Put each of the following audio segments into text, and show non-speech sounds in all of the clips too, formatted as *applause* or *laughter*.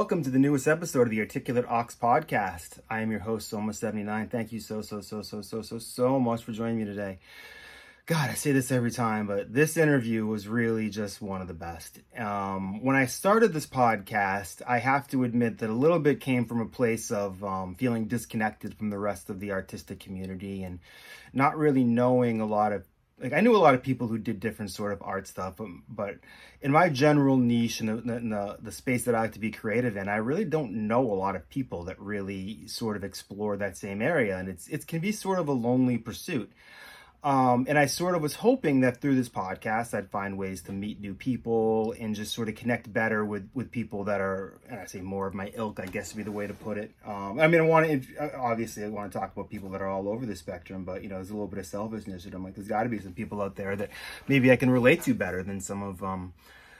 Welcome to the newest episode of the Articulate Ox podcast. I am your host, Soma79. Thank you so, so, so, so, so, so, so much for joining me today. God, I say this every time, but this interview was really just one of the best. Um, when I started this podcast, I have to admit that a little bit came from a place of um, feeling disconnected from the rest of the artistic community and not really knowing a lot of like I knew a lot of people who did different sort of art stuff, but, but in my general niche and the, the, the space that I like to be creative in, I really don't know a lot of people that really sort of explore that same area, and it's it can be sort of a lonely pursuit. Um, and I sort of was hoping that through this podcast, I'd find ways to meet new people and just sort of connect better with, with people that are, and I say more of my ilk, I guess would be the way to put it. Um, I mean, I want to, obviously, I want to talk about people that are all over the spectrum, but, you know, there's a little bit of selfishness. I'm like, there's got to be some people out there that maybe I can relate to better than some of, um,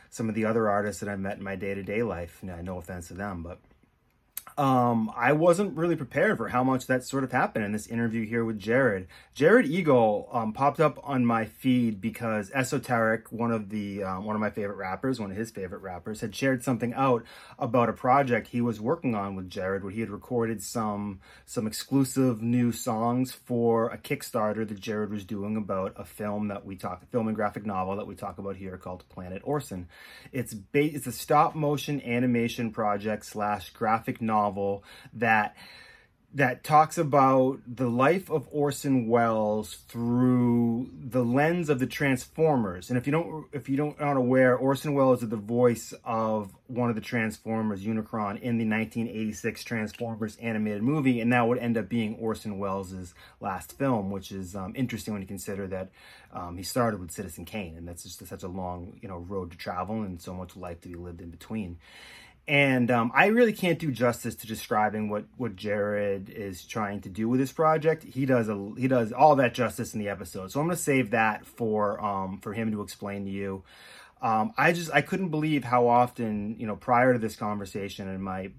some of the other artists that I've met in my day to day life. No offense to them, but um, I wasn't really prepared for how much that sort of happened in this interview here with Jared. Jared Egol um, popped up on my feed because Esoteric, one of the um, one of my favorite rappers, one of his favorite rappers, had shared something out about a project he was working on with Jared, where he had recorded some some exclusive new songs for a Kickstarter that Jared was doing about a film that we talk, film and graphic novel that we talk about here called Planet Orson. It's ba- it's a stop motion animation project slash graphic novel novel that that talks about the life of Orson Welles through the lens of the Transformers. And if you don't if you don't aren't aware, Orson Welles is the voice of one of the Transformers, Unicron, in the 1986 Transformers animated movie, and that would end up being Orson Welles' last film, which is um, interesting when you consider that um, he started with Citizen Kane, and that's just such a long you know road to travel and so much life to be lived in between and um, I really can't do justice to describing what what Jared is trying to do with this project. He does a he does all that justice in the episode, so I'm going to save that for um, for him to explain to you. Um, I just I couldn't believe how often you know prior to this conversation and my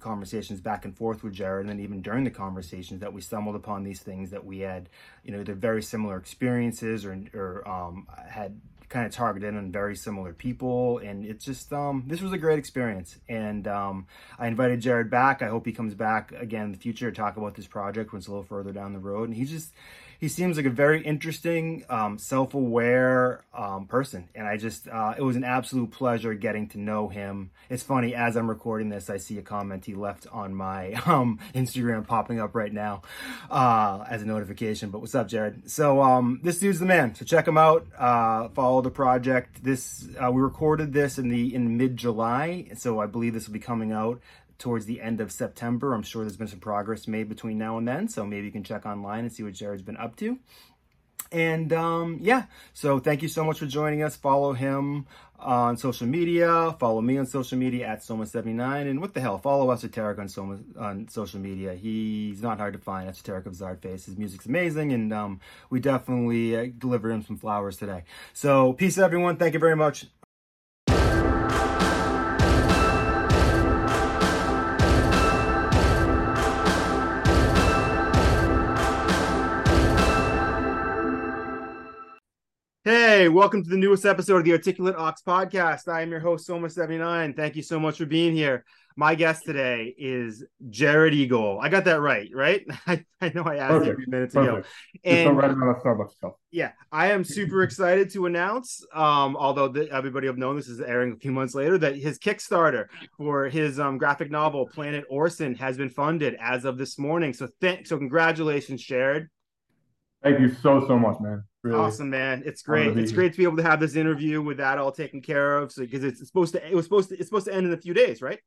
conversations back and forth with Jared, and then even during the conversations that we stumbled upon these things that we had, you know, either very similar experiences or or um, had kind of targeted on very similar people and it's just um this was a great experience. And um i invited jared back. I hope he comes back again in the future to talk about this project when it's a little further down the road. And he just he seems like a very interesting, um, self-aware um, person, and I just uh, it was an absolute pleasure getting to know him. It's funny as I'm recording this, I see a comment he left on my *laughs* um, Instagram popping up right now uh, as a notification. But what's up, Jared? So um, this dude's the man. So check him out. Uh, follow the project. This uh, we recorded this in the in mid July, so I believe this will be coming out towards the end of September. I'm sure there's been some progress made between now and then, so maybe you can check online and see what Jared's been up to. And um, yeah, so thank you so much for joining us. Follow him on social media. Follow me on social media at Soma79. And what the hell, follow us at Esoteric on Soma on social media. He's not hard to find. Esoteric of Czarface. His music's amazing, and um, we definitely uh, deliver him some flowers today. So peace, everyone. Thank you very much. Hey, welcome to the newest episode of the Articulate Ox podcast. I am your host, Soma79. Thank you so much for being here. My guest today is Jared Egol. I got that right, right? *laughs* I, I know I asked Perfect. you a few minutes Perfect. ago. And right. Yeah, I am super excited to announce, um, although the, everybody will know this is airing a few months later, that his Kickstarter for his um, graphic novel Planet Orson has been funded as of this morning. So, th- so congratulations, Jared. Thank you so so much, man. Really. Awesome, man. It's great. It's great to be able to have this interview with that all taken care of. So because it's supposed to, it was supposed to, it's supposed to end in a few days, right?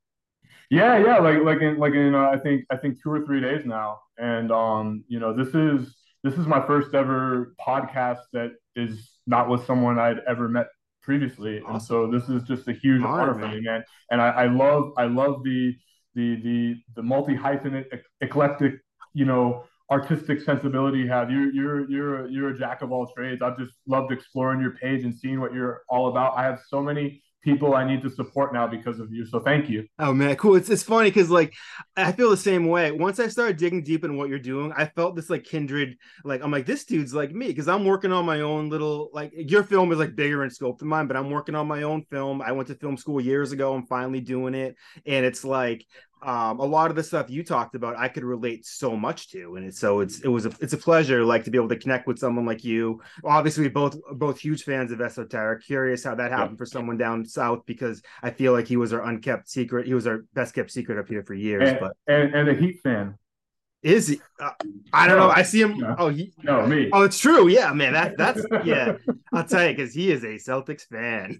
Yeah, yeah. Like like in like in uh, I think I think two or three days now, and um, you know, this is this is my first ever podcast that is not with someone I'd ever met previously, awesome. and so this is just a huge honor, honor for me, man. And I, I love I love the the the the multi hyphenate eclectic, you know artistic sensibility you have. You're you're you're you're a jack of all trades. I've just loved exploring your page and seeing what you're all about. I have so many people I need to support now because of you. So thank you. Oh man, cool. It's it's funny because like I feel the same way. Once I started digging deep in what you're doing, I felt this like kindred. Like I'm like this dude's like me because I'm working on my own little like your film is like bigger in scope than mine, but I'm working on my own film. I went to film school years ago. I'm finally doing it, and it's like um, a lot of the stuff you talked about I could relate so much to, and it's, so it's it was a, it's a pleasure like to be able to connect with someone like you. Obviously, we both both huge fans of Esoteric. Curious how that happened yeah. for someone down south because I feel like he was our unkept secret. He was our best kept secret up here for years. And, but and, and a Heat fan. Is he? Uh, I don't no, know. I see him. No. Oh, he, no, me. Oh, it's true. Yeah, man. That that's *laughs* yeah. I'll tell you because he is a Celtics fan.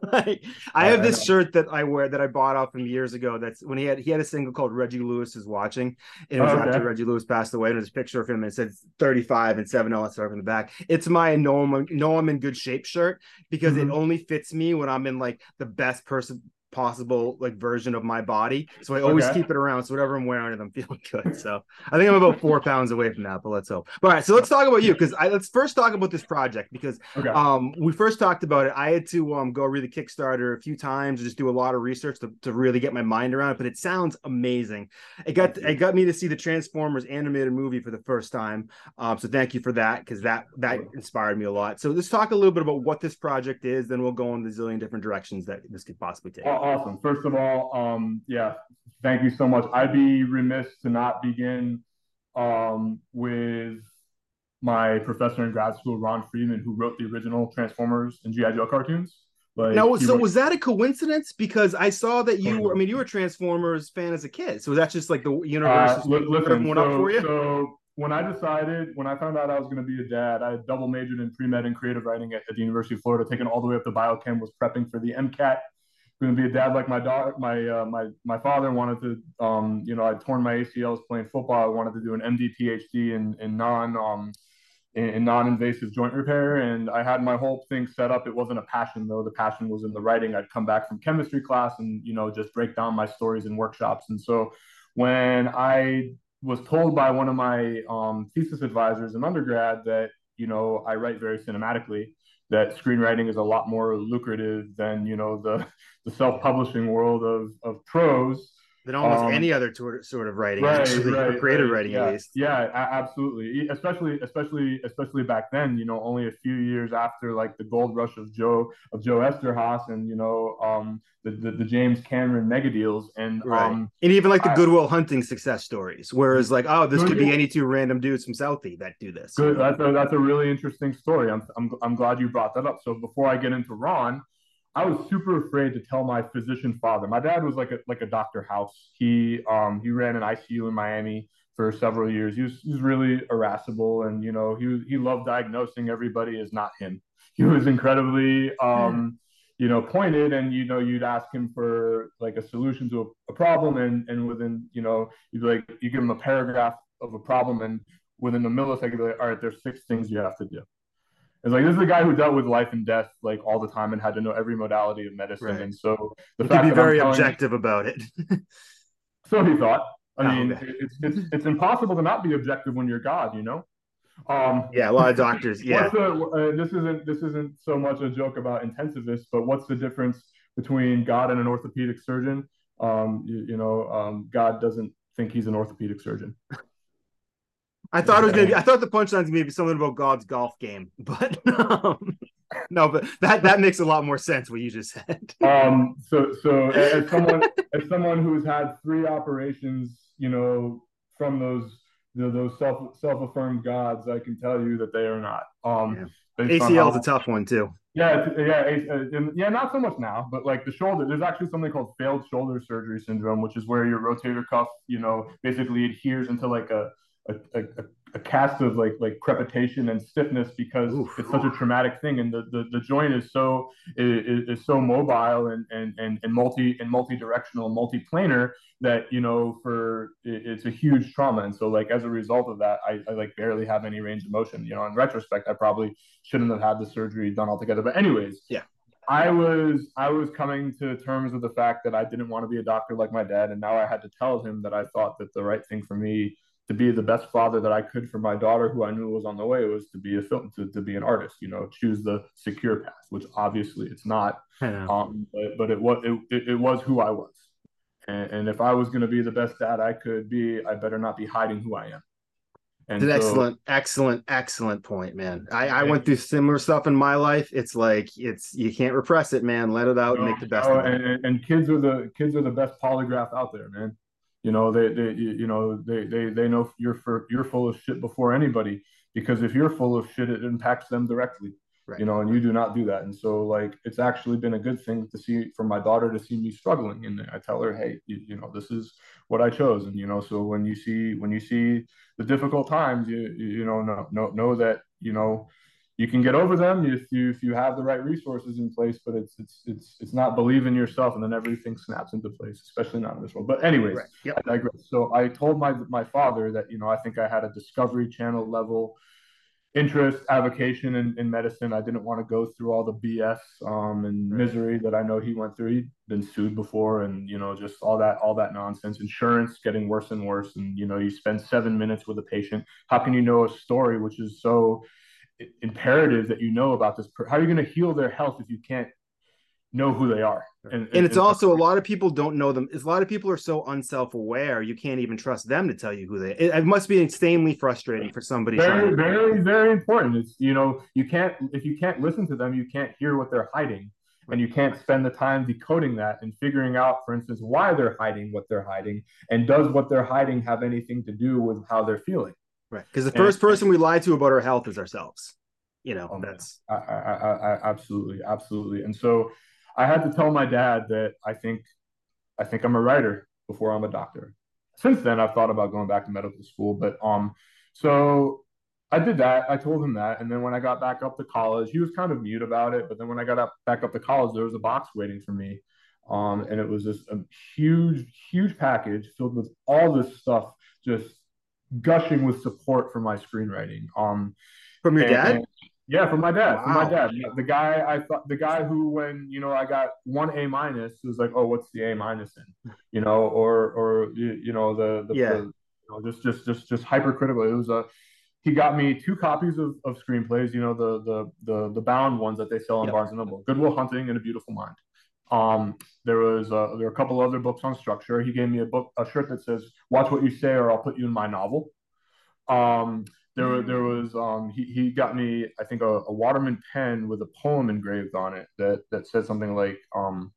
*laughs* like, I have this shirt that I wear that I bought off him years ago. That's when he had he had a single called Reggie Lewis is watching, and it was oh, okay. after Reggie Lewis passed away. And there's a picture of him and it said 35 and seven all that in the back. It's my know I'm, know I'm in good shape shirt because mm-hmm. it only fits me when I'm in like the best person possible like version of my body. So I always okay. keep it around. So whatever I'm wearing, I'm *laughs* feeling good. So I think I'm about four *laughs* pounds away from that, but let's hope. All right, so let's talk about you because I let's first talk about this project because okay. um we first talked about it. I had to um go read the Kickstarter a few times, and just do a lot of research to, to really get my mind around it. But it sounds amazing. It got it got me to see the Transformers animated movie for the first time. Um, so thank you for that because that that inspired me a lot. So let's talk a little bit about what this project is, then we'll go in the zillion different directions that this could possibly take awesome. First of all, um, yeah, thank you so much. I'd be remiss to not begin um, with my professor in grad school, Ron Friedman, who wrote the original Transformers and GI Joe cartoons. Like, now, so wrote... was that a coincidence? Because I saw that you were, I mean, you were a Transformers fan as a kid. So was that just like the universe uh, listen, so, up for you? So when I decided, when I found out I was going to be a dad, I double majored in pre med and creative writing at, at, the University of Florida, taken all the way up to biochem, was prepping for the MCAT going to be a dad like my daughter, my uh, my my father wanted to, um, you know, I torn my ACLs playing football. I wanted to do an MD PhD in in non um, in, in non-invasive joint repair, and I had my whole thing set up. It wasn't a passion though. The passion was in the writing. I'd come back from chemistry class and you know just break down my stories in workshops. And so when I was told by one of my um, thesis advisors in undergrad that you know I write very cinematically that screenwriting is a lot more lucrative than you know the the self-publishing world of of prose than almost um, any other sort of writing, right, actually, right, creative right, writing yeah, at least. Yeah, absolutely. Especially, especially, especially back then. You know, only a few years after like the gold rush of Joe of Joe Eszterhas and you know um, the, the, the James Cameron mega deals and um, and even like the Good Will Hunting success stories. Whereas like, oh, this could be any two random dudes from Southie that do this. Good. That's a, that's a really interesting story. I'm, I'm I'm glad you brought that up. So before I get into Ron. I was super afraid to tell my physician father. My dad was like a like a Dr. House. He um he ran an ICU in Miami for several years. He was he was really irascible, and you know he he loved diagnosing everybody as not him. He was incredibly um you know pointed, and you know you'd ask him for like a solution to a, a problem, and and within you know you'd like you give him a paragraph of a problem, and within a millisecond, be like, all right, there's six things you have to do. It's like this is a guy who dealt with life and death like all the time and had to know every modality of medicine. Right. And so the fact to be very objective about it. *laughs* so he thought. I oh, mean, okay. it's, it's it's impossible to not be objective when you're God, you know. Um, yeah, a lot of doctors. *laughs* Yeah. The, uh, this isn't this isn't so much a joke about intensivists, but what's the difference between God and an orthopedic surgeon? Um, you, you know, um, God doesn't think he's an orthopedic surgeon. *laughs* I thought it was gonna be. I thought the punchline's gonna be something about God's golf game, *laughs* but um, no, but that that makes a lot more sense what you just said. *laughs* um. So so as someone as someone who's had three operations, you know, from those you know, those self self affirmed gods, I can tell you that they are not. Um. Yeah. ACL is a tough one too. Yeah, yeah, yeah. Not so much now, but like the shoulder, there's actually something called failed shoulder surgery syndrome, which is where your rotator cuff, you know, basically adheres into like a a, a, a cast of like like crepitation and stiffness because Oof. it's such a traumatic thing and the, the, the joint is so is, is so mobile and, and and and multi and multi-directional multi-planar that you know for it's a huge trauma. And so like as a result of that I, I like barely have any range of motion. You know in retrospect I probably shouldn't have had the surgery done altogether. But anyways yeah. I was I was coming to terms with the fact that I didn't want to be a doctor like my dad, and now I had to tell him that I thought that the right thing for me to be the best father that I could for my daughter, who I knew was on the way, was to be a film, to, to be an artist. You know, choose the secure path, which obviously it's not. Um, but, but it was it, it was who I was, and, and if I was going to be the best dad I could be, I better not be hiding who I am. And so, excellent, excellent, excellent point, man. I, I went through similar stuff in my life. It's like it's you can't repress it, man. Let it out and make the best. Oh, of it. And, and kids are the kids are the best polygraph out there, man. You know, they, they you know they, they they know you're for you're full of shit before anybody because if you're full of shit, it impacts them directly. Right. You know, and you do not do that. And so, like, it's actually been a good thing to see for my daughter to see me struggling. And I tell her, hey, you, you know, this is what I chose. And you know, so when you see when you see the difficult times, you you know, know know, know that you know you can get over them if you if you have the right resources in place. But it's it's it's it's not believe in yourself, and then everything snaps into place, especially not in this world. But anyways, right. yep. I digress. So I told my my father that you know I think I had a Discovery Channel level interest, avocation in, in medicine. I didn't want to go through all the BS um, and right. misery that I know he went through. He'd been sued before, and you know, just all that all that nonsense. Insurance getting worse and worse, and you know, you spend seven minutes with a patient. How can you know a story which is so imperative that you know about this. How are you going to heal their health if you can't know who they are? And, and, and it's and, also a lot of people don't know them. A lot of people are so unself-aware, you can't even trust them to tell you who they. It, it must be insanely frustrating for somebody. Very, to... very, very important. It's you know you can't if you can't listen to them, you can't hear what they're hiding, and you can't spend the time decoding that and figuring out, for instance, why they're hiding what they're hiding, and does what they're hiding have anything to do with how they're feeling? Right. Because the first person we lie to about our health is ourselves. You know, oh, that's I, I, I, absolutely, absolutely. And so I had to tell my dad that I think I think I'm a writer before I'm a doctor. Since then, I've thought about going back to medical school, but um, so I did that. I told him that, and then when I got back up to college, he was kind of mute about it. But then when I got up back up to college, there was a box waiting for me, um, and it was just a huge, huge package filled with all this stuff, just gushing with support for my screenwriting. Um, from your and, dad? And, yeah, from my dad. Wow. From my dad. The guy I thought the guy who when you know I got one A minus was like, oh, what's the A minus in? You know, or or you, know the the, yeah. The, you know, just just just just hypercritical. It was a he got me two copies of, of screenplays. You know the the the the bound ones that they sell in yep. Barnes and Noble. Good Will Hunting and A Beautiful Mind. Um, there was uh, there were a couple other books on structure. He gave me a book, a shirt that says "Watch what you say, or I'll put you in my novel." Um, there, there was um, he, he got me I think a, a, Waterman pen with a poem engraved on it that that said something like um,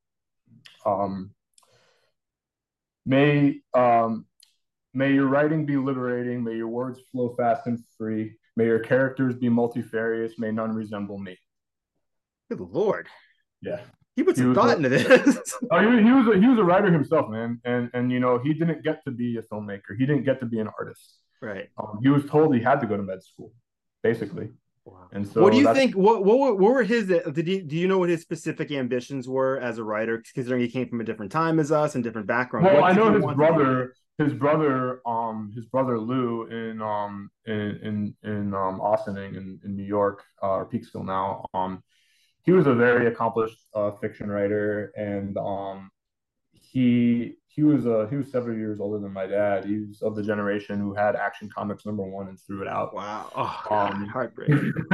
um, may um, may your writing be liberating, may your words flow fast and free, may your characters be multifarious, may none resemble me. Good lord. Yeah. He put some thought a, into this. *laughs* oh, he, he, was a, he was a writer himself, man, and and you know he didn't get to be a filmmaker. He didn't get to be an artist. Right. Um, he was told he had to go to med school, basically. Wow. And so, what do you think? What what were, what were his? Did he? Do you know what his specific ambitions were as a writer? Considering he came from a different time as us and different background. Well, I know his brother. His brother, um, his brother Lou in um in in in um Ossining in, in New York, uh, or Peekskill now. Um, he was a very accomplished uh, fiction writer, and um, he he was uh he was several years older than my dad. He was of the generation who had Action Comics number one and threw it out. Wow, oh, um, heartbreaking. *laughs*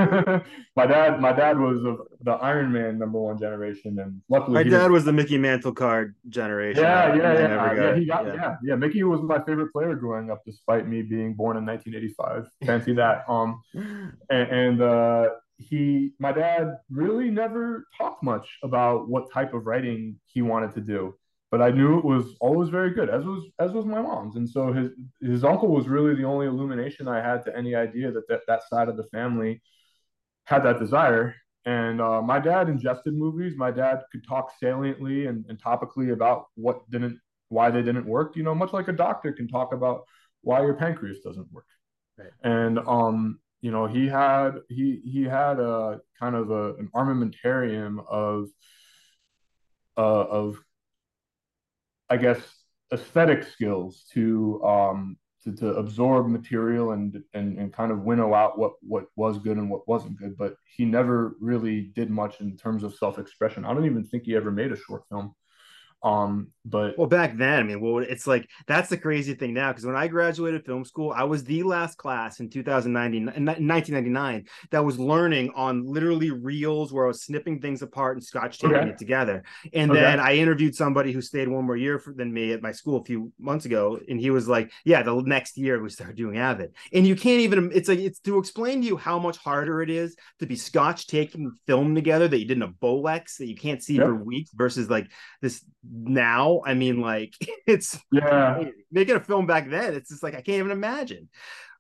my dad, my dad was of the Iron Man number one generation, and luckily my dad was the Mickey Mantle card generation. Yeah, yeah, yeah, got, yeah. He got yeah. yeah, yeah. Mickey was my favorite player growing up, despite me being born in 1985. Fancy that. Um, *laughs* and, and uh, he, my dad, really never talked much about what type of writing he wanted to do but I knew it was always very good, as was as was my mom's. And so his his uncle was really the only illumination I had to any idea that that, that side of the family had that desire. And uh, my dad ingested movies. My dad could talk saliently and, and topically about what didn't, why they didn't work. You know, much like a doctor can talk about why your pancreas doesn't work. Right. And um, you know, he had he he had a kind of a, an armamentarium of uh, of I guess, aesthetic skills to um, to, to absorb material and, and and kind of winnow out what what was good and what wasn't good. But he never really did much in terms of self expression. I don't even think he ever made a short film. Um, but well, back then, I mean, well, it's like that's the crazy thing now because when I graduated film school, I was the last class in 2099, 1999 that was learning on literally reels where I was snipping things apart and scotch taping okay. it together. And okay. then I interviewed somebody who stayed one more year for, than me at my school a few months ago, and he was like, "Yeah, the next year we started doing Avid." And you can't even. It's like it's to explain to you how much harder it is to be scotch taking film together that you did in a Bolex that you can't see yep. for weeks versus like this now. I mean, like *laughs* it's yeah, making a film back then. It's just like I can't even imagine.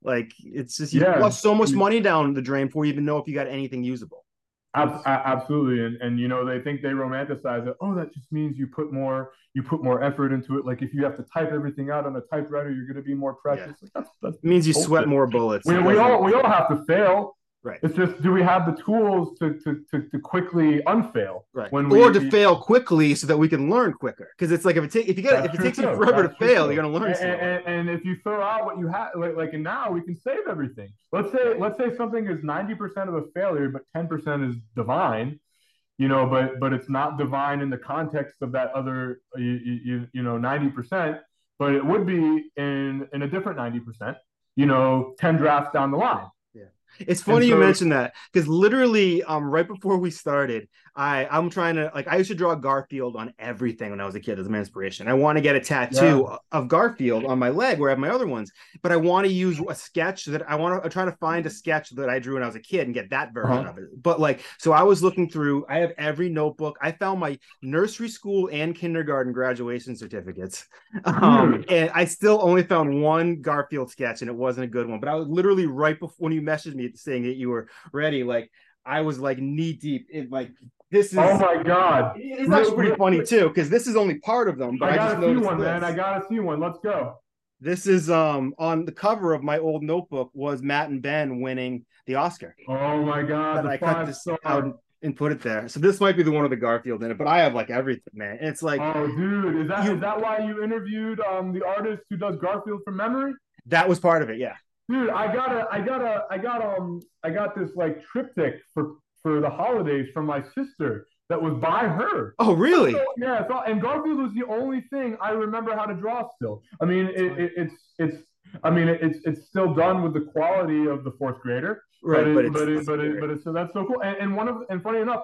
Like it's just you yeah. flush so much mm. money down the drain before you even know if you got anything usable. Absolutely, and and you know they think they romanticize it. Oh, that just means you put more you put more effort into it. Like if you have to type everything out on a typewriter, you're going to be more precious. Yeah. Like that's, that means you bullshit. sweat more bullets. We, we all we all have to fail. Right. It's just do we have the tools to to to, to quickly unfail? Right. When we, or to fail quickly so that we can learn quicker. Because it's like if it take if you get if it takes you forever that's to fail, too. you're gonna learn. And, and, and, if you throw out what you have, like, like and now we can save everything. Let's say let's say something is ninety percent of a failure, but ten percent is divine. You know, but but it's not divine in the context of that other you you, you know ninety percent, but it would be in in a different ninety percent. You know, ten drafts down the line it's funny so, you mentioned that because literally, um, right before we started, I I'm trying to like I used to draw Garfield on everything when I was a kid as my inspiration. I want to get a tattoo yeah. of Garfield on my leg where I have my other ones, but I want to use a sketch that I want to try to find a sketch that I drew when I was a kid and get that version uh-huh. of it. But like, so I was looking through. I have every notebook. I found my nursery school and kindergarten graduation certificates, *laughs* um, mm. and I still only found one Garfield sketch, and it wasn't a good one. But I was literally right before when you messaged me saying that you were ready, like. I was like knee deep in like this is oh my god! It's actually pretty funny too because this is only part of them. But I, I gotta see one, this. man. I gotta see one. Let's go. This is um on the cover of my old notebook was Matt and Ben winning the Oscar. Oh my god! I cut this star. out and put it there. So this might be the one with the Garfield in it, but I have like everything, man. it's like oh, dude, is that you, is that why you interviewed um the artist who does Garfield from memory? That was part of it, yeah. Dude, I got a, I got a, I got um, I got this like triptych for for the holidays from my sister that was by her. Oh, really? So, yeah. So, and Garfield was the only thing I remember how to draw still. I mean, it, it, it's it's. I mean, it's it's still done with the quality of the fourth grader. Right, but it, but it, but, it, but it's so that's so cool. And, and one of and funny enough,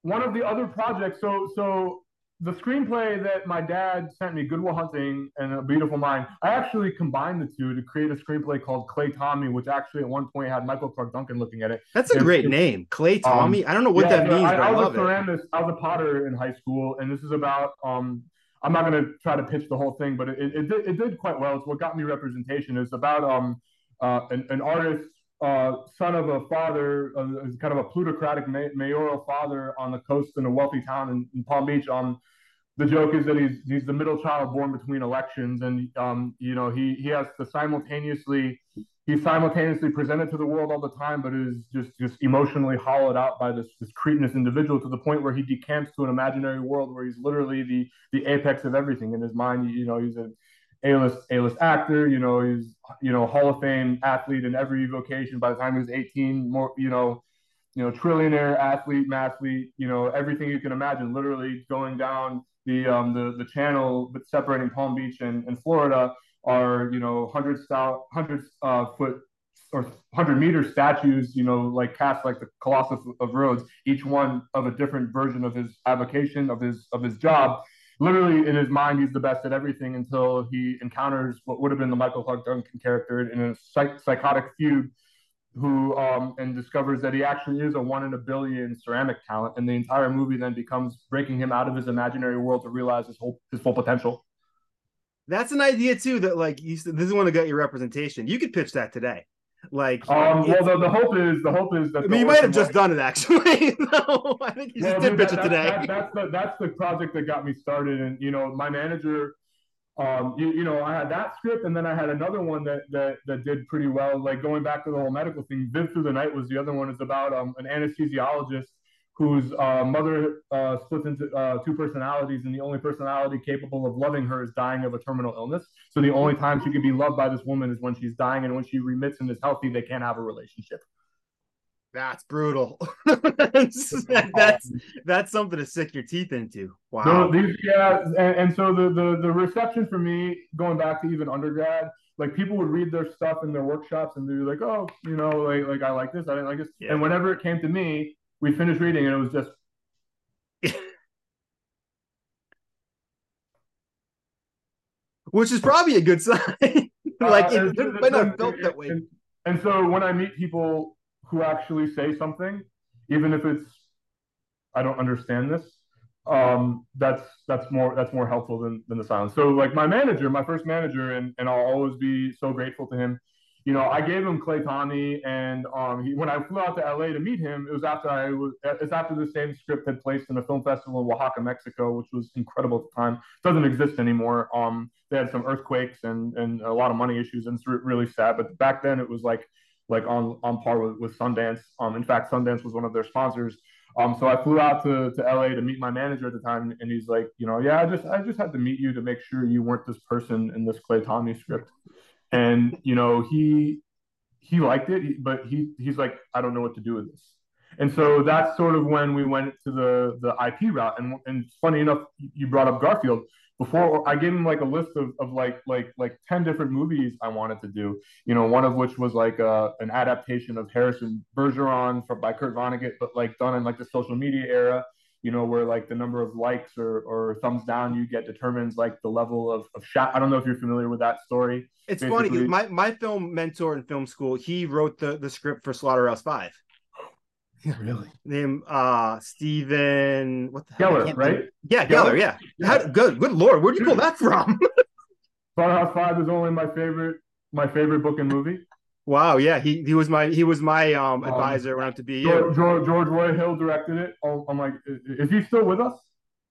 one of the other projects. So so the screenplay that my dad sent me, Good Will Hunting and A Beautiful Mind, I actually combined the two to create a screenplay called Clay Tommy, which actually at one point had Michael Clarke Duncan looking at it. That's a great name, Clay um, Tommy. Um, I don't know what yeah, that means. I, I, I was a ceramist. I was a potter in high school, and this is about. Um, I'm not going to try to pitch the whole thing, but it, it, it, did, it did quite well. It's what got me representation. It's about um, uh, an, an artist uh, son of a father, uh, kind of a plutocratic may- mayoral father on the coast in a wealthy town in, in Palm Beach. Um, the joke is that he's he's the middle child born between elections, and um, you know he he has to simultaneously he's simultaneously presented to the world all the time, but is just just emotionally hollowed out by this this cretinous individual to the point where he decamps to an imaginary world where he's literally the the apex of everything in his mind. You know, he's a a-list A-list actor. You know, he's you know Hall of Fame athlete in every vocation. By the time he was 18, more you know, you know, trillionaire athlete, mathlete. You know, everything you can imagine. Literally going down the um the the channel separating Palm Beach and, and Florida are you know hundred style hundred uh, foot or hundred meter statues. You know, like cast like the Colossus of Rhodes, each one of a different version of his avocation of his of his job literally in his mind, he's the best at everything until he encounters what would have been the Michael Clarke Duncan character in a psych- psychotic feud, who um, and discovers that he actually is a one in a billion ceramic talent, and the entire movie then becomes breaking him out of his imaginary world to realize his whole his full potential. That's an idea too. That like you, this is one that got your representation. You could pitch that today. Like, um, well, the, the hope is the hope is that. I mean, you might have just done it actually. *laughs* no, I think you well, just did pitch that, it today. That, that's the that's the project that got me started, and you know, my manager. Um, you, you know, I had that script, and then I had another one that that that did pretty well. Like going back to the whole medical thing, Viv Through the Night was the other one. It's about um, an anesthesiologist whose uh, mother uh, splits into uh, two personalities, and the only personality capable of loving her is dying of a terminal illness. So the only time she can be loved by this woman is when she's dying, and when she remits and is healthy, they can't have a relationship. That's brutal. that's, *laughs* that's that's something to stick your teeth into. Wow. No, these, yeah, and, and so the, the the reception for me, going back to even undergrad, like people would read their stuff in their workshops and they'd be like, oh, you know, like like I like this, I didn't like this. Yeah. And whenever it came to me, we finished reading and it was just *laughs* which is probably a good sign. *laughs* like uh, it might not felt that way. And, and so when I meet people who actually say something, even if it's I don't understand this, um, that's that's more that's more helpful than than the silence. So like my manager, my first manager, and and I'll always be so grateful to him. You know, I gave him Clay Tommy, and um, he, when I flew out to LA to meet him, it was after I was it's after the same script had placed in a film festival in Oaxaca, Mexico, which was incredible at the time. It doesn't exist anymore. Um, they had some earthquakes and and a lot of money issues, and it's really sad. But back then, it was like like on on par with, with Sundance. Um, in fact, Sundance was one of their sponsors. Um, so I flew out to, to LA to meet my manager at the time, and he's like, you know, yeah, I just I just had to meet you to make sure you weren't this person in this Clay Tommy script. And you know, he he liked it, but he he's like, I don't know what to do with this. And so that's sort of when we went to the the IP route. And and funny enough, you brought up Garfield before I gave him like a list of, of like like like 10 different movies I wanted to do, you know, one of which was like uh, an adaptation of Harrison Bergeron for by Kurt Vonnegut, but like done in like the social media era, you know, where like the number of likes or, or thumbs down you get determines like the level of, of shot. I don't know if you're familiar with that story. It's Basically. funny. My, my film mentor in film school, he wrote the, the script for Slaughterhouse Five. Yeah, *gasps* really. Name uh Stephen what the Geller, hell? right? Yeah, Geller, Geller yeah. yeah. How, good, good lord, where'd you pull that from? *laughs* Slaughterhouse Five is only my favorite my favorite book and movie. Wow, yeah, he he was my he was my um, um advisor when I went to be George, George, George Roy Hill directed it. Oh, I'm like, is he still with us?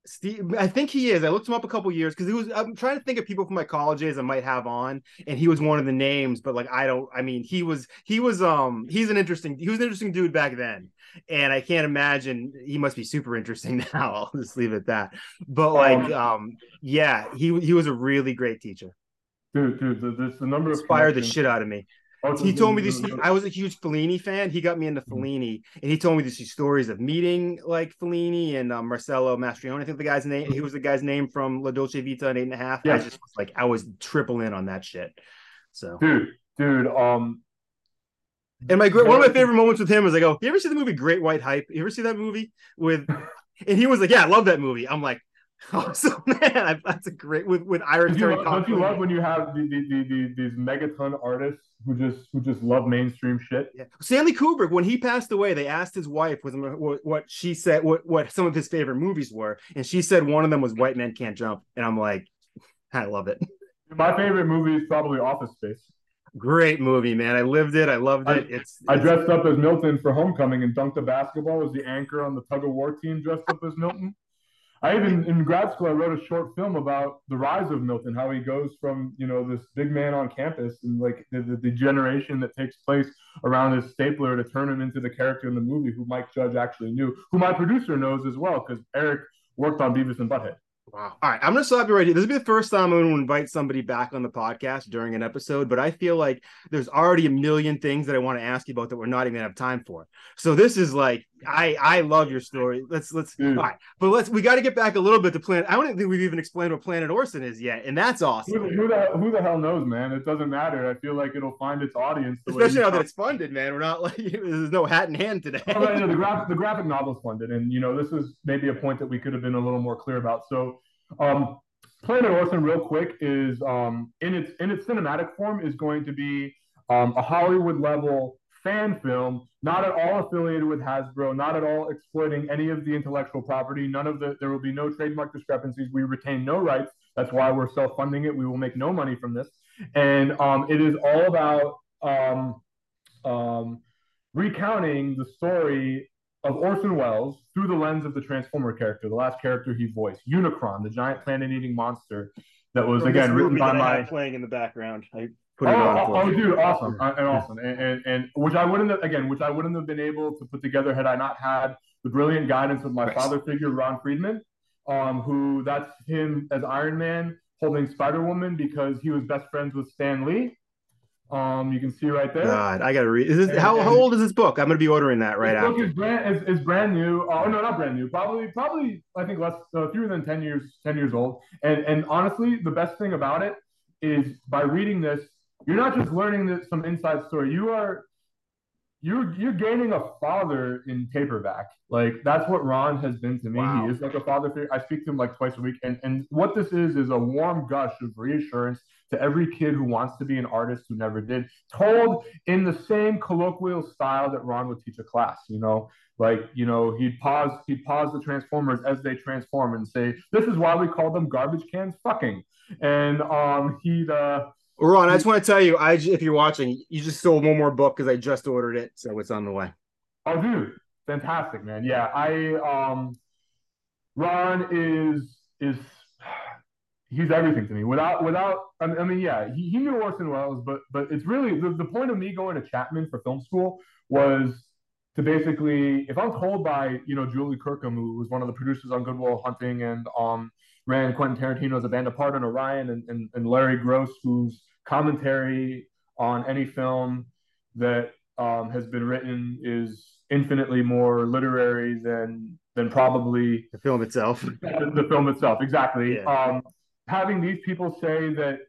Steve, I think he is. I looked him up a couple years because he was. I'm trying to think of people from my colleges I might have on, and he was one of the names. But like, I don't. I mean, he was. He was. Um. He's an interesting. He was an interesting dude back then, and I can't imagine he must be super interesting *laughs* now. I'll just leave it at that. But like, um, um yeah, he he was a really great teacher. Dude, dude, the, the, the number inspired the shit out of me. Oh, he told me this. I was a huge Fellini fan. He got me into mm-hmm. Fellini, and he told me these stories of meeting like Fellini and um, Marcello Mastroianni. I think the guy's name. He was the guy's name from La Dolce Vita and Eight and a Half. Yeah. I just was like, I was triple in on that shit. So, dude, dude, um, and my one of my favorite moments with him is I go, "You ever see the movie Great White Hype? You ever see that movie with?" And he was like, "Yeah, I love that movie." I'm like, *laughs* Awesome, man. That's a great with with Irish. Don't you, don't you love when you have the, the, the, these megaton artists who just who just love mainstream shit? Yeah. Stanley Kubrick, when he passed away, they asked his wife what, what she said, what what some of his favorite movies were, and she said one of them was White Men Can't Jump, and I'm like, *laughs* I love it. *laughs* My favorite movie is probably Office Space. Great movie, man. I lived it. I loved it. It's, it's I dressed up as Milton for homecoming and dunked a basketball as the anchor on the tug of war team dressed up as Milton. I even in grad school I wrote a short film about the rise of Milton, how he goes from you know this big man on campus and like the, the, that takes place around his stapler to turn him into the character in the movie who Mike Judge actually knew, who my producer knows as well because Eric worked on Beavis and Butthead. Wow. All right. I'm going to stop you right here. This will be the first time I'm going to invite somebody back on the podcast during an episode, but I feel like there's already a million things that I want to ask you about that we're not even going to have time for. So this is like, I I love your story. Let's, let's, mm. all right. But let's, we got to get back a little bit to Planet. I don't think we've even explained what Planet Orson is yet. And that's awesome. Who, who, the, who the hell knows, man? It doesn't matter. I feel like it'll find its audience. Especially now that it's funded, man. We're not like, *laughs* there's no hat in hand today. oh, right, the, *laughs* graphic, the graphic novel's funded. And, you know, this is maybe a point that we could have been a little more clear about. So, um, Planet Orson, real quick, is um, in its in its cinematic form is going to be um, a Hollywood level fan film, not at all affiliated with Hasbro, not at all exploiting any of the intellectual property. None of the there will be no trademark discrepancies. We retain no rights. That's why we're self funding it. We will make no money from this, and um, it is all about um, um, recounting the story of Orson Welles through the lens of the Transformer character, the last character he voiced, Unicron, the giant planet-eating monster that was From again written by my playing in the background. I put it oh, on. Oh, oh, dude, awesome and awesome, and, and, and which I wouldn't have, again, which I wouldn't have been able to put together had I not had the brilliant guidance of my father figure, Ron Friedman, um, who that's him as Iron Man holding Spider Woman because he was best friends with Stan Lee. Um, you can see right there. God, I gotta read. Is this, how how old is this book? I'm gonna be ordering that right this after. book is brand is, is brand new. Oh no, not brand new. Probably probably I think less uh, fewer than ten years ten years old. And and honestly, the best thing about it is by reading this, you're not just learning this, some inside story. You are you're you're gaining a father in paperback. Like that's what Ron has been to me. Wow. He is like a father figure. I speak to him like twice a week, and and what this is is a warm gush of reassurance to every kid who wants to be an artist who never did, told in the same colloquial style that Ron would teach a class. You know, like you know he'd pause he'd pause the Transformers as they transform and say, "This is why we call them garbage cans fucking," and um he'd uh Ron, I just want to tell you, I if you're watching, you just stole one more book because I just ordered it, so it's on the way. Oh, dude, fantastic, man! Yeah, I um, Ron is is he's everything to me. Without without, I mean, yeah, he, he knew Orson Welles, but but it's really the, the point of me going to Chapman for film school was to basically, if I'm told by you know Julie Kirkham, who was one of the producers on Good Will Hunting and um ran Quentin Tarantino's A Band Apart on Orion, and, and, and Larry Gross, whose commentary on any film that um, has been written is infinitely more literary than than probably the film itself. The, *laughs* the film itself, exactly. Yeah. Um, having these people say that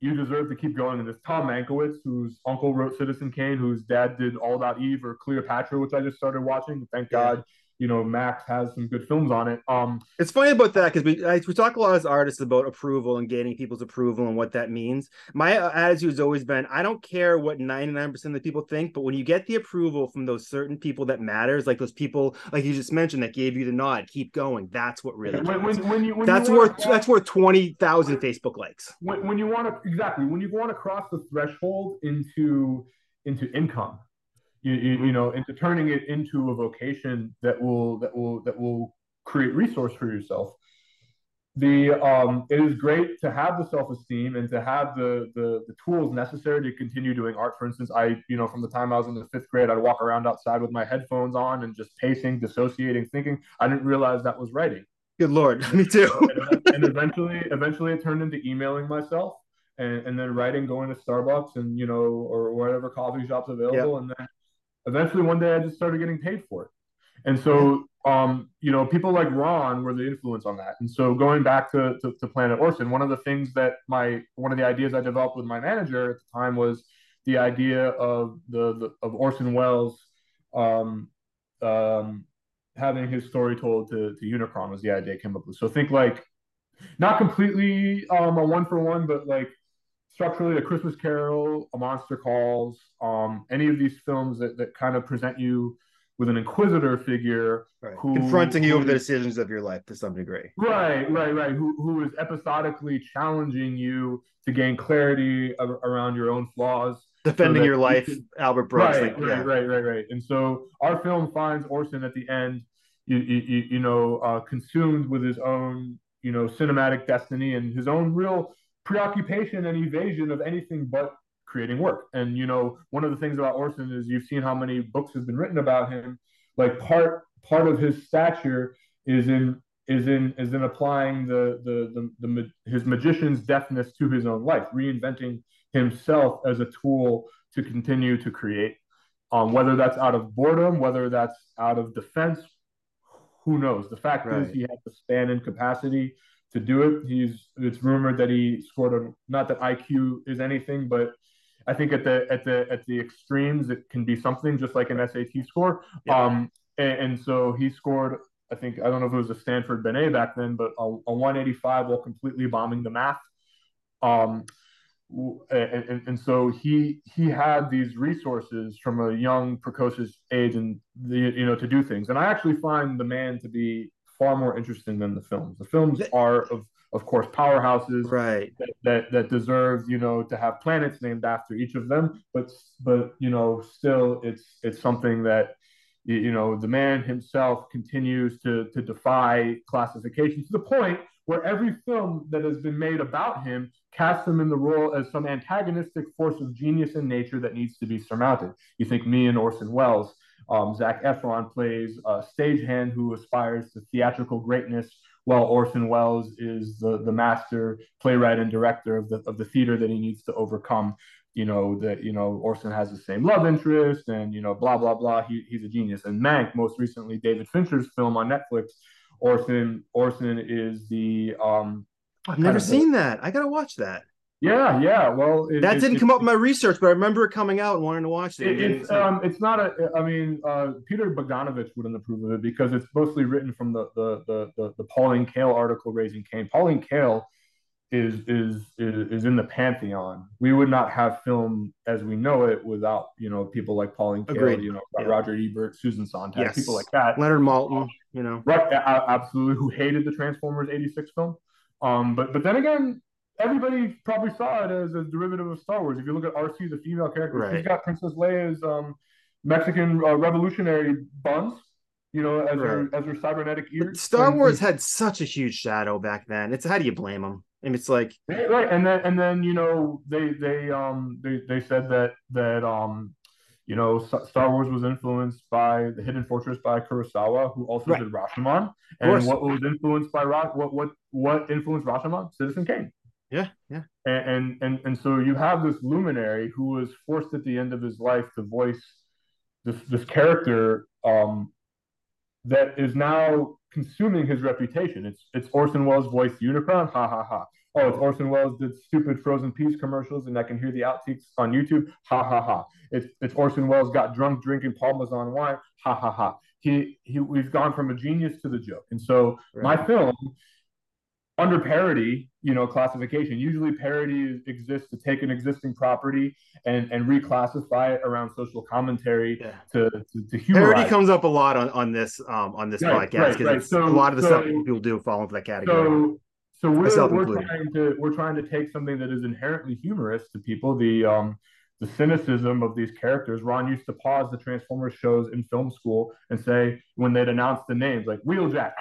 you deserve to keep going. And this Tom Mankiewicz, whose uncle wrote Citizen Kane, whose dad did All About Eve or Cleopatra, which I just started watching. Thank yeah. God you know Max has some good films on it. Um, it's funny about that because we we talk a lot as artists about approval and gaining people's approval and what that means. My uh, attitude has always been I don't care what ninety nine percent of the people think, but when you get the approval from those certain people that matters, like those people like you just mentioned that gave you the nod, keep going. That's what really. When, when, when, you, when that's you worth that's worth twenty thousand Facebook likes. When, when you want to exactly when you want to cross the threshold into into income you, you, you know into turning it into a vocation that will that will that will create resource for yourself. The um, it is great to have the self-esteem and to have the, the the tools necessary to continue doing art. For instance i you know from the time i was in the fifth grade i'd walk around outside with my headphones on and just pacing dissociating thinking. I didn't realize that was writing. Good lord *laughs* me too. And, and, eventually eventually it turned into emailing myself and, and then writing going to starbucks and you know or whatever coffee shops available yep. and then eventually one day I just started getting paid for it. And so, um, you know, people like Ron were the influence on that. And so going back to, to, to, Planet Orson, one of the things that my, one of the ideas I developed with my manager at the time was the idea of the, the of Orson Welles, um, um, having his story told to, to Unicron was the idea I came up with. So think like, not completely um, a one for one, but like structurally a Christmas Carol, a Monster Calls, um, any of these films that, that kind of present you with an inquisitor figure right. who, confronting you over the decisions of your life to some degree. Right, right, right. Who, who is episodically challenging you to gain clarity of, around your own flaws. Defending so your life, can, Albert Brooks. Right, like, right, yeah. right, right, right. And so our film finds Orson at the end, you, you, you know, uh, consumed with his own, you know, cinematic destiny and his own real preoccupation and evasion of anything but creating work. And you know, one of the things about Orson is you've seen how many books has been written about him. Like part part of his stature is in is in is in applying the the the, the his magician's deafness to his own life, reinventing himself as a tool to continue to create. Um, whether that's out of boredom, whether that's out of defense, who knows? The fact right. is, he had the span and capacity to do it. He's it's rumored that he scored a not that IQ is anything, but I think at the at the at the extremes it can be something just like an SAT score. Yeah. Um, and, and, so he scored. I think I don't know if it was a Stanford Binet back then, but a, a 185 while completely bombing the math. Um, and, and, and, so he he had these resources from a young precocious age and the, you know to do things and i actually find the man to be far more interesting than the films. The films are of of course powerhouses right that, that, that deserve you know to have planets named after each of them but but you know still it's it's something that you know the man himself continues to to defy classification to the point where every film that has been made about him casts him in the role as some antagonistic force of genius in nature that needs to be surmounted you think me and orson welles um, Zac Efron plays a stagehand who aspires to theatrical greatness, while Orson Welles is the, the master playwright and director of the, of the theater that he needs to overcome. you know that you know Orson has the same love interest, and you know blah blah blah. He, he's a genius. And Mank, most recently David Fincher's film on Netflix, Orson Orson is the um. I've never seen that. I gotta watch that. Yeah, yeah. Well, it, that it, didn't it, come up in my research, but I remember it coming out and wanting to watch it. it's um, it's not a. I mean, uh, Peter Bogdanovich wouldn't approve of it because it's mostly written from the the the the, the Pauline Kael article, Raising Kane. Pauline Kael is, is is is in the pantheon. We would not have film as we know it without you know people like Pauline Kael, Agreed. you know yeah. Roger Ebert, Susan Sontag, yes. people like that. Leonard Maltin, you know, right? Absolutely, who hated the Transformers '86 film. Um, but but then again, everybody probably saw it as a derivative of Star Wars. If you look at Arcee, the female character, right. she's got Princess Leia's um, Mexican uh, revolutionary buns you know, as right. her as her cybernetic ears. But Star Wars had such a huge shadow back then. It's how do you blame them? And it's like right, and then and then you know they they um they they said that that um you know Star Wars was influenced by the Hidden Fortress by Kurosawa, who also right. did Rashomon, and what was influenced by Ra- what what what influenced Rashomon? Citizen Kane. Yeah, yeah. And, and and and so you have this luminary who was forced at the end of his life to voice this this character um that is now consuming his reputation. It's it's Orson Welles voiced Unicron, ha ha ha. Oh, it's Orson Welles did stupid frozen peas commercials, and I can hear the outtakes on YouTube, ha ha ha. It's it's Orson Welles got drunk drinking Paul Masson wine, ha ha ha. He he we've gone from a genius to the joke, and so right. my film under parody, you know, classification. Usually, parody exists to take an existing property and and reclassify it around social commentary yeah. to, to to humorize. Parody comes up a lot on on this um on this right, podcast because right, right. so, a lot of the so, stuff people do fall into that category. So, so we're, we're trying to we're trying to take something that is inherently humorous to people. The um the cynicism of these characters. Ron used to pause the Transformers shows in film school and say when they'd announce the names like Wheeljack,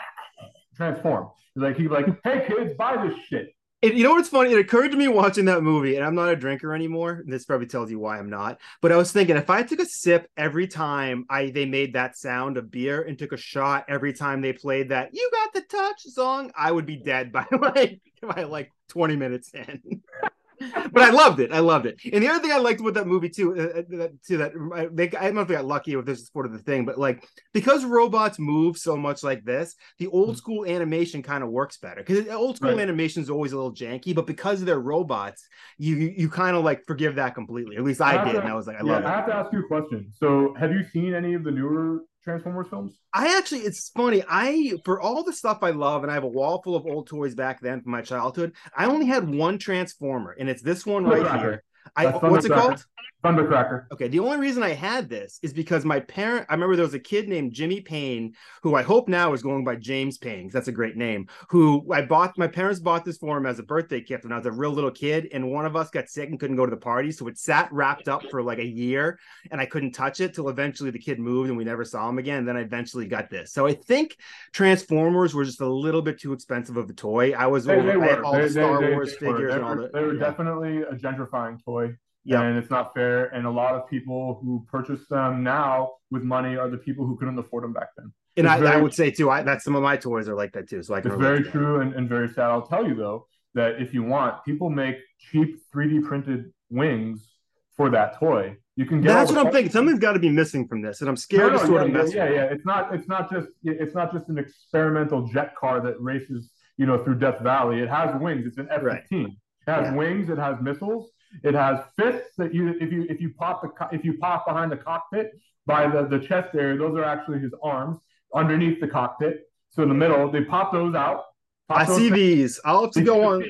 Transform like he's like, hey kids, buy this shit. It, you know what's funny? It occurred to me watching that movie, and I'm not a drinker anymore. This probably tells you why I'm not. But I was thinking, if I took a sip every time I they made that sound of beer, and took a shot every time they played that "You Got the Touch" song, I would be dead by *laughs* like by like 20 minutes in. *laughs* *laughs* but I loved it. I loved it. And the other thing I liked about that movie too, uh, uh that, too that they, I don't know if they got lucky if this is part of the thing, but like because robots move so much like this, the old mm-hmm. school animation kind of works better. Because old school right. animation is always a little janky, but because they're robots, you you kind of like forgive that completely. At least I, I did, to, and I was like, I yeah, love it. I have to ask you a question. So, have you seen any of the newer Transformers films? I actually, it's funny. I for all the stuff I love, and I have a wall full of old toys back then from my childhood. I only had one Transformer, and it's this one right here. I what's it called? Thundercracker. Okay. The only reason I had this is because my parent, I remember there was a kid named Jimmy Payne, who I hope now is going by James Payne, because that's a great name, who I bought, my parents bought this for him as a birthday gift when I was a real little kid. And one of us got sick and couldn't go to the party. So it sat wrapped up for like a year and I couldn't touch it till eventually the kid moved and we never saw him again. And then I eventually got this. So I think Transformers were just a little bit too expensive of a toy. I was they, over, they I all they, the Star Wars figures and all that. They were yeah. definitely a gentrifying toy. Yeah. And it's not fair. And a lot of people who purchase them now with money are the people who couldn't afford them back then. And I, very, I, would say too, I, that some of my toys are like that too. So I can. It's very true and, and very sad. I'll tell you though that if you want, people make cheap 3D printed wings for that toy. You can get. That's what I'm thinking. Something's got to be missing from this, and I'm scared no, no, to sort yeah, of mess. Yeah, yeah, yeah. It's not. It's not just. It's not just an experimental jet car that races, you know, through Death Valley. It has wings. It's an F-15. Right. It has yeah. wings. It has missiles. It has fists that you if you if you pop the if you pop behind the cockpit by the the chest area, those are actually his arms underneath the cockpit. So in the middle, they pop those out. Pop I those see these. I'll have to go on.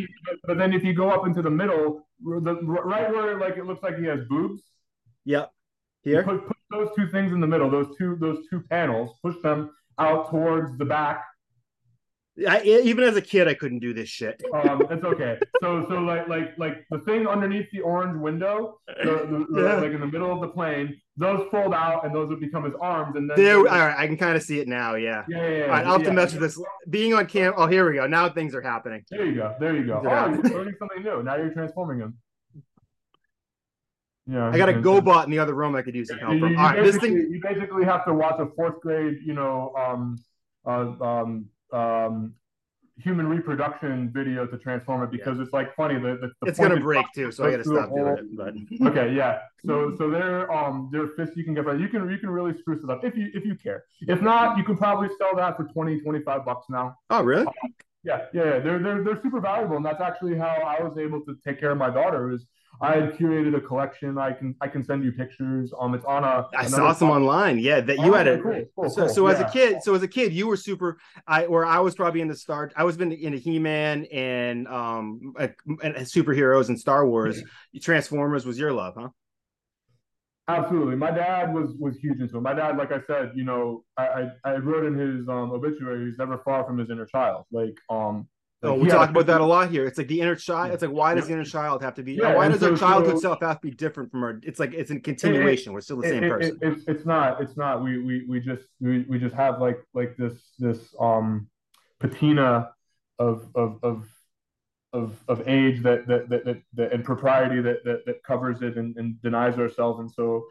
but then if you go up into the middle, the, right where like it looks like he has boobs. Yep. Here. Put, put those two things in the middle. Those two those two panels. Push them out towards the back I, even as a kid, I couldn't do this shit. *laughs* um, it's okay. So, so like, like, like the thing underneath the orange window, the, the, yeah. like in the middle of the plane, those fold out and those would become his arms. And then there, all right, I can kind of see it now. Yeah. Yeah, yeah. yeah. All right, I'll have to mess with this. Being on cam. Oh, here we go. Now things are happening. There you go. There you go. Oh, you're learning something new. Now you're transforming him. Yeah, I got a GoBot in the other room I could use some help from. You, right, this thing you basically have to watch a fourth grade, you know, um, uh, um, um, human reproduction video to transform it because yeah. it's like funny the, the, the it's gonna break too so i gotta stop doing it but *laughs* *laughs* okay yeah so so they're um they're fists you can get you can you can really spruce it up if you if you care if not you can probably sell that for 20 25 bucks now oh really um, yeah yeah, yeah. They're, they're they're super valuable and that's actually how i was able to take care of my daughter is I had curated a collection. I can I can send you pictures. Um, it's on a. I saw some online. Yeah, that you oh, had it. Cool, cool, so, cool. so yeah. as a kid, so as a kid, you were super. I or I was probably into Star. I was been into He Man and um and superheroes and Star Wars. Yeah. Transformers was your love, huh? Absolutely. My dad was was huge into it. My dad, like I said, you know, I I, I wrote in his um, obituary, he's never far from his inner child. Like um, like, oh, we talk about that a lot here. It's like the inner child. It's like why does the inner child have to be? Yeah, why does so, our childhood so, self have to be different from our? It's like it's a continuation. It, We're still the same it, person. It, it's not. It's not. We we we just we, we just have like like this this um patina of of of of of age that that that, that, that and propriety that, that that covers it and, and denies ourselves. And so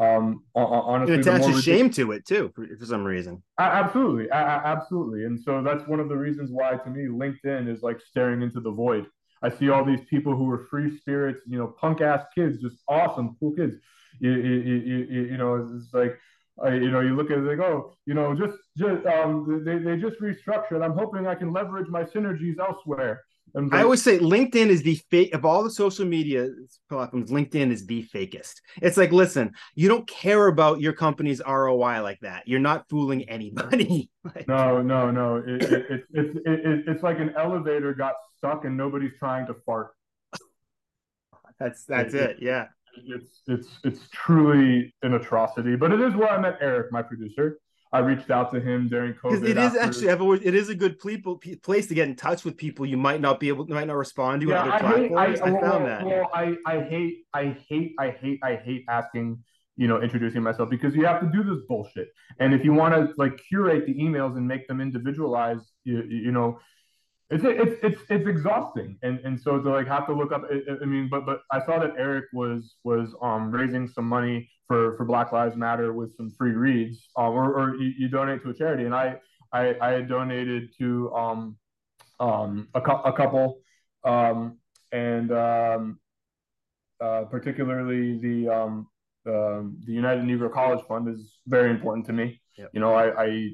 um honestly it attaches shame to it too for, for some reason absolutely absolutely and so that's one of the reasons why to me linkedin is like staring into the void i see all these people who are free spirits you know punk ass kids just awesome cool kids you, you, you, you know it's like uh, you know, you look at it like, oh, you know, just, just um, they, they just restructured. I'm hoping I can leverage my synergies elsewhere. I always say LinkedIn is the fake of all the social media platforms. LinkedIn is the fakest. It's like, listen, you don't care about your company's ROI like that. You're not fooling anybody. *laughs* like, no, no, no. It, it, it, it, it, it's like an elevator got stuck and nobody's trying to fart. That's that's it. Yeah. It's it's it's truly an atrocity, but it is where I met Eric, my producer. I reached out to him during COVID. It is after... actually, I've always, it is a good people, place to get in touch with people you might not be able, might not respond to yeah, other I platforms. Hate, I, I, well, found that. Well, I, I hate, I hate, I hate, I hate asking, you know, introducing myself because you have to do this bullshit. And if you want to like curate the emails and make them individualized, you, you know, it's it's it's it's exhausting and and so to like have to look up i mean but but i saw that eric was was um raising some money for for black lives matter with some free reads um or, or you, you donate to a charity and i i i donated to um um a, a couple um and um uh particularly the um um, the United Negro College Fund is very important to me. Yep. You know, I, I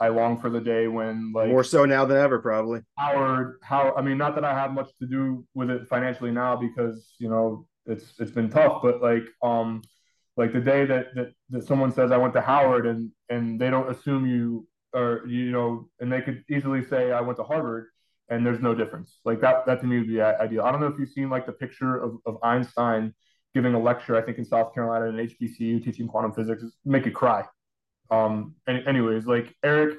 I long for the day when like more so now than ever, probably. Howard, how I mean, not that I have much to do with it financially now because you know it's it's been tough, but like um like the day that that, that someone says I went to Howard and and they don't assume you or you know and they could easily say I went to Harvard and there's no difference. Like that that to me would be ideal. I don't know if you've seen like the picture of, of Einstein giving a lecture, I think in South Carolina in HBCU teaching quantum physics, make you cry. Um, and anyways, like Eric,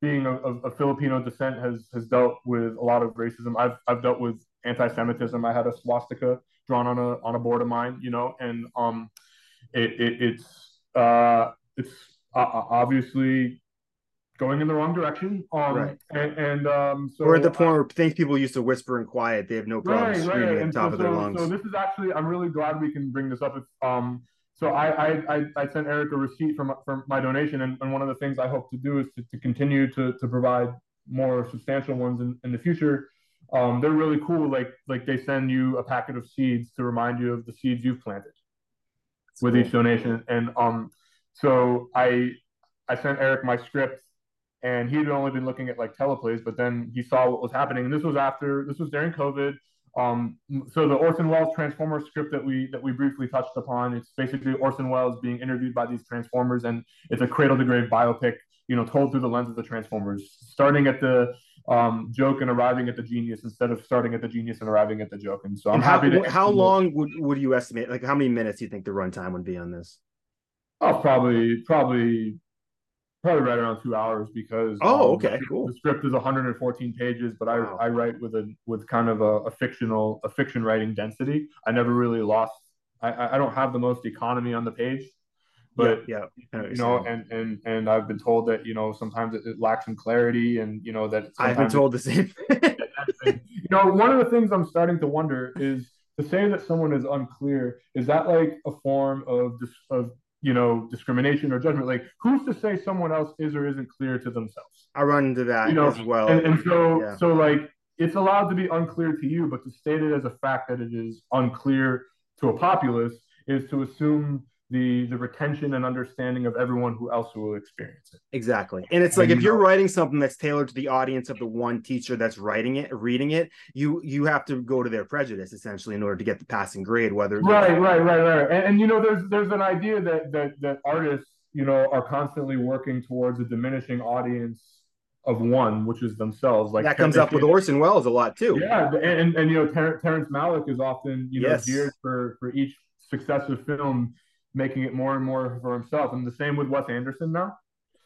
being a, Filipino descent, has has dealt with a lot of racism. I've I've dealt with anti-Semitism. I had a swastika drawn on a on a board of mine, you know, and um, it, it it's uh it's uh, obviously going in the wrong direction. Um, right. And, and um, so we're at the point where things people used to whisper in quiet, they have no problem right, screaming right. at the top so, of their lungs. So this is actually, I'm really glad we can bring this up. It's, um, so I, I, I sent Eric a receipt from, from my donation. And, and one of the things I hope to do is to, to continue to, to provide more substantial ones in, in the future. Um, they're really cool. Like, like they send you a packet of seeds to remind you of the seeds you've planted That's with cool. each donation. And, um, so I, I sent Eric my script and he'd only been looking at like teleplays, but then he saw what was happening. And this was after, this was during COVID. Um, so the Orson Welles Transformers script that we that we briefly touched upon, it's basically Orson Welles being interviewed by these Transformers, and it's a cradle to grave biopic, you know, told through the lens of the Transformers, starting at the um, joke and arriving at the genius instead of starting at the genius and arriving at the joke. And so I'm and how, happy to. How long would, would you estimate? Like, how many minutes do you think the runtime would be on this? Oh, probably probably probably right around two hours because oh um, okay cool. the script is 114 pages but wow. I, I write with a with kind of a, a, fictional a fiction writing density. I never really lost i i don't have the most economy on the page but yeah, yeah you know and and and i've been told that you know sometimes it, it lacks in clarity and you know that i've been told the same *laughs* you know one of the things i'm starting to wonder is to say that someone is unclear is that like a form of of you know discrimination or judgment. Like who's to say someone else is or isn't clear to themselves? I run into that you know, as well. And, and so yeah. so like it's allowed to be unclear to you, but to state it as a fact that it is unclear to a populace is to assume the the retention and understanding of everyone who else will experience it. Exactly. And it's like and if you are writing something that's tailored to the audience of the one teacher that's writing it, reading it, you you have to go to their prejudice essentially in order to get the passing grade, whether Right, right, right, right. And, and you know there's there's an idea that that that artists, you know, are constantly working towards a diminishing audience of one, which is themselves. Like that comes up with Orson Welles a lot too. Yeah, and and, and you know Ter- Terrence Malick is often you know yes. geared for for each successive film making it more and more for himself. And the same with Wes Anderson now.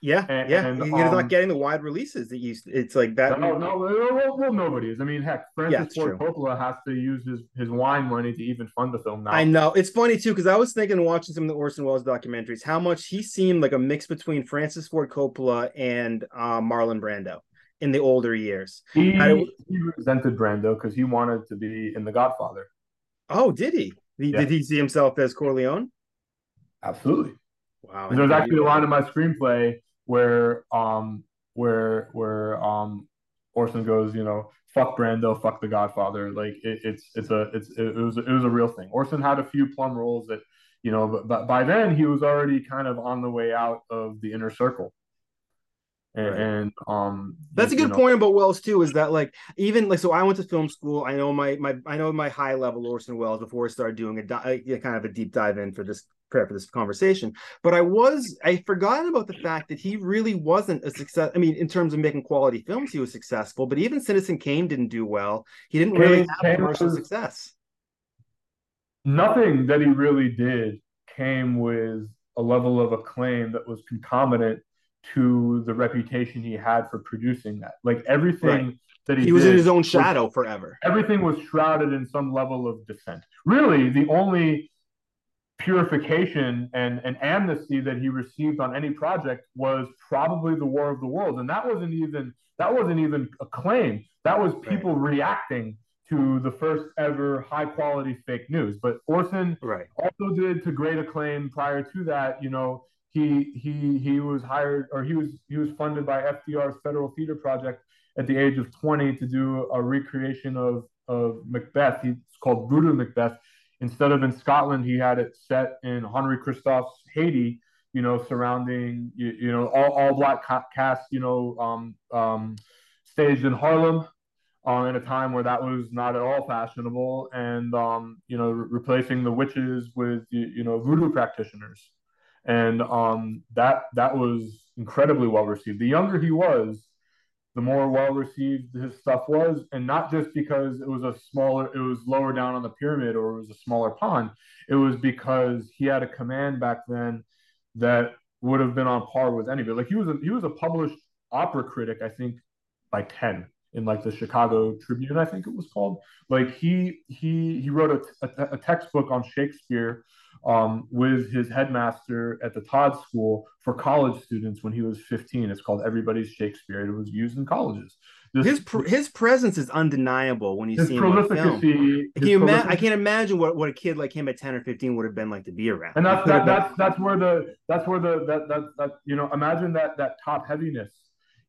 Yeah, and, yeah, and, he's um, not getting the wide releases that used. It's like that. No, no, well, well, nobody is. I mean, heck, Francis yeah, Ford true. Coppola has to use his his wine money to even fund the film now. I know it's funny too because I was thinking watching some of the Orson Welles documentaries, how much he seemed like a mix between Francis Ford Coppola and uh, Marlon Brando in the older years. He, I, he resented Brando because he wanted to be in The Godfather. Oh, did he? yeah. Did he see himself as Corleone? Absolutely. Wow. There's actually a line in my screenplay where um where where um Orson goes, you know, fuck Brando, fuck The Godfather. Like it, it's it's a it's it was it was a real thing. Orson had a few plum roles that you know, but, but by then he was already kind of on the way out of the inner circle. And, right. and um that's a good know. point about Welles too is that like even like so I went to film school I know my my I know my high level Orson Welles before I started doing a, a kind of a deep dive in for this prep for this conversation. But I was I forgot about the fact that he really wasn't a success. I mean, in terms of making quality films, he was successful, but even Citizen Kane didn't do well. He didn't really Kane, have commercial success. Nothing that he really did came with a level of acclaim that was concomitant to the reputation he had for producing that. Like everything right. that he, he was in his own shadow was, forever. Everything was shrouded in some level of dissent. Really, the only purification and, and amnesty that he received on any project was probably the War of the Worlds, and that wasn't even that wasn't even a claim. That was people right. reacting to the first ever high quality fake news. But Orson right. also did to great acclaim prior to that. You know, he he he was hired or he was he was funded by FDR's Federal Theater Project at the age of 20 to do a recreation of of Macbeth. He's called Voodoo Macbeth Instead of in Scotland, he had it set in Henri Christophe's Haiti, you know, surrounding, you, you know, all, all black cast, you know, um, um, staged in Harlem uh, in a time where that was not at all fashionable and, um, you know, re- replacing the witches with, you, you know, voodoo practitioners. And um, that, that was incredibly well received. The younger he was, the more well received his stuff was, and not just because it was a smaller, it was lower down on the pyramid or it was a smaller pond. It was because he had a command back then that would have been on par with anybody. Like he was a he was a published opera critic, I think, by ten in like the Chicago Tribune, I think it was called. Like he he he wrote a, a, a textbook on Shakespeare um, with his headmaster at the Todd School for college students when he was 15. It's called Everybody's Shakespeare. It was used in colleges. This, his pr- his presence is undeniable when you see him on film. Can you ima- I can't imagine what, what a kid like him at 10 or 15 would have been like to be around. And that's that, that's that's where the that's where the that that that you know imagine that that top heaviness,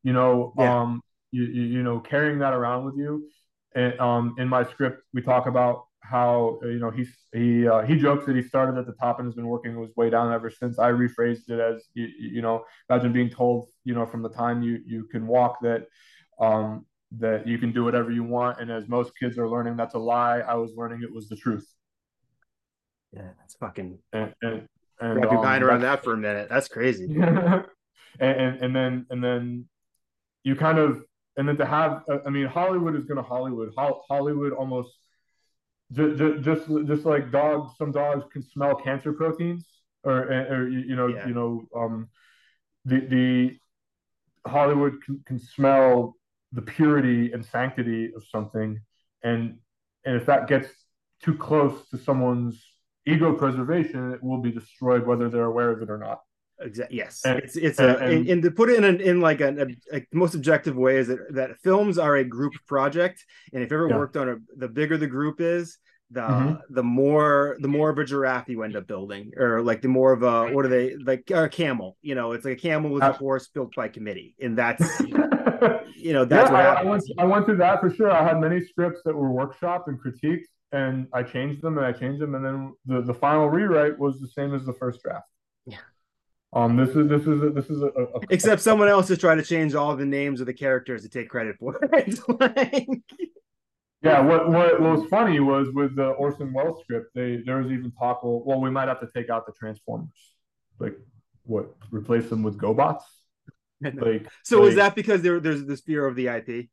you know, yeah. um you, you, you know carrying that around with you. And um in my script we talk about how uh, you know he he uh, he jokes that he started at the top and has been working his way down ever since. I rephrased it as you, you know imagine being told you know from the time you you can walk that um, that you can do whatever you want, and as most kids are learning, that's a lie. I was learning it was the truth. Yeah, that's fucking. And, and, and wrap your um, mind around that for a minute. That's crazy. *laughs* and, and and then and then you kind of and then to have I mean Hollywood is going to Hollywood. Hollywood almost just, just just like dogs some dogs can smell cancer proteins or or you know yeah. you know um the the hollywood can, can smell the purity and sanctity of something and and if that gets too close to someone's ego preservation it will be destroyed whether they're aware of it or not Exactly. Yes, and, it's it's and, a and, and, to put it in a, in like a, a, a, most objective way is that that films are a group project, and if you ever yeah. worked on a, the bigger the group is, the mm-hmm. the more the more of a giraffe you end up building, or like the more of a what are they like a camel? You know, it's like a camel with a horse built by committee, and that's *laughs* you know that's yeah, I, I, went I went through that for sure. I had many scripts that were workshopped and critiqued, and I changed them and I changed them, and then the the final rewrite was the same as the first draft. Yeah. Um, this is this is a, this is a, a, except someone else is trying to change all the names of the characters to take credit for it. *laughs* like... Yeah, what, what what was funny was with the Orson Welles script, they there was even talk. Well, well, we might have to take out the Transformers, like what replace them with GoBots. *laughs* Like, so like, is that because there there's this fear of the IP?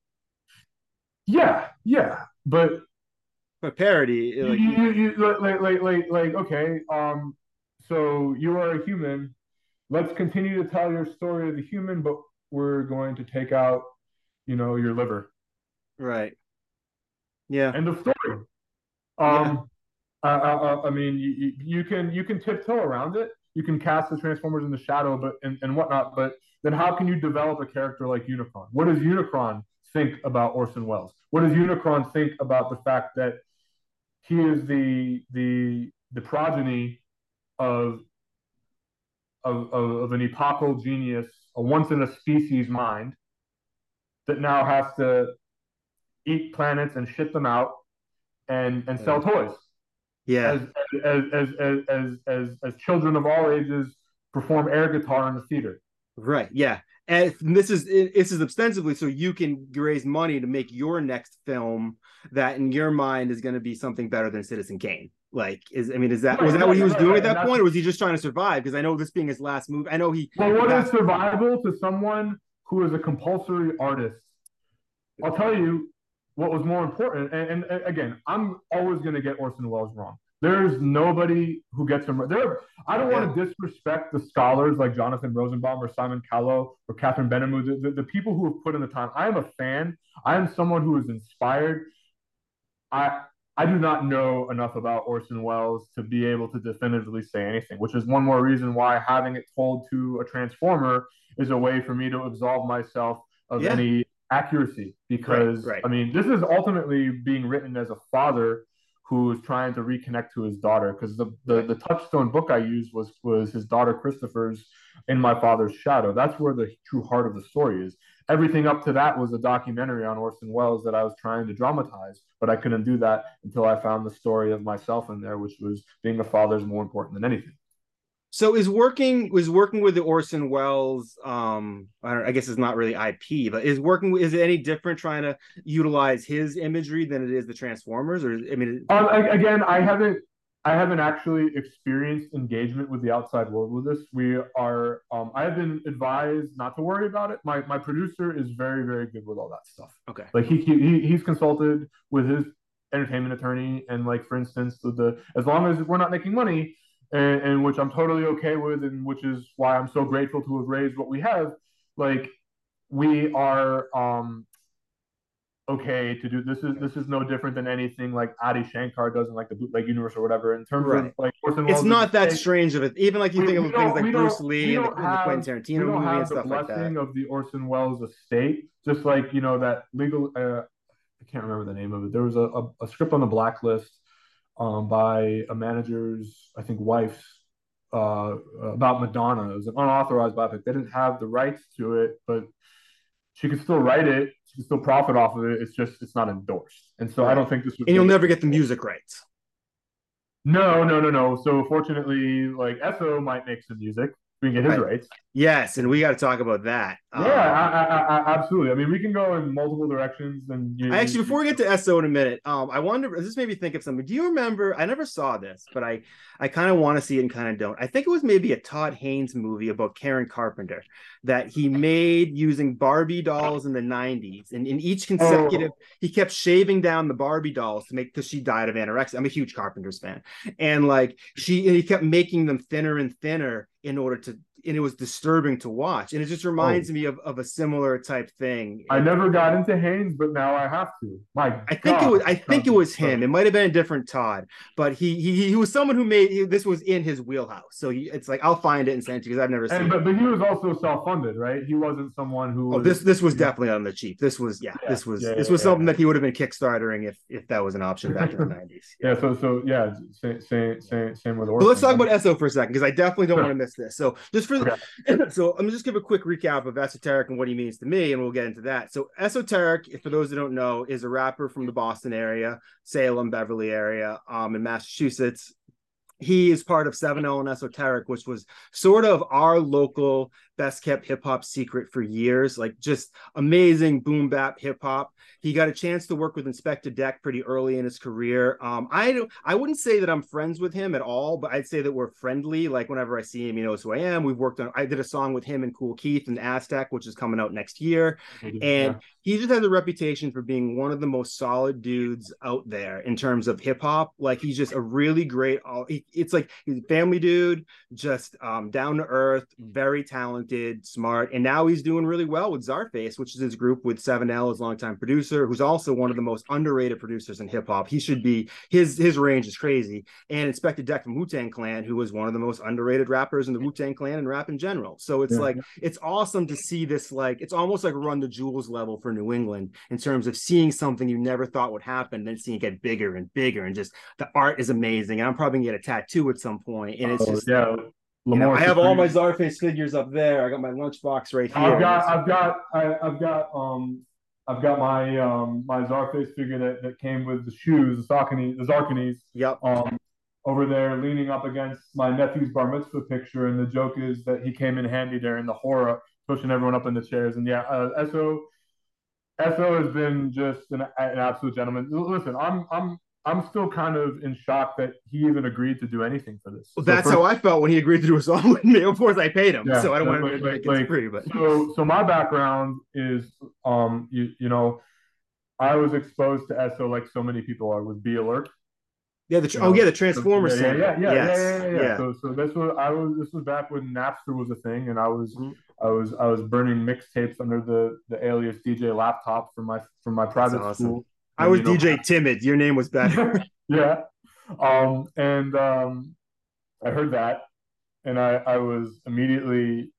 Yeah, yeah, but but parody, like, you, you, like, like, like, like, okay, um, so you are a human. Let's continue to tell your story of the human, but we're going to take out, you know, your liver. Right. Yeah. End of story. Um, yeah. I, I, I, mean, you, you can you can tiptoe around it. You can cast the Transformers in the shadow, but and, and whatnot. But then, how can you develop a character like Unicron? What does Unicron think about Orson Welles? What does Unicron think about the fact that he is the the the progeny of of, of, of an epochal genius, a once in a species mind that now has to eat planets and ship them out and and sell toys. Yeah. As as as as as as, as children of all ages perform air guitar in the theater. Right. Yeah. And this is this is ostensibly so you can raise money to make your next film that in your mind is going to be something better than Citizen Kane. Like, is I mean, is that was that what he was doing at that point, or was he just trying to survive? Because I know this being his last move, I know he. Well, what is survival to someone who is a compulsory artist? I'll tell you, what was more important, and, and again, I'm always going to get Orson Welles wrong. There's nobody who gets him. There, I don't want to disrespect the scholars like Jonathan Rosenbaum or Simon Callow or Catherine Benamou, the, the, the people who have put in the time. I am a fan. I am someone who is inspired. I I do not know enough about Orson Welles to be able to definitively say anything, which is one more reason why having it told to a transformer is a way for me to absolve myself of yeah. any accuracy because right, right. I mean this is ultimately being written as a father who is trying to reconnect to his daughter because the, the the touchstone book I used was was his daughter Christopher's in my father's shadow. That's where the true heart of the story is. Everything up to that was a documentary on Orson Welles that I was trying to dramatize, but I couldn't do that until I found the story of myself in there, which was being a father is more important than anything. So is working was working with the Orson Welles. Um, I, I, guess it's not really IP, but is working is it any different trying to utilize his imagery than it is the Transformers? Or I mean, um, again, I haven't I haven't actually experienced engagement with the outside world with this. We are um, I have been advised not to worry about it. My my producer is very very good with all that stuff. Okay, like he, he he's consulted with his entertainment attorney, and like for instance, the, the as long as we're not making money and, and which I'm totally okay with, and which is why I'm so grateful to have raised what we have. Like we are um, okay to do this is this is no different than anything like Adi Shankar does in like the bootleg universe or whatever. In terms right. of like Orson, it's not that strange of it. Even like you we, think of things like Bruce Lee and the, have, Quentin Tarantino movie and stuff like that. of the Orson Welles estate, just like you know that legal. Uh, I can't remember the name of it. There was a, a, a script on the blacklist um, by a manager's, I think, wife's uh, about Madonna. It was an unauthorized biopic. They didn't have the rights to it, but she could still write it. Still profit off of it. It's just it's not endorsed, and so I don't think this. Was and you'll never get the music rights. No, no, no, no. So fortunately, like Esso might make some music, we can get his right. rights. Yes, and we got to talk about that. Yeah, um, I, I, I, absolutely. I mean, we can go in multiple directions. And you, actually, before we get to Esso in a minute, um, I wonder. This made me think of something. Do you remember? I never saw this, but I, I kind of want to see it and kind of don't. I think it was maybe a Todd Haynes movie about Karen Carpenter that he made using Barbie dolls in the '90s, and in each consecutive, oh. he kept shaving down the Barbie dolls to make because she died of anorexia. I'm a huge Carpenter's fan, and like she, he kept making them thinner and thinner in order to and it was disturbing to watch. And it just reminds oh. me of, of a similar type thing. I never got into Haynes, but now I have to. My I think God. it was I think it was him. It might have been a different Todd, but he he, he was someone who made he, this was in his wheelhouse. So he, it's like I'll find it and send it to you because I've never seen and, it. But, but he was also self funded, right? He wasn't someone who. Oh, was, this this was definitely on the cheap. This was yeah. yeah this was yeah, this was something that he would have been kickstartering if if that was an option back in the *laughs* nineties. Yeah. So so yeah. Same same same, same with. Orphan. But let's talk about Esso for a second because I definitely don't want to miss this. So just for okay. *laughs* so let me just give a quick recap of Esoteric and what he means to me, and we'll get into that. So Esoteric, for those who don't know, is a rapper from the Boston area, Salem, Beverly area, um, in Massachusetts he is part of 7L and Esoteric, which was sort of our local best kept hip hop secret for years, like just amazing boom bap hip hop. He got a chance to work with Inspectah Deck pretty early in his career. Um, I I wouldn't say that I'm friends with him at all, but I'd say that we're friendly. Like whenever I see him, he knows who I am. We've worked on. I did a song with him and Kool Keith and Aztec, which is coming out next year, and yeah. he just has a reputation for being one of the most solid dudes out there in terms of hip hop. Like he's just a really great. All It's like he's a family dude, just um, down to earth, very talented talented, smart, and now he's doing really well with Czarface, which is his group with 7L, his longtime producer, who's also one of the most underrated producers in hip hop. He should be his his range is crazy. And Inspectah Deck from Wu Tang Clan, who was one of the most underrated rappers in the Wu Tang Clan and rap in general. So it's yeah. like it's awesome to see this. Like it's almost like run the jewels level for New England in terms of seeing something you never thought would happen, then seeing it get bigger and bigger, and just the art is amazing. And I'm probably gonna get a tattoo at some point, and it's oh, just yeah. You know, I have all my Czarface figures up there. I got my lunchbox right here. I've got, I've got, I, have got, um, I've got my um my Czarface figure that, that came with the shoes, the Saucony, the. Yep. Um, over there leaning up against my nephew's bar mitzvah picture, and the joke is that he came in handy there in the horror, pushing everyone up in the chairs. And yeah, uh, Eso, Eso has been just an, an absolute gentleman. Listen, I'm I'm I'm still kind of in shock that he even agreed to do anything for this. Well, so that's how I felt when he agreed to do a song with me. Of course, I paid him, yeah, so I don't want to make it free. But so, so my background is, um, you, you know, I was exposed to Eso like so many people are with Be Alert. Yeah, the oh yeah, the Transformers. Yeah, yeah, yeah, yeah, yeah, So, so this was I was this was back when Napster was a thing, and I was mm-hmm. I was I was burning mixtapes under the the alias DJ Laptop from my from my private school I was DJ know, Timid. Your name was better. *laughs* yeah. Um, and um, I heard that, and I, I was immediately,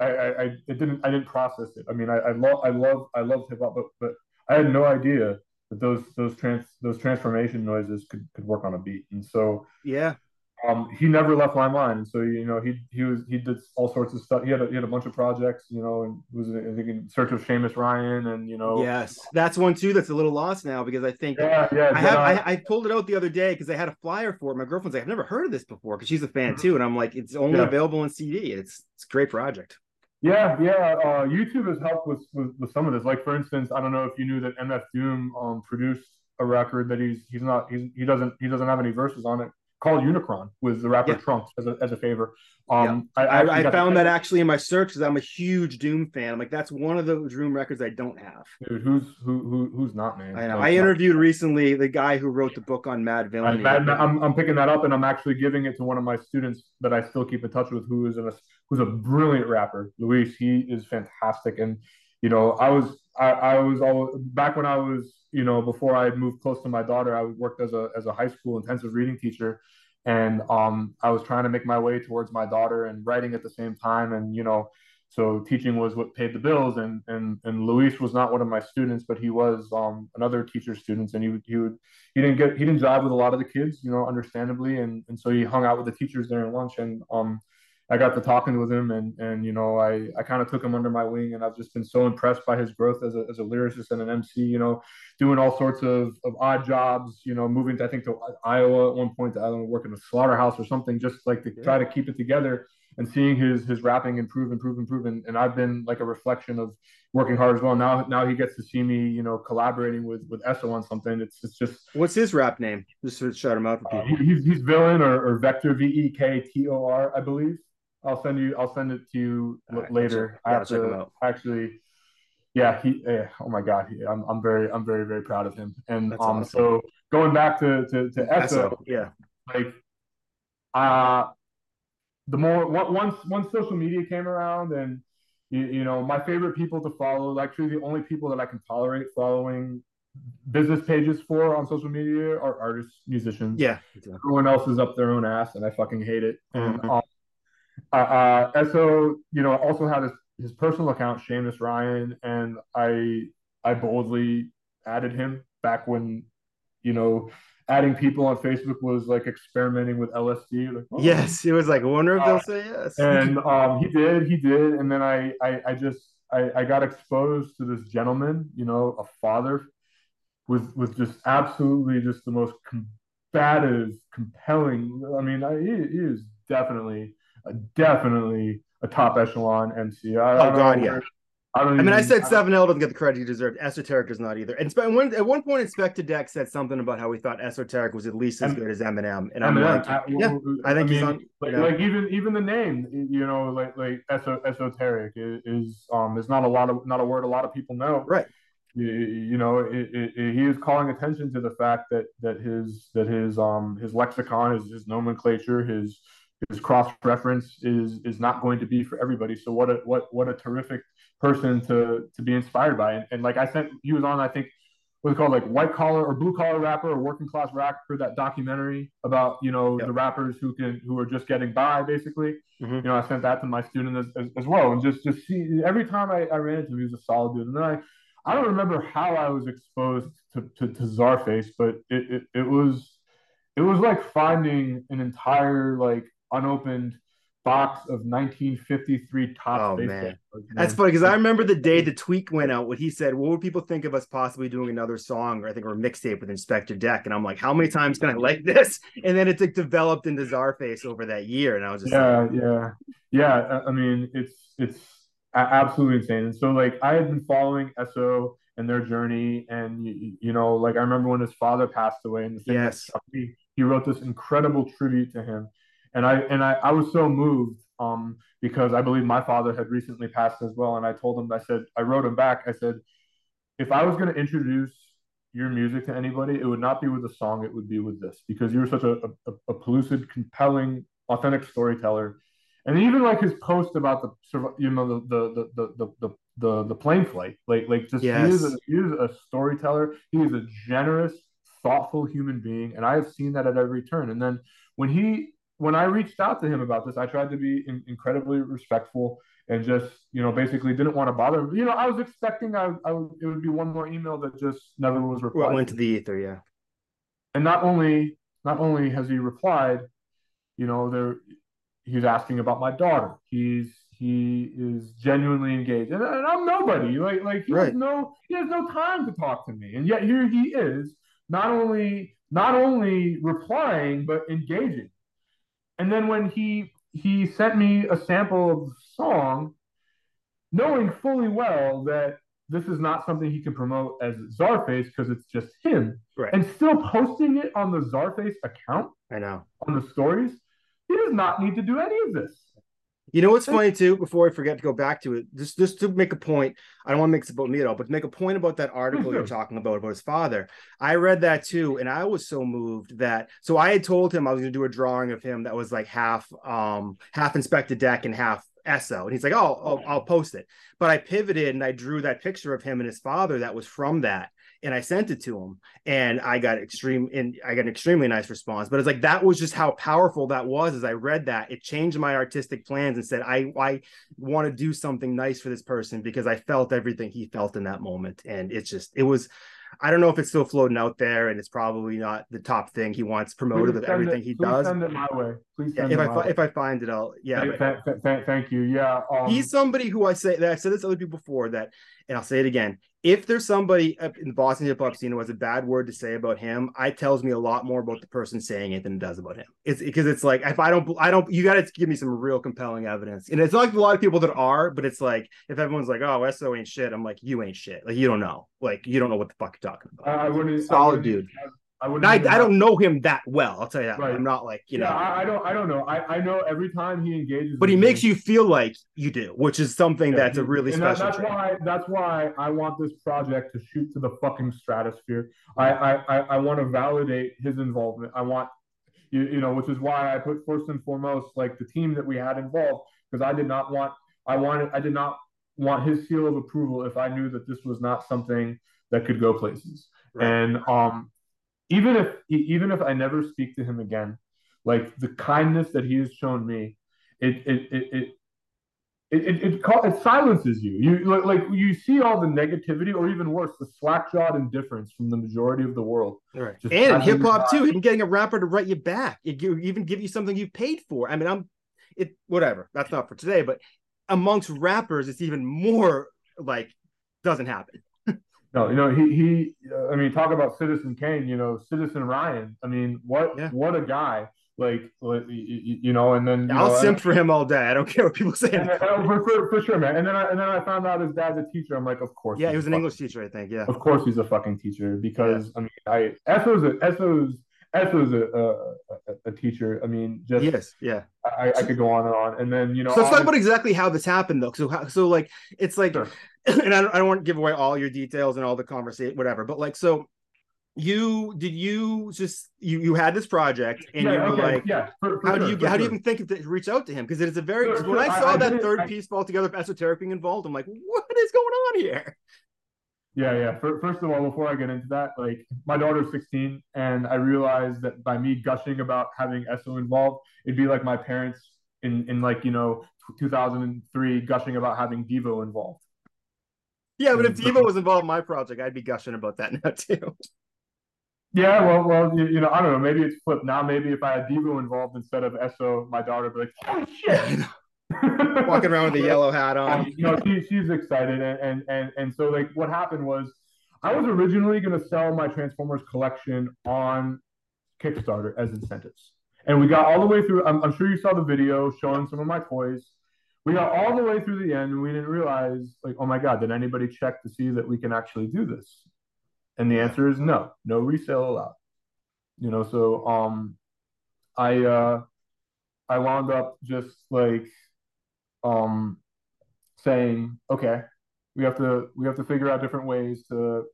I, I, I it didn't, I didn't process it. I mean, I, I love, I love, I love hip hop, but, but I had no idea that those, those trans, those transformation noises could, could work on a beat. And so, yeah, um, he never left my mind. And so, you know, he he was he did all sorts of stuff. He had a, he had a bunch of projects, you know, and was I think in search of Seamus Ryan, and you know, yes, that's one too. That's a little lost now because I think yeah, yeah. I have I, I, pulled it out the other day because I had a flyer for it. My girlfriend's like, I've never heard of this before because she's a fan mm-hmm. too, and I'm like, it's only yeah. available in CD. It's it's a great project. Yeah, yeah. Uh, YouTube has helped with, with, with some of this. Like for instance, I don't know if you knew that MF Doom um, produced a record that he's he's not he's, he doesn't he doesn't have any verses on it called Unicron with the rapper yeah. Trunks as a, as a favor. Um, yeah. I, I, I found that actually in my search because I'm a huge Doom fan. I'm like, that's one of the Doom records I don't have. Dude, who's who, who who's not man? I know. I interviewed recently the guy who wrote the book on Madvillainy. I'm, I'm, I'm picking that up and I'm actually giving it to one of my students that I still keep in touch with, who is a who's a brilliant rapper, Luis. He is fantastic, and you know, I was I, I was all back when I was you know before I moved close to my daughter, I worked as a as a high school intensive reading teacher. And um, I was trying to make my way towards my daughter and writing at the same time, and you know, so teaching was what paid the bills. And and and Luis was not one of my students, but he was um, another teacher's students, and he he would he didn't get he didn't jive with a lot of the kids, you know, understandably, and and so he hung out with the teachers during lunch, and um, I got to talking with him and and you know I I kind of took him under my wing and I've just been so impressed by his growth as a, as a lyricist and an MC you know doing all sorts of, of odd jobs you know moving to, I think to Iowa at one point to I don't know work in a slaughterhouse or something just like to try to keep it together and seeing his his rapping improve improve improve. And, and I've been like a reflection of working hard as well. Now now he gets to see me you know collaborating with with Eso on something. It's it's just what's his rap name? Just to shout him out for people. uh, he, he's, he's villain or, or Vector V E K T O R I believe I'll send you. I'll send it to you right, later. I have to actually. Yeah, he. Yeah, oh my God, he, I'm. I'm very. I'm very. Very proud of him. And That's um. Awesome. So going back to to to Eso, yeah. Like, uh, the more once once social media came around and you, you know my favorite people to follow actually the only people that i can tolerate following business pages for on social media are artists musicians yeah everyone else is up their own ass and i fucking hate it mm-hmm. and um, uh, uh, so you know also had his, his personal account Seamus Ryan and i i boldly added him back when you know adding people on Facebook was like experimenting with LSD. Like, oh. Yes, it was like, I wonder if uh, they'll say yes. And *laughs* um, he did, he did, and then I, I, I just, I, I got exposed to this gentleman, you know, a father, with with just absolutely just the most combative, compelling. I mean, I, he, he is definitely, definitely a top echelon MC. I, oh God, yeah. I, I mean, I said Seven L doesn't get the credit he deserved. Esoteric does not either. And one, at one point, Inspectah Deck said something about how he thought Esoteric was at least as good as Eminem. And I'm like, I, yeah, I think I mean, he's on. Like, you know. like, even even the name, you know, like like esoteric is um is not a lot of not a word a lot of people know. Right. You, you know, it, it, it, he is calling attention to the fact that that his that his um his lexicon, his his nomenclature, his his cross reference is is not going to be for everybody. So what a what what a terrific person to to be inspired by. And, and like I sent, he was on, I think, what's called like white collar or blue collar rapper or working class rapper, that documentary about you know yep. the rappers who can who are just getting by basically. Mm-hmm. You know, I sent that to my student as, as, as, well, and just just see every time I, I ran into him, he was a solid dude. And then I I don't remember how I was exposed to to, to Czarface, but it, it it was it was like finding an entire like unopened box of 1953 Topps oh, man. That's funny because I remember the day the tweet went out when he said, What would people think of us possibly doing another song or I think or a mixtape with Inspectah Deck? And I'm like, How many times can I like this? *laughs* And then it's like developed into Czarface over that year. And I was just Yeah, like, yeah. Yeah. I mean, it's it's absolutely insane. And so like I had been following SO and their journey and you, you know, like I remember when his father passed away and the thing yes. he, he wrote this incredible tribute to him and I and I, I was so moved um, because I believe my father had recently passed as well, and I told him I said I wrote him back. I said if I was going to introduce your music to anybody, it would not be with a song; it would be with this because you were such a, a, a pellucid, compelling, authentic storyteller. And even like his post about the you know the the the the the, the, the plane flight, like like just yes. he is a, he is a storyteller. He is a generous, thoughtful human being, and I have seen that at every turn. And then when he when I reached out to him about this, I tried to be in, incredibly respectful and just, you know, basically didn't want to bother him. You know, I was expecting I, I would, it would be one more email that just never was replied. Well, went to the ether, yeah. And not only not only has he replied, you know, there he's asking about my daughter. He's he is genuinely engaged, and, and I'm nobody. Like like he right. has no he has no time to talk to me, and yet here he is, not only not only replying but engaging. And then when he he sent me a sample of the song, knowing fully well that this is not something he can promote as Czarface because it's just him, right. and still posting it on the Czarface account. I know on the stories. He does not need to do any of this. You know what's funny too? Before I forget to go back to it, just just to make a point. I don't want to make it about me at all, but to make a point about that article you're talking about about his father. I read that too, and I was so moved that. So I had told him I was going to do a drawing of him that was like half um half Inspectah Deck and half Esso, and he's like, "Oh, I'll, I'll post it." But I pivoted and I drew that picture of him and his father that was from that and I sent it to him and I got extreme and I got an extremely nice response. But it's like that was just how powerful that was as I read that. It changed my artistic plans and said I I want to do something nice for this person because I felt everything he felt in that moment. And it's just it was I don't know if it's still floating out there, and it's probably not the top thing he wants promoted of everything it, he does. Send it my way, please. Yeah, if I if I find it, I'll yeah. Thank, but, thank, thank you. Yeah, um, he's somebody who I say that I said this to other people before that, and I'll say it again if there's somebody in the Boston hip hop scene who has a bad word to say about him, it tells me a lot more about the person saying it than it does about him. It's because it's like if I don't, I don't, you got to give me some real compelling evidence. And it's not like a lot of people that are, but it's like if everyone's like, "Oh, SO ain't shit," I'm like, "You ain't shit." Like you don't know, like you don't know what the fuck you're talking about. I wouldn't solid I wouldn't, dude. I, would. I, I, don't know him that well. I'll tell you that. Right. I'm not like you yeah, know. I, I, don't. I don't know. I, I know every time he engages, but he makes you feel like you do, which is something yeah, that's he, a really special. That, that's why. That's why I want this project to shoot to the fucking stratosphere. I I I want to validate his involvement. I want you, you know, which is why I put first and foremost like the team that we had involved because I did not want I wanted I did not want his seal of approval if I knew that this was not something that could go places. Right. And um, even if even if I never speak to him again, like the kindness that he has shown me, it it it it it, it, it, it, silences you. You like, like you see all the negativity, or even worse, the slack-jawed indifference from the majority of the world. Right. and hip hop too, even getting a rapper to write you back, it, even give you something you paid for. I mean, I'm it whatever. That's not for today, but amongst rappers, it's even more like doesn't happen. No, you know he he. Uh, I mean, talk about Citizen Kane. You know, Citizen Ryan. I mean, what yeah. what a guy. Like, you know, and then I'll know, simp for him all day. I don't *laughs* care what people say. And, and, for, for, for, sure, man. And then I and then I found out his dad's a teacher. I'm like, of course. Yeah, he was an English teacher, I think. Yeah. Of course, he's a fucking teacher because yeah. I mean, I Esso's a Esso's Esso's a, a, a, teacher. I mean, just yes, yeah. I, I could go on and on, and then you know. So let's talk about exactly how this happened, though. So, how, so like, it's like, sure. *laughs* and I don't, I don't want to give away all your details and all the conversation, whatever. But like, so you did you just you you had this project and yeah, you were okay. like yeah for, for how sure, do you how sure. do you even think to reach out to him because it is a very when I saw I, that third piece fall together esoteric being involved I'm like what is going on here yeah, yeah. First of all, before I get into that, like my daughter's 16, and I realized that by me gushing about having Esso involved, it'd be like my parents in in like you know 2003 gushing about having Devo involved. Yeah, but if Devo was involved in my project, I'd be gushing about that *laughs* now too. Yeah, well, well, you, you, know, I don't know. Maybe it's flipped now. Maybe if I had Devo involved instead of Esso, my daughter would be like, "Oh shit!" *laughs* *laughs* walking around with a yellow hat on. you know, she, she's excited, and, and and and so like what happened was, I was originally going to sell my Transformers collection on Kickstarter as incentives, and we got all the way through. I'm, I'm sure you saw the video showing some of my toys. We got all the way through the end, and we didn't realize, like, oh my god, did anybody check to see that we can actually do this? And the answer is no, no resale allowed. You know, so um, I uh, I wound up just like um, saying, okay, we have to we have to figure out different ways to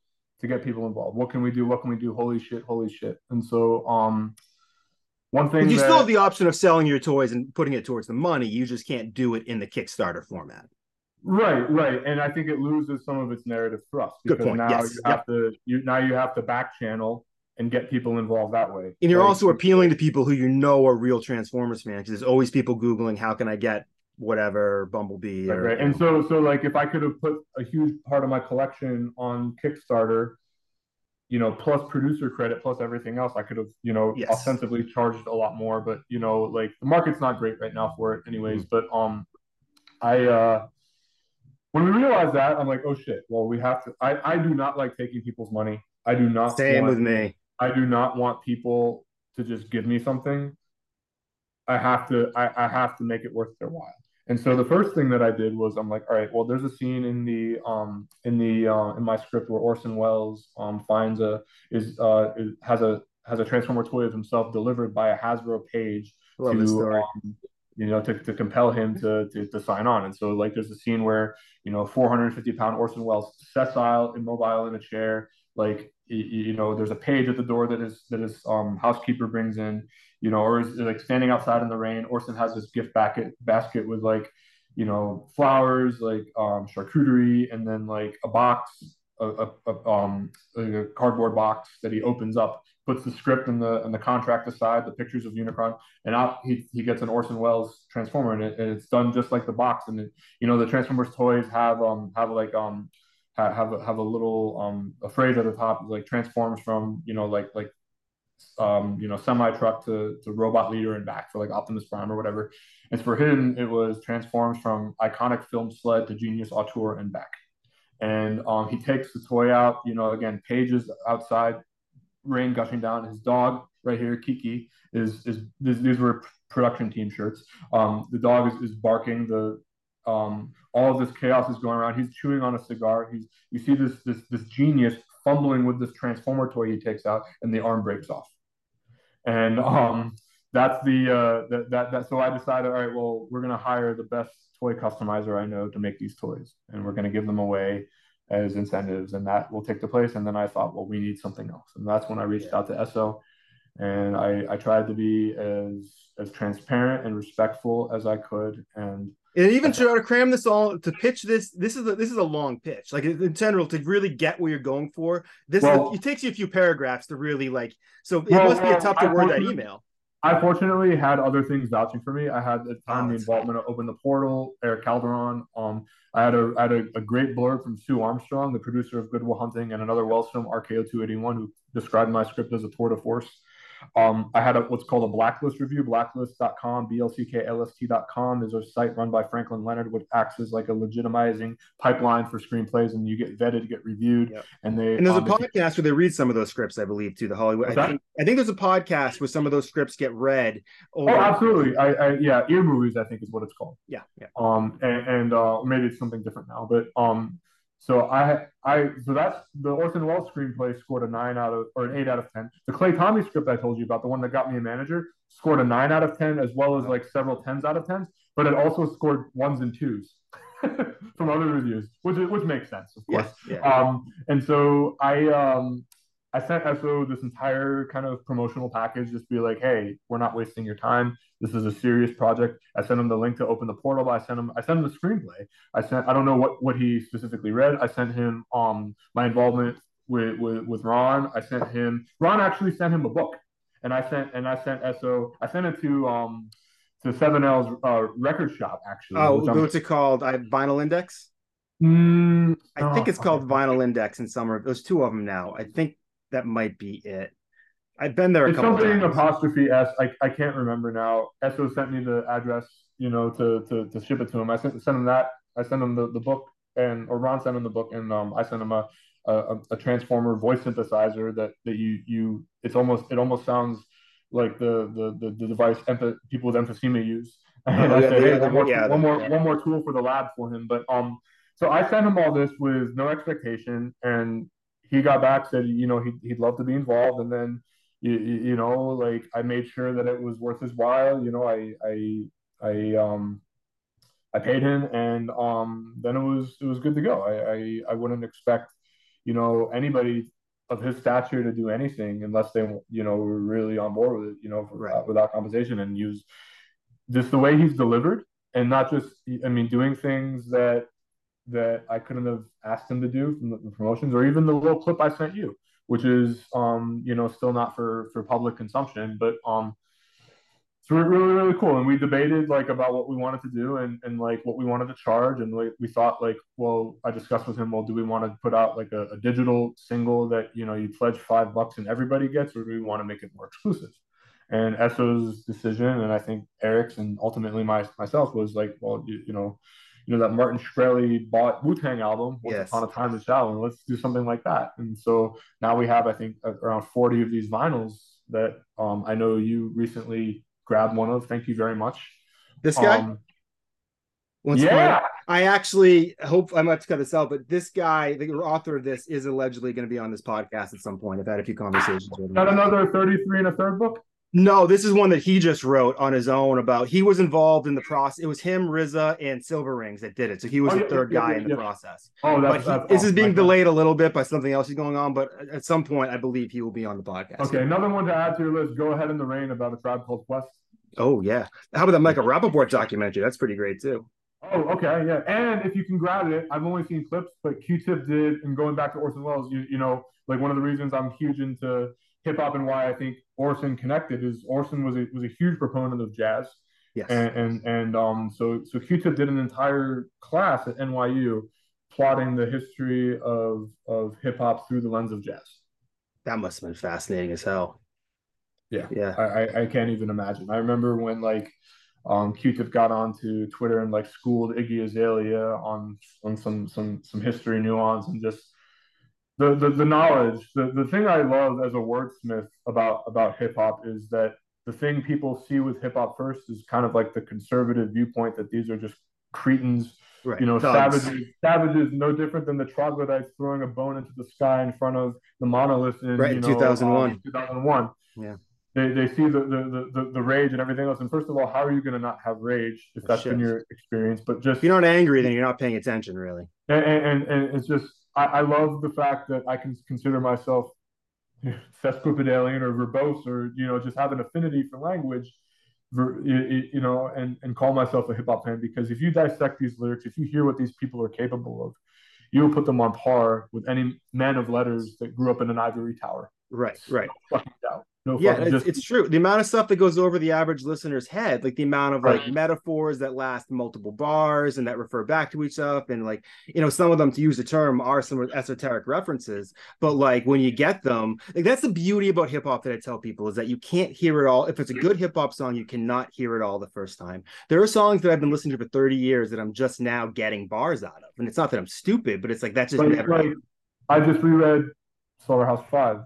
to get people involved. What can we do? What can we do? Holy shit! Holy shit! And so, um, one thing but you that, still have the option of selling your toys and putting it towards the money. You just can't do it in the Kickstarter format. Right, right, and I think it loses some of its narrative thrust because now yes. you have yep. to you now you have to back channel and get people involved that way. And you're also appealing to people who you know are real Transformers fans. Because there's always people googling how can I get whatever Bumblebee. Right, or, right. And so, so like if I could have put a huge part of my collection on Kickstarter, you know, plus producer credit, plus everything else, I could have, you know, yes. ostensibly charged a lot more. But you know, like the market's not great right now for it, anyways. Mm-hmm. But um, I uh, when we realized that, I'm like, oh shit. Well, we have to. I I do not like taking people's money. I do not. Same want, with me. I do not want people to just give me something. I have to. I, I have to make it worth their while. And so the first thing that I did was I'm like, all right, well, there's a scene in the um in the uh, in my script where Orson Welles um finds a is uh is, has a has a transformer toy of himself delivered by a Hasbro page Love to um, you know to, to compel him to, to to sign on. And so like there's a scene where you know 450 pound Orson Welles sessile immobile in a chair like you know there's a page at the door that is that his um housekeeper brings in you know, or is like standing outside in the rain. Orson has this gift basket basket with like, you know, flowers, like um, charcuterie, and then like a box, a, a, a um, a cardboard box that he opens up, puts the script and the and the contract aside, the pictures of Unicron, and out he, he gets an Orson Welles Transformer, and, it, and it's done just like the box. And it, you know, the Transformers toys have um have like um have a, have a little um a phrase at the top like transforms from you know like like um, you know, semi truck to, to robot leader and back for like Optimus Prime or whatever. And for him, it was transforms from iconic film sled to genius auteur and back. And um, he takes the toy out, you know, again, pages outside, rain gushing down. His dog right here, Kiki, is is these, these were production team shirts. Um, the dog is, is barking. The um, all of this chaos is going around. He's chewing on a cigar. He's you see this this this genius fumbling with this transformer toy he takes out, and the arm breaks off. And um, that's the uh, that, that that. So I decided, all right, well, we're gonna hire the best toy customizer I know to make these toys, and we're gonna give them away as incentives, and that will take the place. And then I thought, well, we need something else, and that's when I reached out to Esso, and I, I tried to be as as transparent and respectful as I could. And and even try to cram this all to pitch this. This is a, this is a long pitch, like in general, to really get what you're going for. This well, is, it takes you a few paragraphs to really like. So it well, must be well, tough to word that email. I fortunately had other things vouching for me. I had the time, oh, the involvement of Open the Portal, Eric Calderon. Um, I had a I had a, a, great blurb from Su Armstrong, the producer of Good Will Hunting, and another Welles film, RKO 281, who described my script as a tour de force. Um, I had a, what's called a blacklist review, blacklist.com, blcklst.com is a site run by Franklin Leonard, which acts as like a legitimizing pipeline for screenplays, and you get vetted, get reviewed, yep. and they and there's um, a podcast where they read some of those scripts, I believe, too. The Hollywood, I think, I think, there's a podcast where some of those scripts get read. Over- oh, absolutely. I, I, yeah, ear movies, I think is what it's called. Yeah, yeah. Um, and, and uh, maybe it's something different now, but um, so I I so that's the Orson Welles screenplay scored a nine out of or an eight out of ten. The Clay Tommy script I told you about, the one that got me a manager, scored a nine out of ten as well as like several tens out of tens, but it also scored ones and twos *laughs* from other reviews, which which makes sense, of course. Yes, yeah. Um, and so I um I sent Esso this entire kind of promotional package, just be like, hey, we're not wasting your time. This is a serious project. I sent him the link to open the portal. I sent him I sent him the screenplay. I sent I don't know what what he specifically read. I sent him um my involvement with with, with Ron. I sent him Ron actually sent him a book, and I sent and I sent Esso. I sent it to um to Seven L's uh, record shop actually. Oh, what's it called? I Vinyl Index. Mm, I think it's called Vinyl Index in summer. There's two of them now. I think that might be it. I've been there a it's couple something times. apostrophe S. I, I can't remember now. Esso sent me the address, you know, to to, to ship it to him. I sent sent him that. I sent him the, the book and or Ron sent him the book and um I sent him a a, a transformer voice synthesizer that that you you it's almost it almost sounds like the the the, the device emph- people with emphysema use. *laughs* And yeah, said, hey, one, more, yeah, one more one more tool for the lab for him. But um so I sent him all this with no expectation and he got back said you know he'd, he'd love to be involved and then you, you know like i made sure that it was worth his while you know i i i um i paid him and um then it was it was good to go i i, I wouldn't expect you know anybody of his stature to do anything unless they you know were really on board with it you know for, right. uh, without compensation and use just the way he's delivered and not just i mean doing things that that I couldn't have asked him to do from the, promotions, or even the little clip I sent you, which is um, you know still not for for public consumption, but um, it's really really cool. And we debated like about what we wanted to do and and like what we wanted to charge, and like we thought like well I discussed with him well do we want to put out like a, a digital single that you know you pledge five bucks and everybody gets, or do we want to make it more exclusive? And Esso's decision, and I think Eric's, and ultimately my myself was like, well, you, you know, you know that Martin Shkreli bought Wu Tang album once yes. upon a time in Shaolin. let's do something like that. And so now we have I think around 40 of these vinyls that um, I know you recently grabbed one of. Thank you very much. This guy. Um, Once yeah, I actually hope I might have to cut this out, but this guy, the author of this, is allegedly going to be on this podcast at some point. I've had a few conversations with him. Got another 33 and a third book? No, this is one that he just wrote on his own about. He was involved in the process. It was him, RZA, and Cilvaringz that did it. So he was oh, the yeah, third yeah, guy yeah, in the process. Oh, that's, but he, this is being delayed a little bit by something else is going on. But at some point, I believe he will be on the podcast. Okay, another one to add to your list. Go ahead in the rain about a tribe called Quest. Oh yeah, how about that Michael Rapaport documentary? That's pretty great too. Oh, okay, yeah. And if you can grab it, I've only seen clips, but Q-Tip did, and going back to Orson Welles, you, you know, like one of the reasons I'm huge into hip hop and why I think Orson connected is Orson was a was a huge proponent of jazz. Yes. And and, and um so so Q-Tip did an entire class at NYU plotting the history of of hip hop through the lens of jazz. That must have been fascinating as hell. Yeah. Yeah. I, I can't even imagine. I remember when like um, Q-Tip got onto Twitter and like schooled Iggy Azalea on on some some some history nuance and just the, the, the knowledge, the, the thing I love as a wordsmith about, about hip hop is that the thing people see with hip hop first is kind of like the conservative viewpoint that these are just cretins, right. you know, Thugs. savages, savages, no different than the troglodytes throwing a bone into the sky in front of the monolith in right, you know, 2001. Um, 2001. Yeah. They, they see the, the, the, the rage and everything else. And first of all, how are you going to not have rage if that's been your experience? But just if you're not angry, then you're not paying attention, really. And, and, and it's just I, I love the fact that I can consider myself *laughs* sesquipedalian or verbose or you know just have an affinity for language you know and and call myself a hip-hop fan because if you dissect these lyrics if you hear what these people are capable of you will put them on par with any man of letters that grew up in an ivory tower. Right right. no fucking doubt no yeah, it's, just... it's, true. The amount of stuff that goes over the average listener's head, like the amount of like right. metaphors that last multiple bars and that refer back to each other, and like you know, some of them, to use the term, are some esoteric references. But like when you get them, like that's the beauty about hip hop that I tell people is that you can't hear it all. If it's a good hip hop song, you cannot hear it all the first time. There are songs that I've been listening to for thirty years that I'm just now getting bars out of, and it's not that I'm stupid, but it's like that's just like, never. Like, I just reread Slaughterhouse Five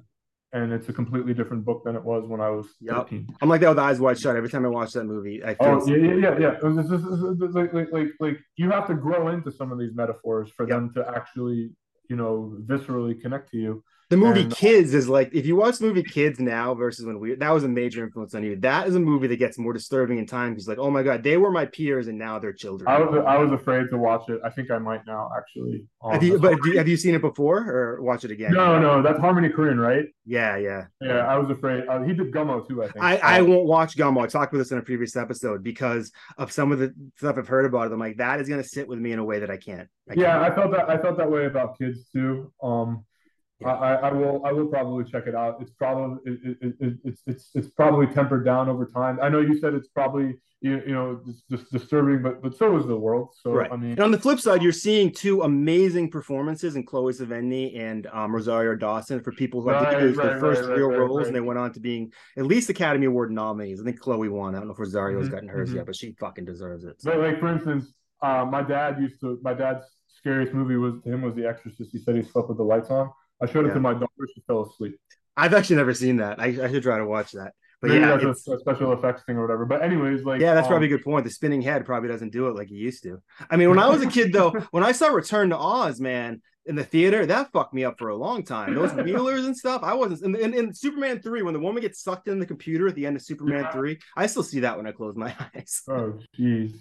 and it's a completely different book than it was when I was yep. 13. I'm like that with eyes wide shut every time I watch that movie. I oh, feel oh yeah, yeah, yeah, yeah. This is, like, like, like, like you have to grow into some of these metaphors for yep. them to actually, you know, viscerally connect to you. The movie and, Kids is like if you watch the movie Kids now versus when we that was a major influence on you. That is a movie that gets more disturbing in time because like oh my god they were my peers and now they're children. I was I was afraid to watch it. I think I might now actually. Um, have you, but have you seen it before or watch it again? No, no, that's Harmony Korine, right? Yeah, yeah. Yeah, I was afraid. Uh, he did Gummo too. I think. I, I won't watch Gummo. I talked about this in a previous episode because of some of the stuff I've heard about it. I'm like that is going to sit with me in a way that I can't. I yeah, can't. I felt that I felt that way about kids too. Um yeah. I, I will I will probably check it out. It's probably it, it, it, it's it's it's probably tempered down over time. I know you said it's probably you, you know just disturbing, but but so is the world. So right. I mean, and on the flip side, you're seeing two amazing performances in Chloe Sevigny and um, Rosario Dawson for people who right, I think right, their first real roles, and they went on to being at least Academy Award nominees. I think Chloe won. I don't know if Rosario's mm-hmm, gotten hers mm-hmm. yet, but she fucking deserves it. So. But like for instance, uh, my dad used to my dad's scariest movie was to him was The Exorcist. He said he slept with the lights on. I showed it yeah. to my daughter. She fell asleep. I've actually never seen that. I, I should try to watch that. But Maybe yeah, that's a, special effects thing or whatever. But anyways, like yeah, that's um, probably a good point. The spinning head probably doesn't do it like it used to. I mean, when I was a kid though, *laughs* when I saw Return to Oz, man, in the theater, that fucked me up for a long time. Those *laughs* wheelers and stuff, I wasn't. In, in, in, Superman three, when the woman gets sucked in the computer at the end of Superman yeah. three, I still see that when I close my *laughs* eyes. Oh, jeez.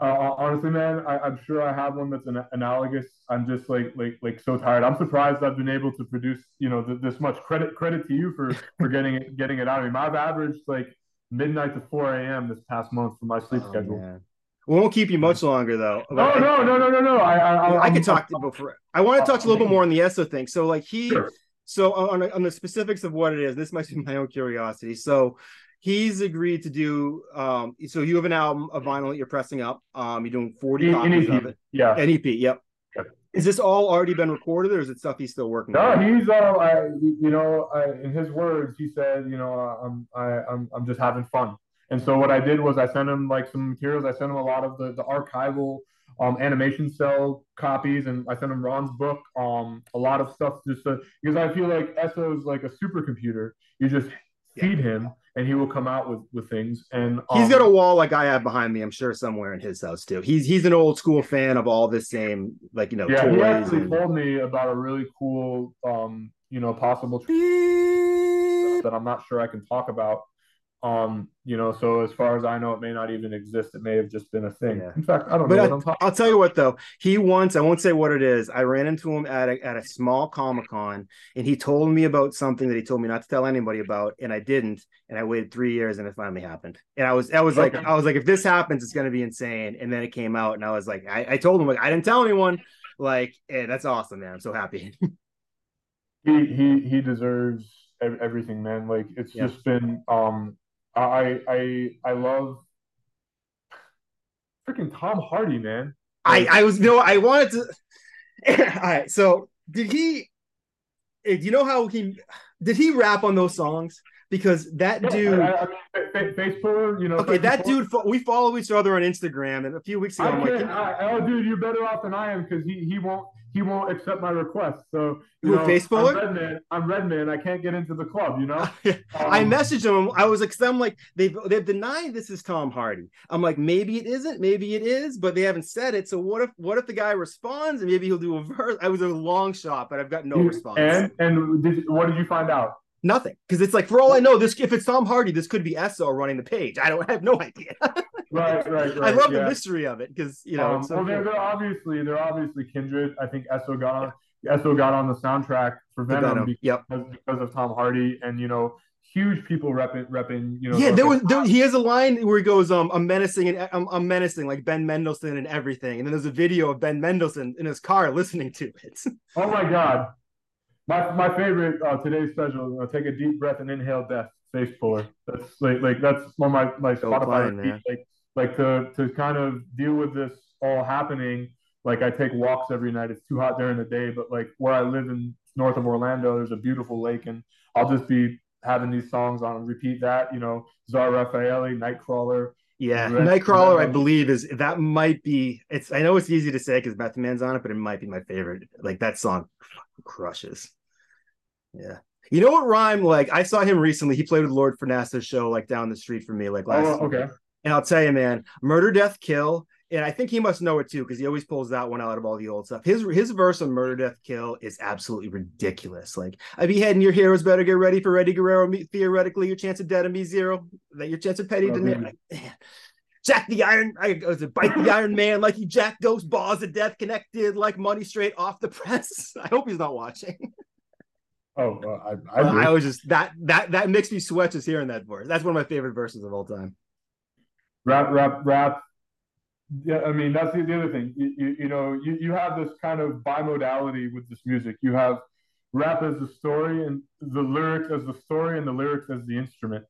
Uh, honestly, man, I, am sure I have one that's an, analogous. I'm just like like like so tired. I'm surprised I've been able to produce you know th- this much credit credit to you for for getting it getting it out of me. I've averaged like midnight to 4 a.m. this past month for my sleep oh, schedule. Man. We won't keep you much longer though. No, no, no, no, no, no. I I, I, can talk to you before. I want to talk to you a little bit more on the Esso thing. So like he. Sure. So on, on the specifics of what it is, this might be my own curiosity. So he's agreed to do um so you have an album a vinyl that you're pressing up um you're doing 40 copies of it yeah an ep yep. is this all already been recorded or is it stuff he's still working no on? he's uh I, you know I, in his words he said you know i'm I, i'm i'm just having fun and so what i did was i sent him like some materials i sent him a lot of the the archival um, animation cell copies, and I sent him Ron's book, um, a lot of stuff just because I feel like Esso is like a supercomputer. You just feed yeah. him, and he will come out with with things. And um, he's got a wall like I have behind me. I'm sure somewhere in his house too. He's he's an old school fan of all the same like you know. Yeah, he actually and... told me about a really cool um you know possible that I'm not sure I can talk about um, you know, so as far as I know, it may not even exist. It may have just been a thing. Yeah. In fact, I don't but know. I, will tell you what, though, he once I won't say what it is. I ran into him at a, at a small comic con, and he told me about something that he told me not to tell anybody about, and I didn't. And I waited three years, and it finally happened. And I was, I was okay. like, I was like, if this happens, it's going to be insane. And then it came out, and I was like, I, I told him like I didn't tell anyone. Like, hey, that's awesome, man. I'm so happy. *laughs* he he he deserves everything, man. Like it's yeah. just been um I I I love freaking Tom Hardy, man. Like, I I was you know I wanted to. *laughs* All right, so did he? Eh, do you know how he did he rap on those songs? Because that yeah, dude, I, I mean, Facebook, you know. Okay, that dude, we follow each other on Instagram, and a few weeks ago, I am like, I, oh, dude, you're better off than I am because he he won't he won't accept my request. So you know, Facebook? I'm Redman. I'm Redman. I can't get into the club. You know. *laughs* um, I messaged him. I was like, I'm like, they've they've denied this is Tom Hardy. I'm like, maybe it isn't, maybe it is, but they haven't said it. So what if what if the guy responds and maybe he'll do a verse? I was a long shot, but I've got no response. And and did, what did you find out? Nothing, because it's like for all I know, this if it's Tom Hardy, this could be Esso running the page. I don't I have no *laughs* idea. Right, right, right. *laughs* I love yeah. the mystery of it because you know. Um, so well, they're, they're, obviously they're obviously kindred. I think Esso got on. Esso got on the soundtrack for Venom, Venom, because, yep. because of Tom Hardy, and you know, huge people repping, repping you know. yeah, there was there, he has a line where he goes, um, I'm menacing and I'm, I'm menacing like Ben Mendelsohn and everything. And then there's a video of Ben Mendelsohn in his car listening to it. *laughs* Oh my God. My my favorite uh, today's special. Uh, take a deep breath and inhale death. Face puller. That's like like that's one of my my Spotify Like like to to kind of deal with this all happening. Like I take walks every night. It's too hot during the day, but like where I live in north of Orlando, there's a beautiful lake, and I'll just be having these songs on repeat. That you know, Zara Raffaele, Nightcrawler. Yeah, Red- Nightcrawler, I believe, is that might be. It's I know it's easy to say because Method Man's on it, but it might be my favorite. Like that song crushes. Yeah, you know what rhyme? Like I saw him recently. He played with Lord Fernassa's show like down the street from me, like last. Oh, okay. And I'll tell you, man, Murder, Death, Kill. And I think he must know it too because he always pulls that one out of all the old stuff. His his verse on Murder, Death, Kill is absolutely ridiculous. Like, I be heading your heroes better get ready for Eddie Guerrero. Me, theoretically, your chance of dead and me zero. That your chance of petty Oh, to man. like, man. Jack the Iron, I was it bite the Iron Man like he Jack those balls of death connected like money straight off the press. *laughs* I hope he's not watching. Oh, uh, I, I, I, was just that that that makes me sweat just hearing that verse. That's one of my favorite verses of all time. Rap, rap, rap. Yeah, I mean that's the, the other thing. You, you, you know, you, you have this kind of bimodality with this music. You have rap as the story, and the lyrics as the story, and the lyrics as the instrument.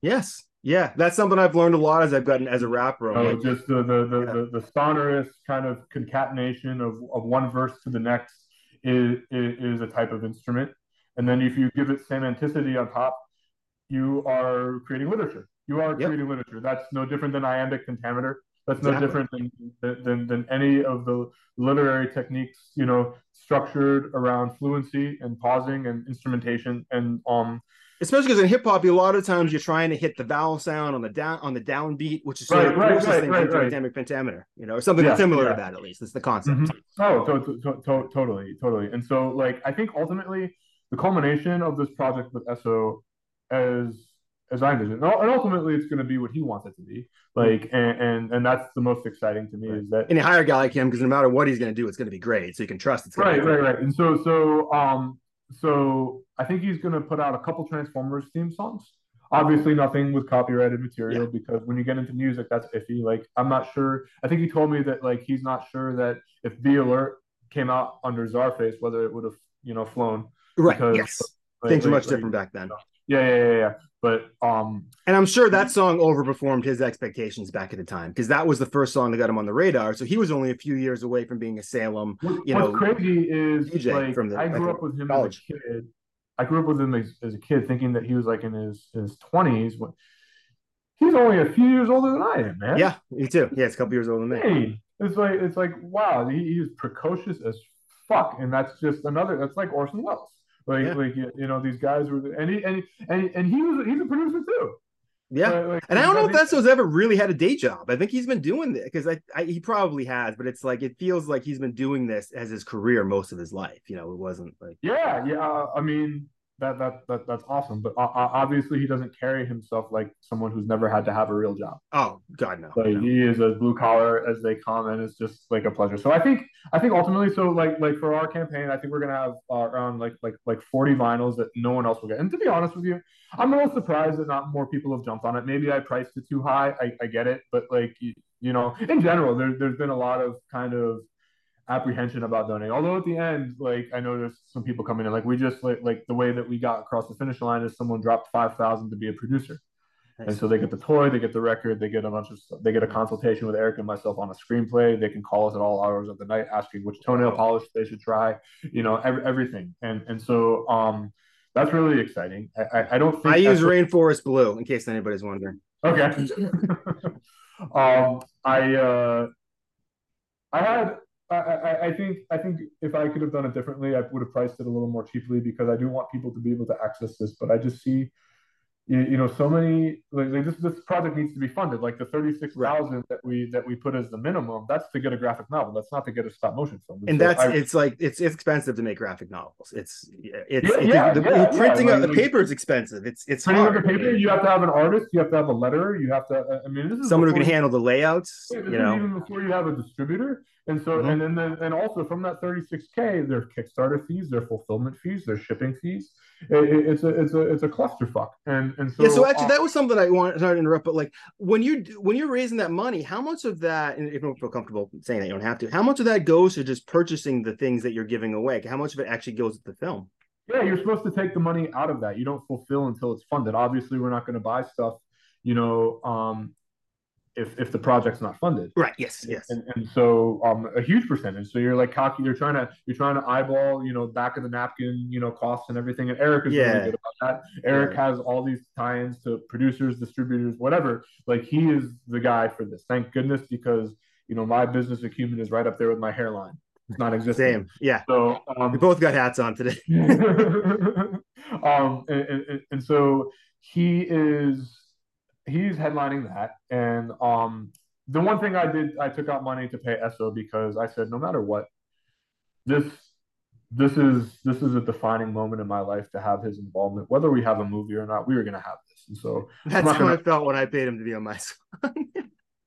Yes. Yeah. That's something I've learned a lot as I've gotten as a rapper. I'm like, just the the, the, Yeah. the the sonorous kind of concatenation of, of one verse to the next is, is is a type of instrument. And then if you give it semanticity on top, you are creating literature. You are Yep. creating literature. That's no different than iambic pentameter. That's no different than, than than any of the literary techniques, you know, structured around fluency and pausing and instrumentation and um especially because in hip hop, a lot of times you're trying to hit the vowel sound on the down on the downbeat, which is sort Right, of right, forces right, things right, into right. dynamic pentameter, you know, or something Yeah, similar yeah. to that at least. That's the concept. Mhm. Oh, to- to- to- to- totally, totally. And so, like, I think ultimately the culmination of this project with Esso, as as I envision, and ultimately it's going to be what he wants it to be. Like, and and, and that's the most exciting to me Right. is that And you hire a guy like him because no matter what he's going to do, it's going to be great. So you can trust it's right, be right, right. And so, so, um, so I think he's going to put out a couple Transformers theme songs. Obviously, nothing with copyrighted material Yeah. because when you get into music, that's iffy. Like, I'm not sure. I think he told me that like he's not sure that if the alert came out under Czarface, whether it would have you know flown. Right. Because, yes. Like, Things were like- much like- different back then. Yeah, yeah, yeah, yeah. But um, And I'm sure that song overperformed his expectations back at the time because that was the first song that got him on the radar. So he was only a few years away from being a Salem. what, You what's know, crazy is DJ like from the- I grew up with him college. as a kid. I grew up with him as, as a kid, thinking that he was like in his his twenties. When he's only a few years older than I am, man. Yeah, me too. Yeah, it's a couple years older than me. Hey, it's like it's like wow, he, he is precocious as fuck, and that's just another. That's like Orson Welles. Like Yeah. like you know these guys were and he and he, and, and he was he's a producer too. Yeah. Like- like, And I don't know if think- Esso's ever really had a day job. I think he's been doing this because I, I he probably has, but it's like it feels like he's been doing this as his career most of his life. You know, it wasn't like Yeah, yeah. uh, I mean, that that that that's awesome. But uh, uh, obviously, he doesn't carry himself like someone who's never had to have a real job. oh god no. Like no. he is as blue collar as they come, and it's just like a pleasure. So I think I think ultimately, so like like for our campaign, I think we're gonna have uh, around like like like forty vinyls that no one else will get. And to be honest with you, I'm a little surprised that not more people have jumped on it. Maybe I priced it too high. I, I get it, but like you, you know, in general, there, there's been a lot of kind of apprehension about donating. Although at the end, like I know there's some people coming in, like we just like like the way that we got across the finish line is someone dropped five thousand to be a producer. And so they get the toy, they get the record, they get a bunch of stuff. They get a consultation with Eric and myself on a screenplay. They can call us at all hours of the night asking which toenail polish they should try, you know, every, everything. And and so um that's really exciting. I, I, I don't think I use Rainforest Blue in case anybody's wondering. Okay. *laughs* um, I uh, I had I, I, I think I think if I could have done it differently, I would have priced it a little more cheaply because I do want people to be able to access this. But I just see, you, you know, so many like, like this this project needs to be funded. Like the thirty six thousand that we that we put as the minimum, that's to get a graphic novel. That's not to get a stop motion film. And so that's I- it's like it's, it's expensive to make graphic novels. It's it's, Yeah, it's yeah, the, yeah, printing yeah, of the paper is expensive. It's it's printing hard. the paper. You have to have an artist. You have to have a letterer. You have to. I mean, this is Someone who can handle the layouts. You know, even before you have a distributor. And so, mm-hmm. and then, then, and also from that 36k, their Kickstarter fees, their fulfillment fees, their shipping fees. It, it's a, it's a, it's a clusterfuck. And and so yeah. So actually, uh, that was something I wanted to interrupt. But like when you when you're raising that money, how much of that, and if you don't feel comfortable saying that, you don't have to. How much of that goes to just purchasing the things that you're giving away? How much of it actually goes to the film? Yeah, you're supposed to take the money out of that. You don't fulfill until it's funded. Obviously, we're not going to buy stuff, you know, um, if if the project's not funded. Right. Yes. Yes. And, and so um, a huge percentage. So you're like calculating. You're trying to you're trying to eyeball you know back of the napkin you know costs and everything. And Eric is yeah. really good about that. Eric yeah. has all these tie-ins to producers, distributors, whatever. Like he is the guy for this. Thank goodness because you know my business acumen is right up there with my hairline. It's not existing. Same. Yeah. So um, we both got hats on today. *laughs* um, and, and, and so he is he's headlining that. And um, the one thing I did, I took out money to pay Esso because I said, no matter what, this this is this is a defining moment in my life to have his involvement. Whether we have a movie or not, we were going to have this. And so that's how gonna... I felt when I paid him to be on my *laughs* song.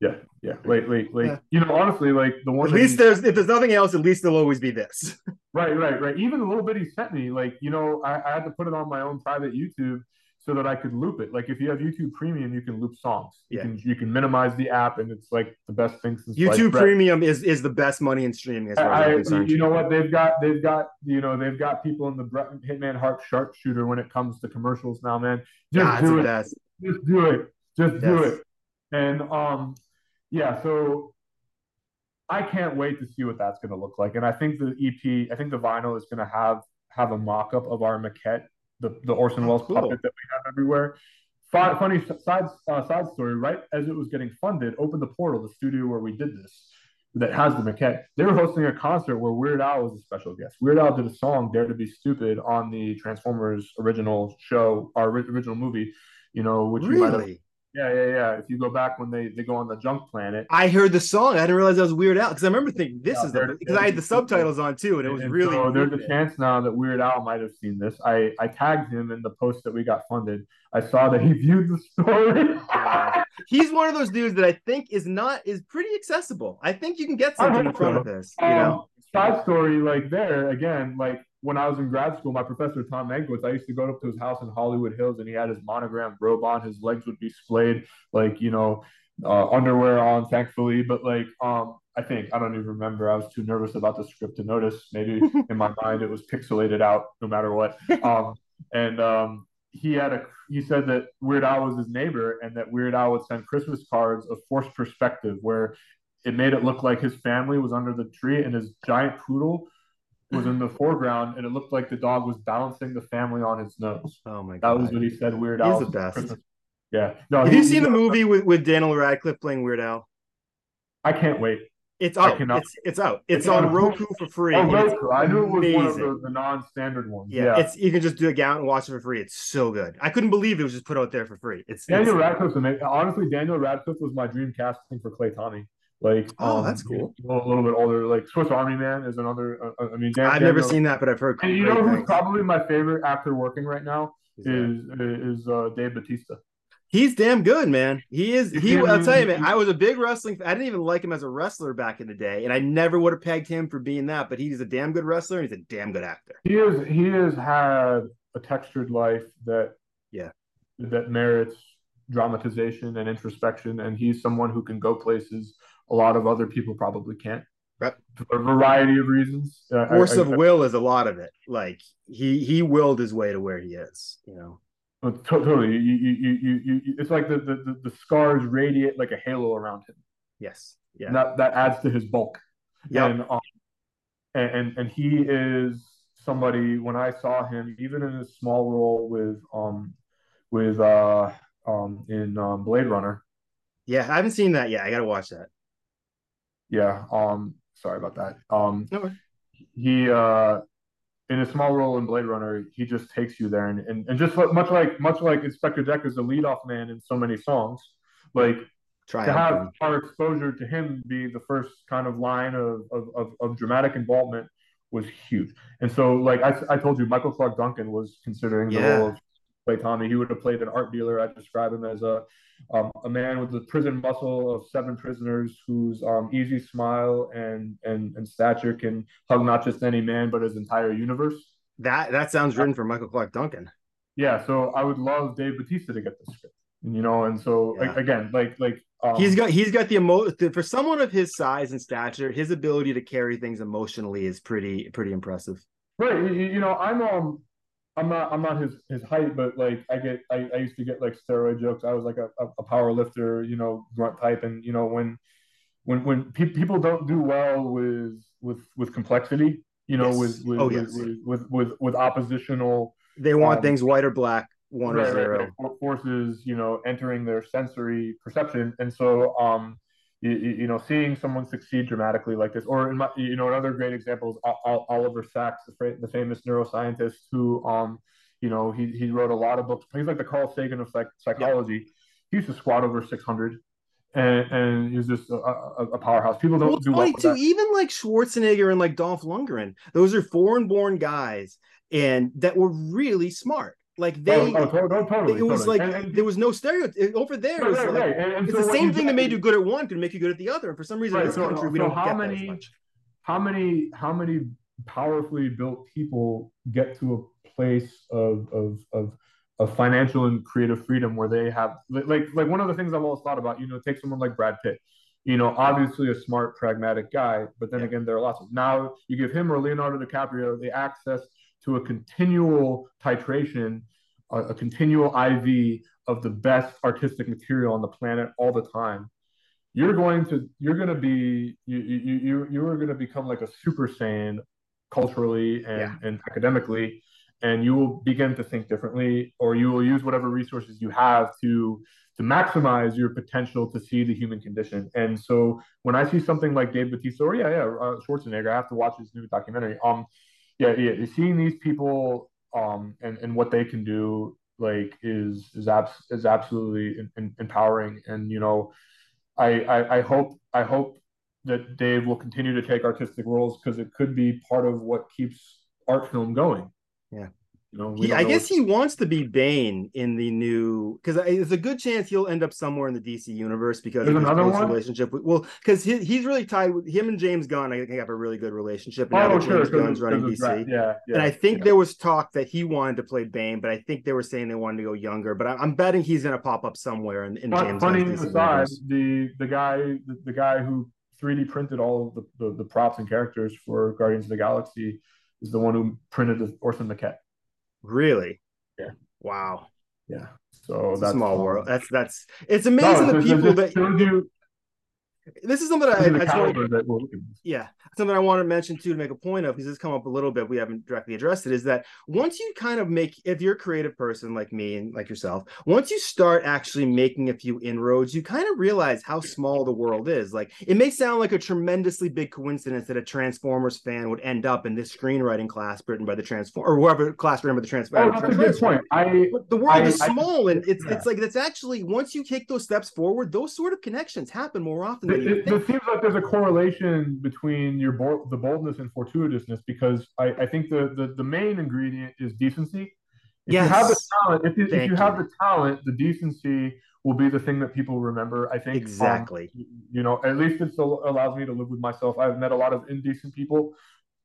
yeah, yeah. Like, like, like, yeah. you know, honestly, like the one. At least there's if there's nothing else, at least there'll always be this. right, right, right. Even the little bit he sent me, like, you know, I, I had to put it on my own private YouTube so that I could loop it. Like if you have YouTube Premium, you can loop songs. You yeah. can you can minimize the app, and it's like the best thing since YouTube Premium is is the best money in streaming. As I, as I, you know what they've got they've got you know they've got people in the Hitman Hart sharpshooter when it comes to commercials now, man. Just do it. Best. Just do it. Just yes. do it. And um, yeah. So I can't wait to see what that's going to look like. And I think the EP, I think the vinyl is going to have have a mock up of our maquette the, the Orson Welles cool. puppet that we have everywhere. Funny side uh, side story. Right as it was getting funded, opened the portal, the studio where we did this, that has the maquette. They were hosting a concert where Weird Al was a special guest. Weird Al did a song "Dare to Be Stupid" on the Transformers original show, our original movie. You know, which really? you might have yeah, yeah, yeah. If you go back when they, they go on the junk planet, I heard the song. I didn't realize I was Weird Al because I remember thinking this yeah, is the because I had the subtitles on too, and it was and really. So there's a chance now that Weird Al might have seen this. I I tagged him in the post that we got funded. I saw that he *laughs* viewed the story. He's one of those dudes that I think is not is pretty accessible. I think you can get something in front so. of this. You um, know, side story like there again, like when I was in grad school, my professor Tom Mankiewicz, I used to go up to his house in Hollywood Hills, and he had his monogrammed robe on. His legs would be splayed, like you know, uh, underwear on, thankfully. But like, um, I think I don't even remember. I was too nervous about the script to notice. Maybe *laughs* in my mind it was pixelated out, no matter what. *laughs* Um, and um, he had a he said that Weird Al was his neighbor, and that Weird Al would send Christmas cards of forced perspective, where it made it look like his family was under the tree, and his giant poodle was in the foreground, and it looked like the dog was balancing the family on his nose. Oh my god, that was what he said. Weird Al. He's the best. Christmas. Yeah. No. Have he, you seen the movie with, with Daniel Radcliffe playing Weird Al? I can't wait. It's out. It's, it's out. It's, it's on Roku for free. Oh, Roku. I knew it was amazing. one of the, the, non-standard ones. Yeah, yeah, it's you can just do a account and watch it for free. It's so good. I couldn't believe it was just put out there for free. It's Daniel Radcliffe. Honestly, Daniel Radcliffe was my dream casting for Clay Tommy. Like, oh, um, that's cool. A little, bit older. Like Swiss Army Man is another. Uh, uh I mean, Dan, I've Daniel, never seen that, but I've heard. And you know who's probably my favorite actor working right now is is, is uh, Dave Batista. He's damn good, man. He is. He. I'll tell you, man. I was a big wrestling. I didn't even like him as a wrestler back in the day, and I never would have pegged him for being that. But he's a damn good wrestler, and he's a damn good actor. He is. He has had a textured life that, yeah, that merits dramatization and introspection, and he's someone who can go places a lot of other people probably can't. For a variety of reasons. Uh, Force I, of I, will is a lot of it. Like he he willed his way to where he is. You know. Oh, totally. You, you, you, you, it's like the, the, the scars radiate like a halo around him. Yes. Yeah. And that, that adds to his bulk. Yeah. And, um, and, and, he is somebody when I saw him, even in a small role with um with uh um in um, Blade Runner. Yeah, I haven't seen that yet. I gotta watch that. Yeah. Um. Sorry about that. Um. Okay. He uh, in a small role in Blade Runner, he just takes you there, and and, and just much like much like Inspectah Deck is the leadoff man in so many songs, like. Try to have our exposure to him be the first kind of line of, of, of, of dramatic involvement was huge. And so, like I, I told you, Michael Clarke Duncan was considering the yeah. role of Clay Tommy. He would have played an art dealer. I describe him as a um, a man with the prison muscle of seven prisoners, whose um, easy smile and and and stature can hug not just any man but his entire universe. That that sounds written for Michael Clarke Duncan. Yeah, so I would love Dave Batista to get the script, you know. And so yeah. again, like like um, he's got he's got the emo for someone of his size and stature, his ability to carry things emotionally is pretty pretty impressive. Right, you, you know, I'm um I'm not I'm not his his height, but like I get I, I used to get like steroid jokes. I was like a, a power lifter, you know, grunt type, and you know when when when pe- people don't do well with with with complexity, you know, yes. with with, oh, with, yes. with, with, with with oppositional. They want um, things white or black, one right, or zero. Right, right. Forces, you know, entering their sensory perception, and so um you, you, know, seeing someone succeed dramatically like this, or in my, you know, another great example is Oliver Sacks, the, the famous neuroscientist who, um, you know, he, he wrote a lot of books. He's like the Carl Sagan of psych- psychology. He used to squat over 600 and, and he's just a, a, a, powerhouse. People don't well, do well too. Even like Schwarzenegger and like Dolph Lundgren, those are foreign born guys and that were really smart. Like oh, they, oh, oh, totally, it was totally. like and, and, there was no stereotype over there. Right, right, like, right. And, it's so the same thing that made you good at one can make you good at the other. And for some reason, in this so, country, we so don't how get many, that as much. How many, how many powerfully built people get to a place of of of of financial and creative freedom where they have like like one of the things I've always thought about. You know, take someone like Brad Pitt. You know, obviously a smart, pragmatic guy, but then yeah. again, there are lots of now you give him or Leonardo DiCaprio the access to a continual titration, a, a continual IV of the best artistic material on the planet all the time, you're going to you're going to be you you you you're going to become like a super saiyan culturally and, yeah. and academically and you will begin to think differently or you will use whatever resources you have to to maximize your potential to see the human condition. And so when i see something like dave batista or yeah yeah uh, schwarzenegger i have to watch this new documentary. Um yeah, yeah, seeing these people um and and what they can do like is is abs- is absolutely in, in, empowering. And you know I, I i hope i hope that dave will continue to take artistic roles because it could be part of what keeps art film going. Yeah you know, he, I guess he wants to be Bane in the new because there's a good chance he'll end up somewhere in the DC universe because of his relationship. With, well, because he, he's really tied with him and James Gunn. I think have a really good relationship. And oh, sure, James Gunn's running DC. Yeah, yeah, and I think yeah. there was talk that he wanted to play Bane, but I think they were saying they wanted to go younger. But I, am betting he's going to pop up somewhere in, in James. Funny aside, the the guy the, the guy who 3D printed all of the, the, the props and characters for Guardians of the Galaxy is the one who printed the Orson Maquette. Really? Yeah. Wow. Yeah. So it's that's a small world. That's that's it's amazing no, the people that you this is something I, I just want to, yeah, something I want to mention too to make a point of because it's come up a little bit. We haven't directly addressed it. Is that once you kind of make, if you're a creative person like me and like yourself, once you start actually making a few inroads, you kind of realize how small the world is. Like it may sound like a tremendously big coincidence that a Transformers fan would end up in this screenwriting class written by the Transform or whoever class written by the Transformers. Oh, that's a good point. I but the world I, is small, I, and it's yeah. it's like that's actually once you take those steps forward, those sort of connections happen more often it, it, seems like there's a correlation between your bo- the boldness and fortuitousness because I, I think the, the the main ingredient is decency. If yes. you have the talent, if you, if you have the talent, the decency will be the thing that people remember. I think um, exactly. Um, you know, at least it still allows me to live with myself. I've met a lot of indecent people,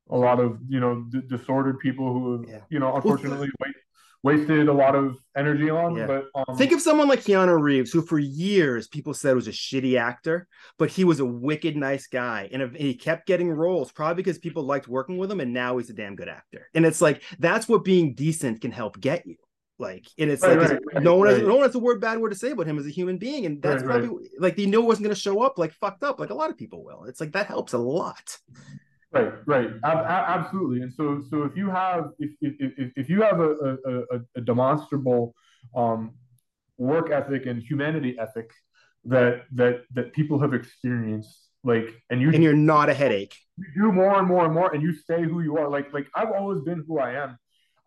a lot of you know d- disordered people who, yeah. you know, unfortunately wait wasted a lot of energy on. Yeah. But um, think of someone like Keanu Reeves, who for years people said was a shitty actor, but he was a wicked nice guy, and he kept getting roles, probably because people liked working with him, and now he's a damn good actor. And it's like that's what being decent can help get you. Like, and it's right, like right, no one has no one has a word bad word to say about him as a human being, and that's probably like they know wasn't going to show up like fucked up, like a lot of people will. It's like that helps a lot. Right, right, absolutely. And so, so if you have if if, if you have a, a, a demonstrable um, work ethic and humanity ethic that that that people have experienced, like, and you and you're not a headache. You do more and more and more, and you stay who you are. Like, like I've always been who I am.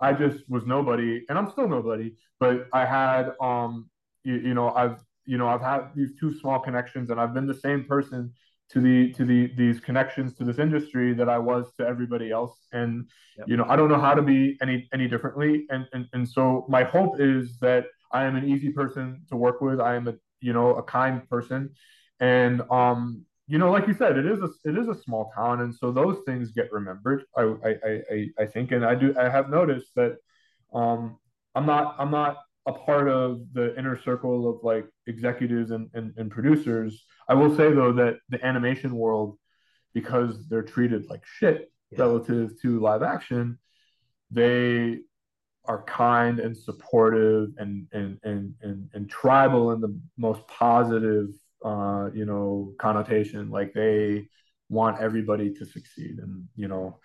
I just was nobody, and I'm still nobody. But I had, um, you, you know, I've you know, I've had these two small connections, and I've been the same person to the to the these connections to this industry that I was to everybody else. And yep. you know, I don't know how to be any any differently. And, and and so my hope is that I am an easy person to work with. I am a you know a kind person, and um you know, like you said, it is a it is a small town, and so those things get remembered. I I I, I think, and I do I have noticed that um I'm not I'm not a part of the inner circle of like executives and, and, and producers. I will say though that the animation world, because they're treated like shit yeah. relative to live action, they are kind and supportive and and and and, and tribal in the most positive uh, you know connotation. Like they want everybody to succeed, and you know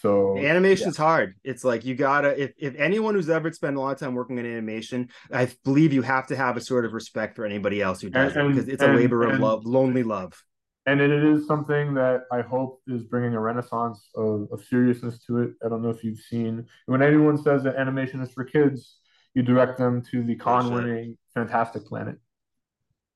so animation's yeah. hard. It's like you gotta if if anyone who's ever spent a lot of time working in animation, I believe you have to have a sort of respect for anybody else who does and, it because it's and, a labor and, of love, lonely love. And it is something that I hope is bringing a renaissance of, of seriousness to it. I don't know if you've seen when anyone says that animation is for kids, you direct them to the oh, Cannes-winning Fantastic Planet.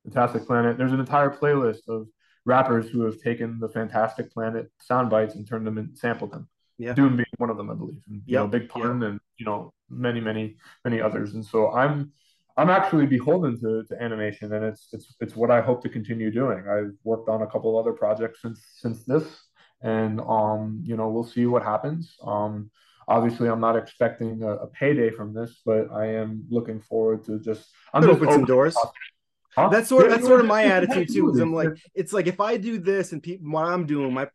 Fantastic Planet. There's an entire playlist of rappers who have taken the Fantastic Planet sound bites and turned them and sampled them yeah. Doom being one of them, I believe. And, you yep. know, Big Pun yep. and you know many, many, many others. And so I'm I'm actually beholden to, to animation, and it's it's it's what I hope to continue doing. I've worked on a couple other projects since since this, and um you know we'll see what happens. Um, obviously I'm not expecting a, a payday from this, but I am looking forward to just I'm just open some doors. Huh? That's sort of, that's sort of my attitude too. Because I'm like, *laughs* it's like if I do this and people what I'm doing, my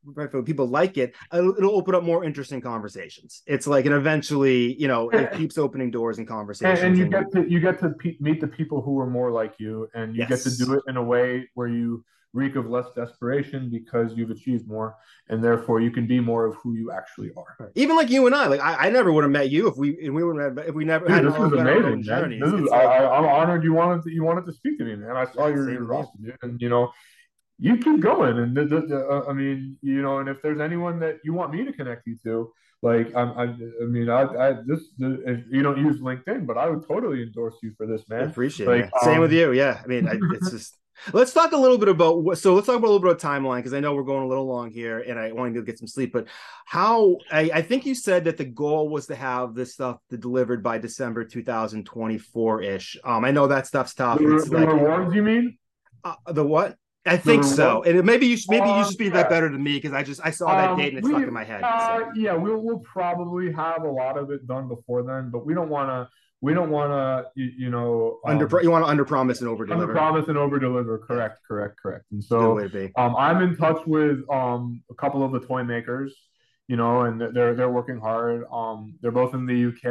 people like it, it'll open up more interesting conversations. It's like, and eventually, you know, it keeps opening doors and conversations. And, and you and, get to you get to pe- meet the people who are more like you, and you yes. get to do it in a way where you reek of less desperation because you've achieved more and therefore you can be more of who you actually are even like you and i like i, I never would have met you if we if we would have if we never Dude, had this is amazing journey this is I, I, am honored you wanted to you wanted to speak to me man i saw yeah, your, your dude. and you know you keep going and the, the, the, uh, i mean you know and if there's anyone that you want me to connect you to like I'm, I, I mean, I, I this, the, you don't use LinkedIn, but I would totally endorse you for this, man. I appreciate like, it. Same um, with you. Yeah, I mean, I, it's *laughs* just Let's talk a little bit about what. So let's talk about a little bit of timeline because I know we're going a little long here, and I want to get some sleep. But how? I, I, think you said that the goal was to have this stuff delivered by December 2024 ish. Um, I know that stuff's tough. The, the like, rewards, you mean? Uh, the what? I think so, and maybe you should, maybe you should speak that better than me because I just I saw that um, date and it's we, stuck in my head. Uh, so. Yeah, we'll we'll probably have a lot of it done before then, but we don't want to we don't want to, you, you, know, um, under you want to under promise and over deliver. Under promise and over deliver. Correct, correct, correct. And so, um, I'm in touch with um a couple of the toy makers you know, and they're they're working hard. Um, they're both in the UK,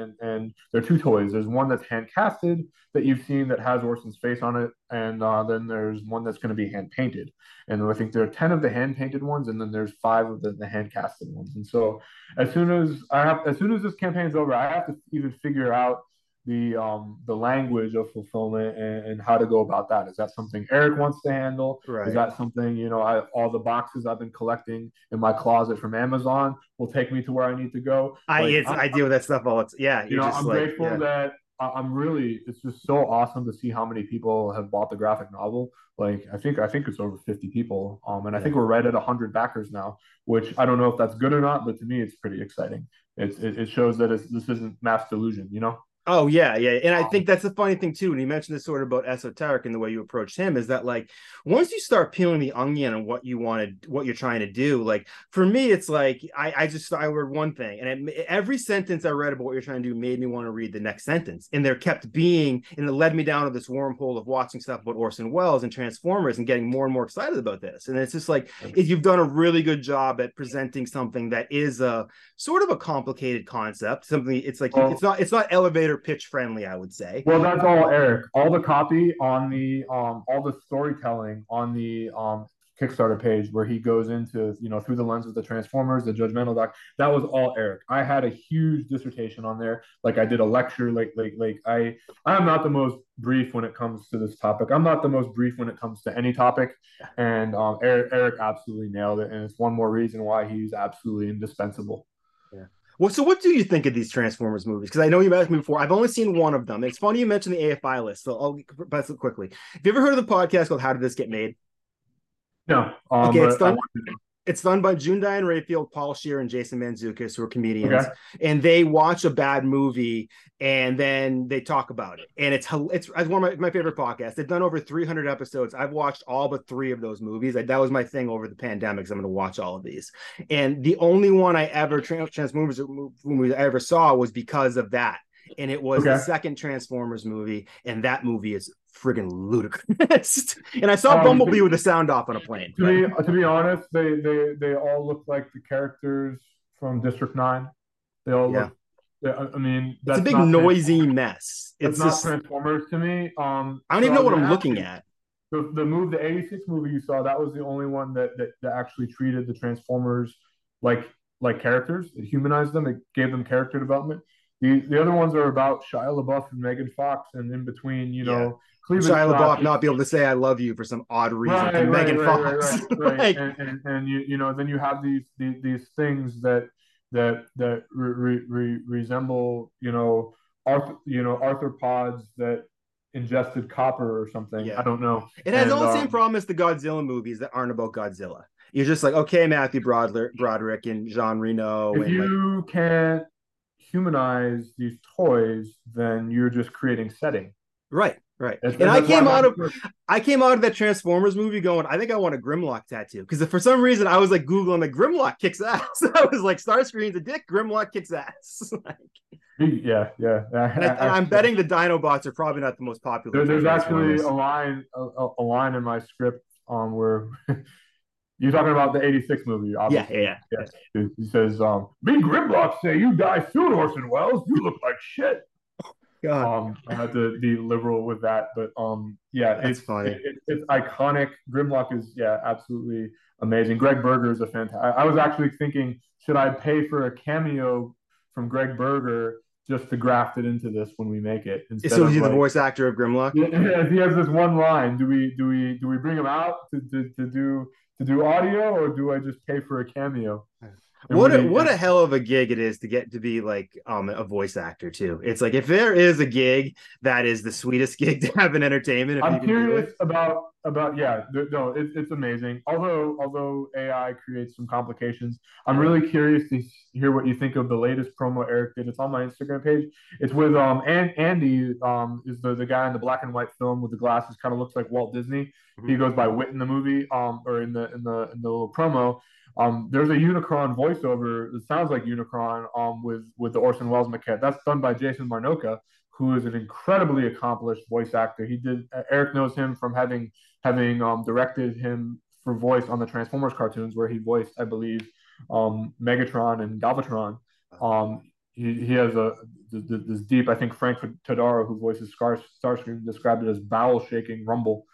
and and they're two toys. There's one that's hand casted that you've seen that has Orson's face on it, and uh, then there's one that's going to be hand painted. And I think there are ten of the hand painted ones, and then there's five of the, the hand casted ones. And so as soon as I have, as soon as this campaign is over, I have to even figure out the um the language of fulfillment and, and, how to go about that. Is that something Eric wants to handle? Right. Is that something you know? I, all the boxes I've been collecting in my closet from Amazon will take me to where I need to go. I like, I deal with that stuff all. It's yeah. You know, I'm like, grateful yeah. that I'm really. It's just so awesome to see how many people have bought the graphic novel. Like I think I think it's over 50 people. Um, and I think we're right at 100 backers now, which I don't know if that's good or not, but to me it's pretty exciting. It's it, it shows that it's, this isn't mass delusion, you know. Oh yeah, yeah, and I think that's the funny thing too. And you mentioned this sort of about esoteric and the way you approach him is that like once you start peeling the onion on what you wanted, what you're trying to do, like for me, it's like I, I just I read one thing, and it, every sentence I read about what you're trying to do made me want to read the next sentence, and there kept being, and it led me down to this wormhole of watching stuff about Orson Welles and Transformers and getting more and more excited about this. And it's just like if you've done a really good job at presenting something that is a sort of a complicated concept, something it's like it's not it's not elevator pitch friendly, I would say. Well, that's all Eric. All the copy on the um all the storytelling on the um Kickstarter page where he goes into, you know, through the lens of the Transformers, the judgmental doc. That was all Eric. I had a huge dissertation on there. Like I did a lecture. Like like like I I'm not the most brief when it comes to this topic. I'm not the most brief when it comes to any topic. And um, Eric Eric absolutely nailed it. And it's one more reason why he's absolutely indispensable. Well, so what do you think of these Transformers movies? Because I know you asked me before. I've only seen one of them. It's funny you mentioned the AFI list, so I'll pass it quickly. Have you ever heard of the podcast called "How Did This Get Made"? No. Um, Okay, it's done- want to know. It's done by June Diane Raphael, Paul Scheer, and Jason Mantzoukas, who are comedians. Okay. And they watch a bad movie and then they talk about it. And it's it's, it's one of my, my favorite podcasts. They've done over 300 episodes. I've watched all but three of those movies. I, that was my thing over the pandemic. 'cause I'm going to watch all of these. And the only one I ever Trans- Transformers movie I ever saw was because of that. And it was the second Transformers movie, and that movie is friggin' ludicrous. *laughs* and I saw Um, Bumblebee with the sound off on a plane. To be to be honest, they they they all look like the characters from District Nine. They all Yeah. look. they- I mean, it's a big noisy mess. That's It's not Transformers to me. Um, I don't even know what I'm looking at. The, the move, the '86 movie you saw, that was the only one that, that that actually treated the Transformers like like characters. It humanized them. It gave them character development. The the other ones are about Shia LaBeouf and Megan Fox, and in between, you know, Cleveland Shia LaBeouf not be able to say "I love you" for some odd reason. right, and right, Megan right, Fox, right, right, *laughs* right. like, and, and and you you know then you have these these, these things that that that re, re, re, resemble you know arth you know arthropods that ingested copper or something. Yeah. I don't know. it has And, all the same um, problem as the Godzilla movies that aren't about Godzilla. You're just like, okay, Matthew Brodler, Broderick and Jean Reno, If and like, you can't humanize these toys, then you're just creating setting. right, right. That's- and I came out of I came out of that Transformers movie going, I think I want a Grimlock tattoo because for some reason I was like googling like Grimlock kicks ass. *laughs* I was like, Starscream's a dick, Grimlock kicks ass. *laughs* yeah, yeah. *laughs* and, I, I'm betting the Dinobots are probably not the most popular. There, there's actually a line, a, a- line in my script um, where you're talking about the '86 movie. yeah, Obviously. yeah, yeah. He says, um, "Me Grimlock say you die soon, Orson Welles. You look like shit." God, Um, I had to be liberal with that, but um, yeah, That's it's funny. It, it- it's iconic. Grimlock is yeah, absolutely amazing. Gregg Berger is a fantastic. I, I was actually thinking, should I pay for a cameo from Gregg Berger just to graft it into this when we make it? Instead so of, is he the voice actor of Grimlock? yeah, *laughs* he has this one line, do we do we do we bring him out to, to, to do to do audio or do I just pay for a cameo? And what a, he- what a hell of a gig it is to get to be like um a voice actor too. It's like if there is a gig that is the sweetest *laughs* gig to have in entertainment. I'm curious about about yeah th- no it, it's amazing although although AI creates some complications I'm really curious to hear what you think of the latest promo Eric did it's on my Instagram page it's with um and Andy um is the the guy in the black and white film with the glasses kind of looks like Walt Disney he Mhm. goes by Wit in the movie um or in the in the in the little promo um there's a Unicron voiceover that sounds like Unicron um with with the Orson Welles maquette that's done by Jason Marnocha who is an incredibly accomplished voice actor. He did Eric knows him from having having um, directed him for voice on the Transformers cartoons, where he voiced, I believe, um, Megatron and Galvatron. Um, he, he has a th- th- this deep. I think Frank Todaro, who voices Scar- Starscream, described it as bowel shaking rumble.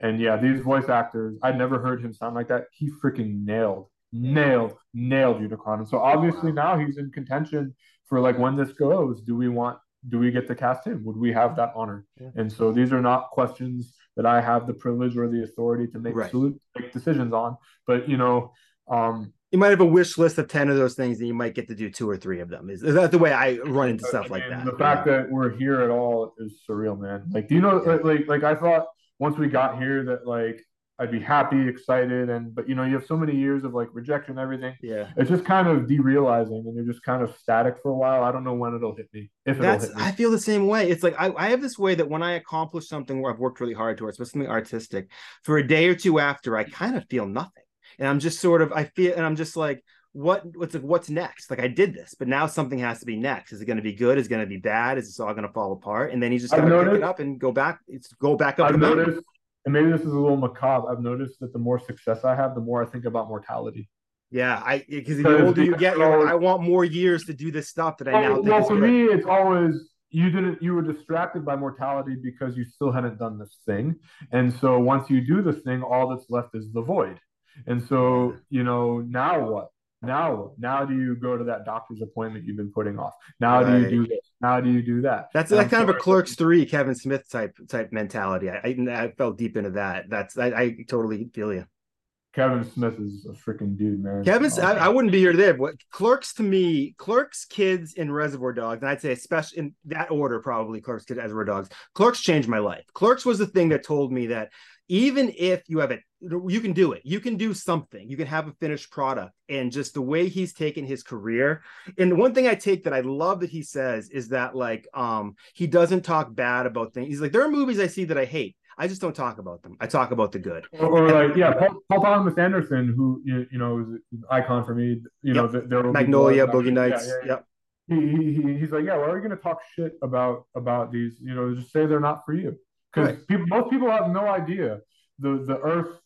And yeah, these voice actors, I'd never heard him sound like that. He freaking nailed, nailed, nailed Unicron. And so obviously now he's in contention for like when this goes. Do we want do we get to cast him? Would we have that honor? Yeah. And so these are not questions that I have the privilege or the authority to make, Right. solu- make decisions on. But you know, um, You might have a wish list of ten of those things, and you might get to do two or three of them. Is, is that the way I run into stuff I like that? The fact that we're here at all is surreal, man. Like, do you know, like, like, like I thought once we got here that like I'd be happy, excited, and but you know, you have so many years of like rejection, and everything. yeah. It's just kind of derealizing, and you're just kind of static for a while. I don't know when it'll hit me, if it'll That's hit me. I feel the same way. It's like I, I have this way that when I accomplish something where I've worked really hard towards, but something artistic, for a day or two after, I kind of feel nothing. And I'm just sort of I feel and I'm just like, what what's what's next? Like I did this, but now something has to be next. Is it going to be good? Is it going to be bad? Is this all going to fall apart? And then you just got to pick it up and go back. It's go back up I've noticed, and maybe this is a little macabre. I've noticed that the more success I have, the more I think about mortality. Yeah, I because the older you get, you're like, I want more years to do this stuff that I oh, now Well, think well, for me, it's always you didn't. You were distracted by mortality because you still hadn't done this thing, and so once you do this thing, all that's left is the void. And so you know now what? Now? Now do you go to that doctor's appointment you've been putting off? Now do you do this? Now do you do that? That's that kind of a. Clerks three Kevin Smith type type mentality. I, I I felt deep into that. That's I, I totally feel you. Kevin Smith is a freaking dude, man. Kevin's I, I wouldn't be here today. But Clerks to me, Clerks, Kids, and Reservoir Dogs, and I'd say especially in that order, probably Clerks, Kids, Reservoir Dogs. Clerks changed my life. Clerks was the thing that told me that even if you have a you can do it. You can do something. You can have a finished product. And just the way he's taken his career. And the one thing I take that I love that he says is that like um he doesn't talk bad about things. He's like, there are movies I see that I hate. I just don't talk about them. I talk about the good. Or, or like, yeah, Paul, Paul, Thomas Anderson, who you, you know is an icon for me. You know, yep. there Magnolia, Boogie Nights. Yeah, yeah, yeah. Yep. He, he, he's like, yeah, well, are you going to talk shit about about these? You know, just say they're not for you because right. people, most people have no idea the the earth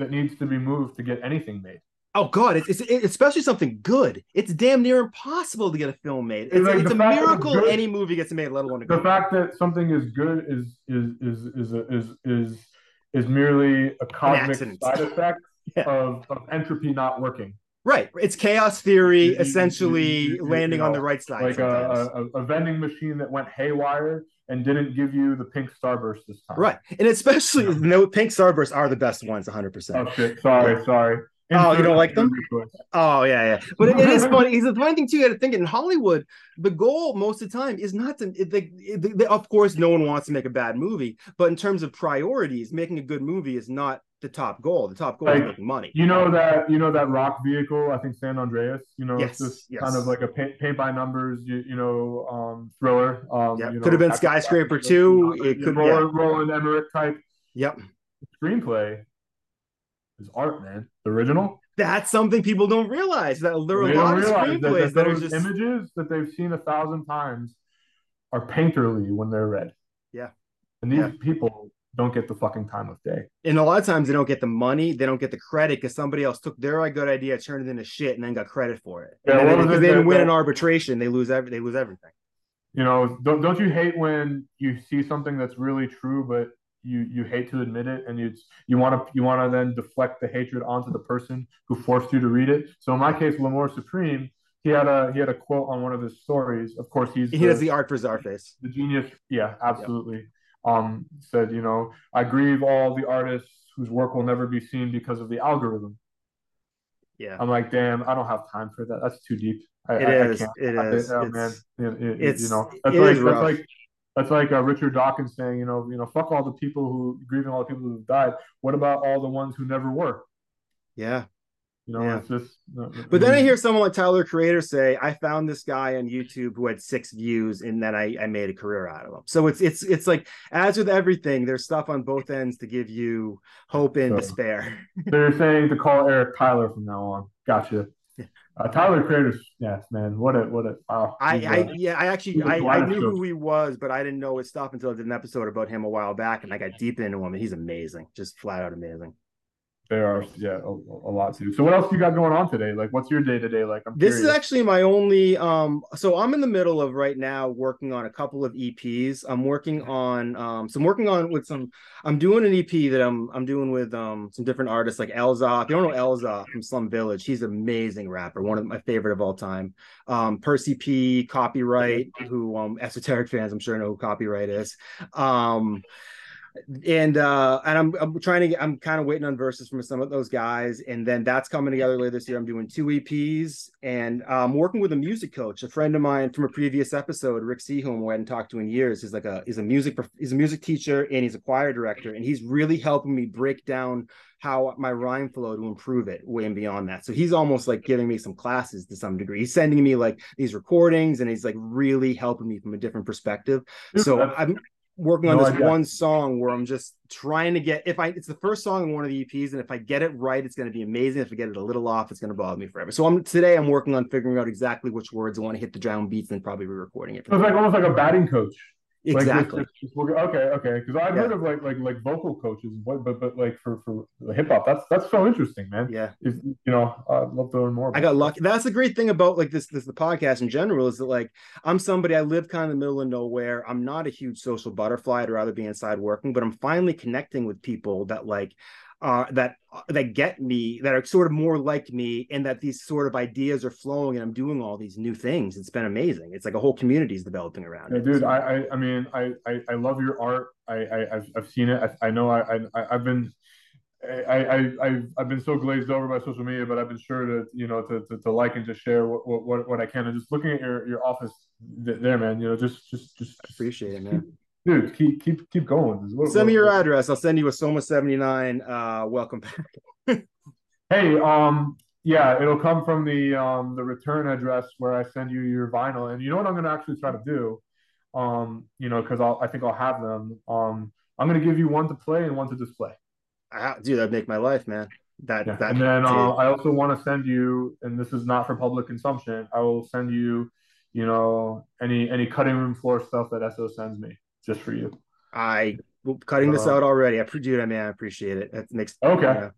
that needs to be moved to get anything made. Oh God, it's, it's, it's, especially something good. It's damn near impossible to get a film made. It's, like it's a miracle good, any movie gets made, let alone a the fact that something is good is is is is is is is merely a cosmic side effect *laughs* yeah. of, of entropy not working. Right. It's chaos theory, you, essentially you, you, landing know, on the right side. Like a, a, a, vending machine that went haywire and didn't give you the pink starburst this time. Right. And especially yeah. no pink starbursts are the best ones, 100%. Oh, shit. Sorry. Yeah. Oh, you don't like them? Oh, yeah, yeah. But it, it is funny. It's the funny thing too. You got to think in Hollywood, the goal most of the time is not to. They, of course, no one wants to make a bad movie, but in terms of priorities, making a good movie is not the top goal. The top goal like, is making money. You know that you know that rock vehicle. I think San Andreas. You know, yes, it's just yes. kind of like a paint, paint by numbers. You, you know, um, thriller. Um, yeah, you could have been skyscraper too. It could Roland, yeah. Roland Emmerich type. Yep. Screenplay is art, man. The original. That's something people don't realize. That there are a lot of screenplays that, that, are just images that they've seen a thousand times are painterly when they're read. Yeah. And these yeah. people don't get the fucking time of day. And a lot of times they don't get the money, they don't get the credit because somebody else took their good idea, turned it into shit, and then got credit for it. Yeah, because they, they didn't win an arbitration, they lose every, they lose everything. You know, don't don't you hate when you see something that's really true, but you you hate to admit it, and you you want to you want to then deflect the hatred onto the person who forced you to read it. So in my case, L'Amour Supreme, he had a he had a quote on one of his stories. Of course, he's he the, does the art for Czarface. The genius, yeah, absolutely. Yep um, said, you know, I grieve all the artists whose work will never be seen because of the algorithm. Yeah. I'm like, damn, I don't have time for that. That's too deep. I, it I, is. I it is. Oh, man. It, it, it's, you know, that's like, that's like, that's like uh, Richard Dawkins saying, you know, you know, fuck all the people who grieving all the people who died. What about all the ones who never were? Yeah. You know, yeah. it's just. Uh, uh, but then I mm. hear someone like Tyler Creator say, "I found this guy on YouTube who had six views, and then I, I made a career out of him." So it's it's it's like as with everything, there's stuff on both ends to give you hope and so, despair. they're *laughs* saying to call Eric Tyler from now on. Gotcha. Uh, Tyler Creator's yes, man. What a what a wow. I, I yeah, I actually I, I knew who he was, but I didn't know his stuff until I did an episode about him a while back, and I got deep into him, and he's amazing, just flat out amazing. There are, yeah, a, a, lot too. So, what else you got going on today? Like, what's your day to day like? I'm this curious. is actually my only. Um, so I'm in the middle of right now working on a couple of EPs. I'm working on, um, so I'm working on with some. I'm doing an EP that I'm I'm doing with um some different artists like Elzhi. If you don't know Elzhi from Slum Village, he's an amazing rapper, one of my favorite of all time. Um, Percy P, Copywrite, who um esoteric fans I'm sure know who Copywrite is. Um and uh and I'm I'm trying to get I'm kind of waiting on verses from some of those guys and then that's coming together later this year. I'm doing two EPs and uh, I'm working with a music coach, a friend of mine from a previous episode, Rick Sehum, who I hadn't talked to in years. He's like a he's a music he's a music teacher and he's a choir director and he's really helping me break down how my rhyme flow to improve it way and beyond that. So he's almost like giving me some classes to some degree. He's sending me like these recordings and he's like really helping me from a different perspective. So I'm working on no this idea. one song where I'm just trying to get if I it's the first song in one of the EPs, and if I get it right, it's going to be amazing. If I get it a little off, it's going to bother me forever. So I'm today I'm working on figuring out exactly which words I want to hit the drum beats and probably re-recording it. So it's like almost like a batting coach. Exactly. Like just, just, okay, okay. Because I've yeah. heard of like like like vocal coaches, but but, but like for for hip hop, that's that's so interesting, man. Yeah. You know, I'd love to learn more. I got lucky. That's the great thing about like this this the podcast in general is that like I'm somebody I live kind of in the middle of nowhere. I'm not a huge social butterfly. I'd rather be inside working, but I'm finally connecting with people that like uh, that that get me that are sort of more like me and that these sort of ideas are flowing and i'm doing all these new things. It's been amazing. It's like a whole community is developing around yeah, it. dude so. I, I i mean I, I i love your art. I, I i've, I've seen it. I, I know I, I i've been I, I I've I've been so glazed over by social media, but I've been sure to you know to to, to like and to share what, what what I can. And just looking at your your office there, man, you know, just just just appreciate it, man dude, keep keep keep going. What, send me your what, address. I'll send you a Soma seventy nine. Uh, welcome back. *laughs* hey, um, yeah, it'll come from the um the return address where I send you your vinyl. And you know what I'm gonna actually try to do, um, you know, because I'll I think I'll have them. Um, I'm gonna give you one to play and one to display. I, dude, that'd make my life, man. That, yeah. that and then uh, I also want to send you, and this is not for public consumption. I will send you, you know, any any cutting room floor stuff that Esso sends me just for you. I cutting this uh, out already. I dude, I mean, I appreciate it. That makes okay. Uh,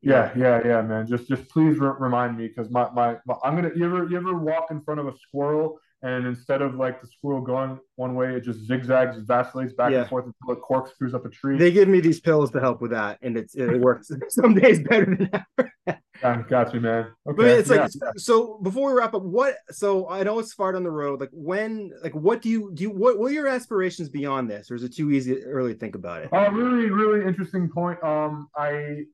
yeah, yeah, yeah, man. Just just please re- remind me because my, my, my I'm gonna. You ever you ever walk in front of a squirrel and instead of like the squirrel going one way, it just zigzags, vacillates back yeah. and forth until it corkscrews up a tree. They give me these pills to help with that, and it's it works *laughs* some days better than ever. yeah, got you, man. Okay. But it's like yeah. so. Before we wrap up, what? So I know it's far down the road. Like when? Like what do you do? You, what What are your aspirations beyond this, or is it too easy to early to think about it? A uh, really, really interesting point. Um, I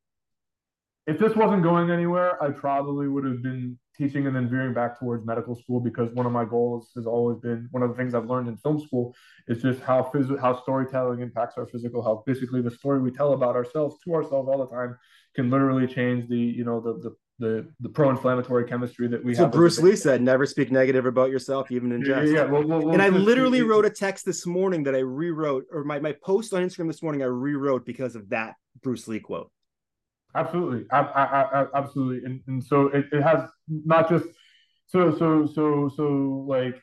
if this wasn't going anywhere, I probably would have been teaching and then veering back towards medical school because one of my goals has always been one of the things I've learned in film school is just how phys- how storytelling impacts our physical health. Basically, the story we tell about ourselves to ourselves all the time can literally change the you know the the the, the pro-inflammatory chemistry that we so have. So Bruce Lee said, "Never speak negative about yourself, even in jest." Yeah, yeah. Well, well, well, and I literally wrote a text this morning that I rewrote, or my, my post on Instagram this morning I rewrote because of that Bruce Lee quote. Absolutely, I, I, I, absolutely, and, and so it, it has not just so so so so like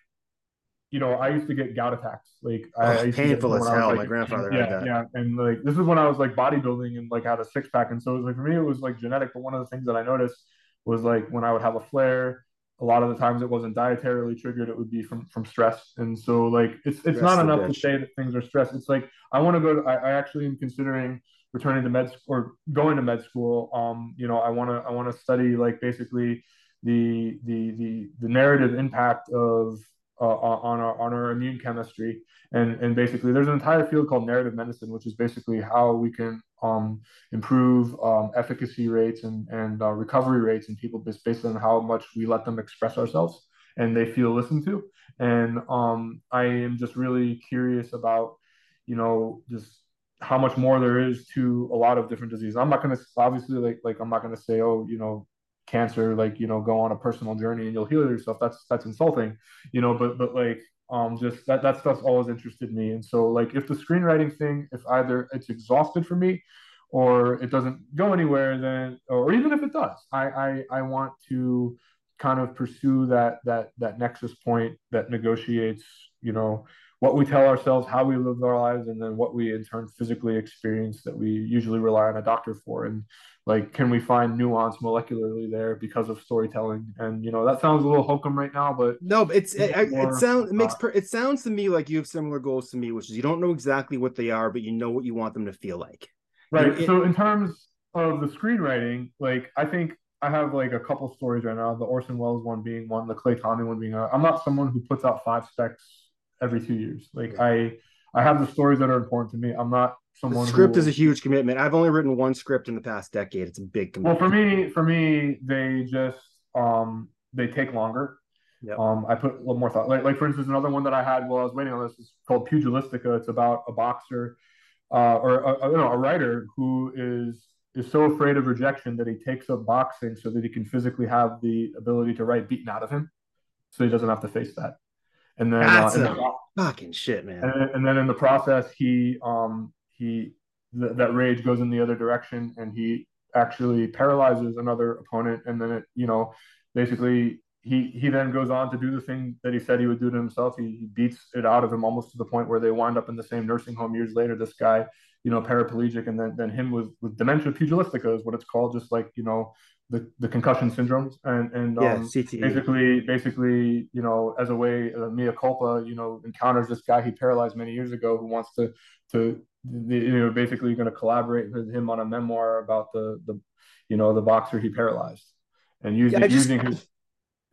you know, I used to get gout attacks. Like oh, I, I painful as hell. Like, my grandfather yeah, that. Yeah, and like this is when I was like bodybuilding and like had a six pack, and so it was like for me it was like genetic. But one of the things that I noticed was like when I would have a flare, a lot of the times it wasn't dietarily triggered. It would be from from stress, and so like it's it's stress not enough to say that things are stress. It's like I want to go. To, I, I actually am considering returning to med school or going to med school, um, you know, I want to I want to study like basically the the the the narrative impact of uh, on our on our immune chemistry. And and basically there's an entire field called narrative medicine which is basically how we can um, improve um, efficacy rates and and uh, recovery rates in people based, based on how much we let them express ourselves and they feel listened to. And um, I am just really curious about you know just how much more there is to a lot of different diseases. I'm not to obviously like like I'm not to say oh you know cancer like you know go on a personal journey and you'll heal yourself. That's that's insulting, you know. But but like um just that that stuff's always interested me. And so like if the screenwriting thing, if either it's exhausted for me or it doesn't go anywhere, then or even if it does, I I, I want to kind of pursue that that that nexus point that negotiates you know what we tell ourselves, how we live our lives, and then what we in turn physically experience that we usually rely on a doctor for. And like, can we find nuance molecularly there because of storytelling? And you know, that sounds a little hokum right now, but no, it's it, it, it sounds it makes per, it sounds to me like you have similar goals to me, which is you don't know exactly what they are, but you know what you want them to feel like. Right. It, so in terms of the screenwriting, like I think I have like a couple stories right now. The Orson Welles one being one, the Clay Tommy one being. i I'm not someone who puts out five specs every two years. Like I I have the stories that are important to me. I'm not someone. The script who, is a huge commitment. I've only written one script in the past decade. It's a big commitment. Well, for me, for me, they just um they take longer. Yep. Um, I put a little more thought. Like, like for instance, another one that I had while I was waiting on this is called Pugilistica. It's about a boxer, uh, or a, a, you know, a writer who is is so afraid of rejection that he takes up boxing so that he can physically have the ability to write beaten out of him, so he doesn't have to face that. And then that's uh, fucking shit, man. And, and, then in the process, he um he th- that rage goes in the other direction, and he actually paralyzes another opponent, and then it you know basically he he then goes on to do the thing that he said he would do to himself. He, he beats it out of him almost to the point where they wind up in the same nursing home years later. This guy, you know, paraplegic, and then then him with with dementia pugilistica is what it's called, just like you know the, the concussion syndromes and and yeah, um, basically basically you know as a way uh, mea culpa you know encounters this guy he paralyzed many years ago who wants to to you know basically going to collaborate with him on a memoir about the the you know the boxer he paralyzed and using yeah, just, using his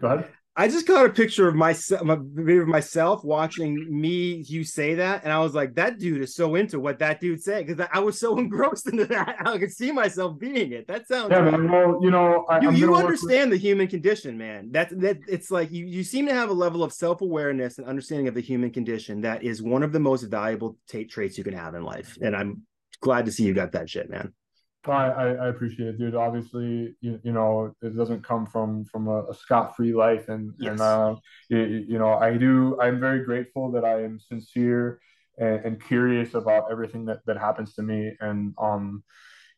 go ahead I just got a picture of myself, of myself watching me. You say that, and I was like, "That dude is so into what that dude said," because I was so *laughs* engrossed into that. I could see myself being it. That sounds. Yeah, man. Well, you know, I, you, you understand with... the human condition, man. That's that. It's like you you seem to have a level of self awareness and understanding of the human condition that is one of the most valuable t- traits you can have in life, and I'm glad to see you got that shit, man. I, I appreciate it, dude. Obviously, you, you know, it doesn't come from from a, a scot free life, and yes. and uh, you, you, know, I do. I'm very grateful that I am sincere and, and curious about everything that that happens to me, and um,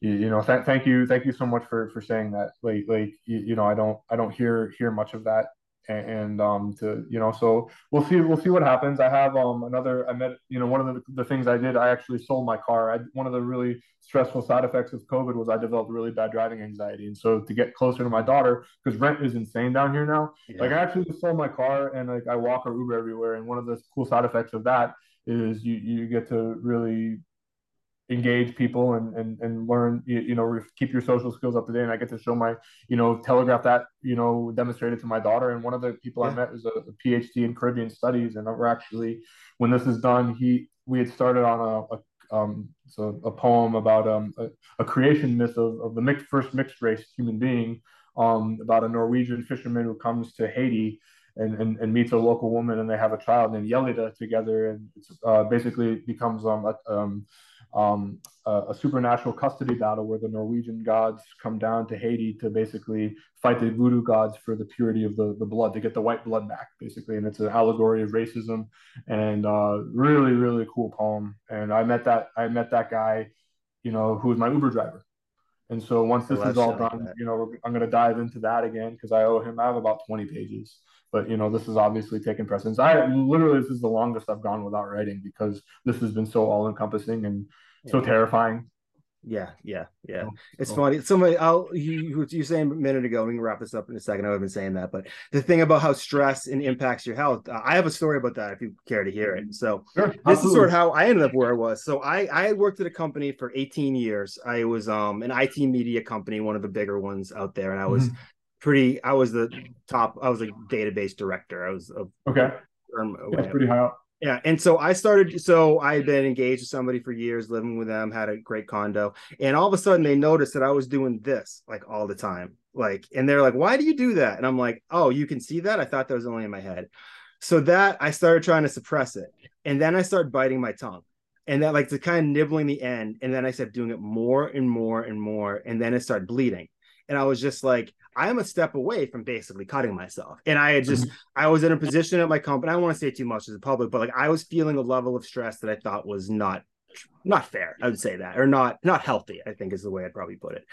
you, you know, th- thank you, thank you so much for for saying that. Like like you, you know, I don't I don't hear hear much of that and um to you know so we'll see we'll see what happens. I have um another i met you know one of the, the things i did i actually sold my car. I, one of the really stressful side effects of covid was i developed really bad driving anxiety. And so to get closer to my daughter because rent is insane down here now yeah. like i actually sold my car and like i walk or uber everywhere. And one of the cool side effects of that is you you get to really engage people and and, and learn you, you, know keep your social skills up to date. And i get to show my you know telegraph that you know demonstrated to my daughter. And one of the people yeah. i met was a, a, phd in caribbean studies. And we're actually when this is done he we had started on a, a um, so a poem about um, a, a creation myth of, of the mixed, first mixed race human being um, about a Norwegian fisherman who comes to Haiti and, and, and, meets a local woman and they have a child named Yelida together. And it's uh, basically becomes um, a, um, um, a, a, supernatural custody battle where the Norwegian gods come down to Haiti to basically fight the voodoo gods for the purity of the, the blood, to get the white blood back, basically. And it's an allegory of racism and uh, really, really cool poem. And I met that I met that guy, you know, who was my Uber driver. And so once this is all done, you know, I'm going to dive into that again because I owe him. I have about 20 pages but you know this is obviously taking precedence. I literally this is the longest i've gone without writing because this has been so all encompassing and yeah. so terrifying. Yeah yeah yeah. Oh, it's oh. funny. Somebody i'll you you saying a minute ago we can wrap this up in a second i've been saying that but the thing about how stress and impacts your health uh, i have a story about that if you care to hear it. So sure, this absolutely. is sort of how i ended up where i was. So i i worked at a company for 18 years. I was um an it media company one of the bigger ones out there and i was mm-hmm pretty. I was the top. I was a database director. I was a, okay. That's pretty high up. Yeah, and so I started. So I had been engaged with somebody for years, living with them, had a great condo, and all of a sudden they noticed that I was doing this like all the time. Like, and they're like, "Why do you do that?" And I'm like, "Oh, you can see that? I thought that was only in my head." So that I started trying to suppress it, and then I started biting my tongue and that like to kind of nibbling the end and then i started doing it more and more and more and then it started bleeding and I was just like, I'm a step away from basically cutting myself. And I had just, mm-hmm. I was in a position at my company. I don't want to say too much as a public, but like I was feeling a level of stress that I thought was not not fair i would say that or not not healthy i think is the way i'd probably put it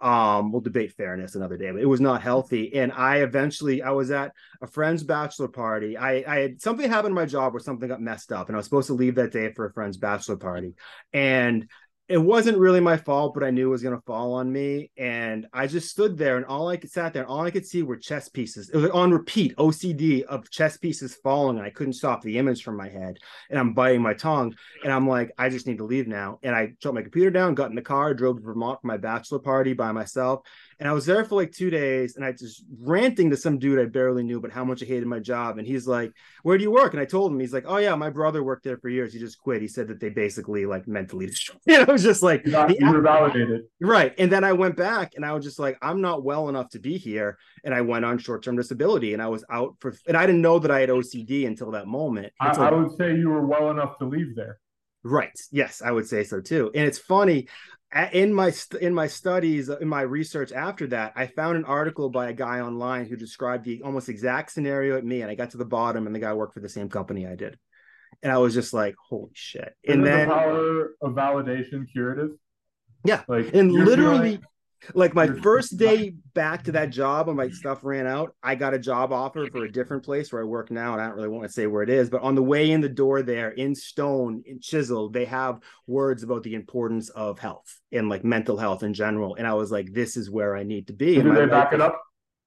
um we'll debate fairness another day but it was not healthy and i eventually i was at a friend's bachelor party i i had something happened in my job where something got messed up and i was supposed to leave that day for a friend's bachelor party and it wasn't really my fault, but I knew it was to fall on me. And I just stood there and all I could sat there and all I could see were chess pieces. It was like on repeat OCD of chess pieces falling. And I couldn't stop the image from my head. And I'm biting my tongue. And I'm like, I just need to leave now. And I shut my computer down, got in the car, drove to Vermont for my bachelor party by myself. And I was there for like two days and I just ranting to some dude I barely knew, but how much I hated my job. And he's like, Where do you work? And I told him, he's like, Oh, yeah, my brother worked there for years. He just quit. He said that they basically like mentally *laughs* destroyed. You know, was just like, you were validated. Right. And then I went back and I was just like, I'm not well enough to be here. And I went on short term disability and I was out for, and I didn't know that I had OCD until that moment. I, I would say you were well enough to leave there. Right. Yes, I would say so too. And it's funny in my in my studies uh, in my research after that i found an article by a guy online who described the almost exact scenario at me and i got to the bottom and the guy worked for the same company i did. And i was just like holy shit. And then the power of validation curative? Yeah. Like and literally like my first day back to that job when my stuff ran out, I got a job offer for a different place where I work now. And I don't really want to say where it is, but on the way in the door there in stone, in chisel, they have words about the importance of health and like mental health in general. And I was like, this is where I need to be. Did they back it up?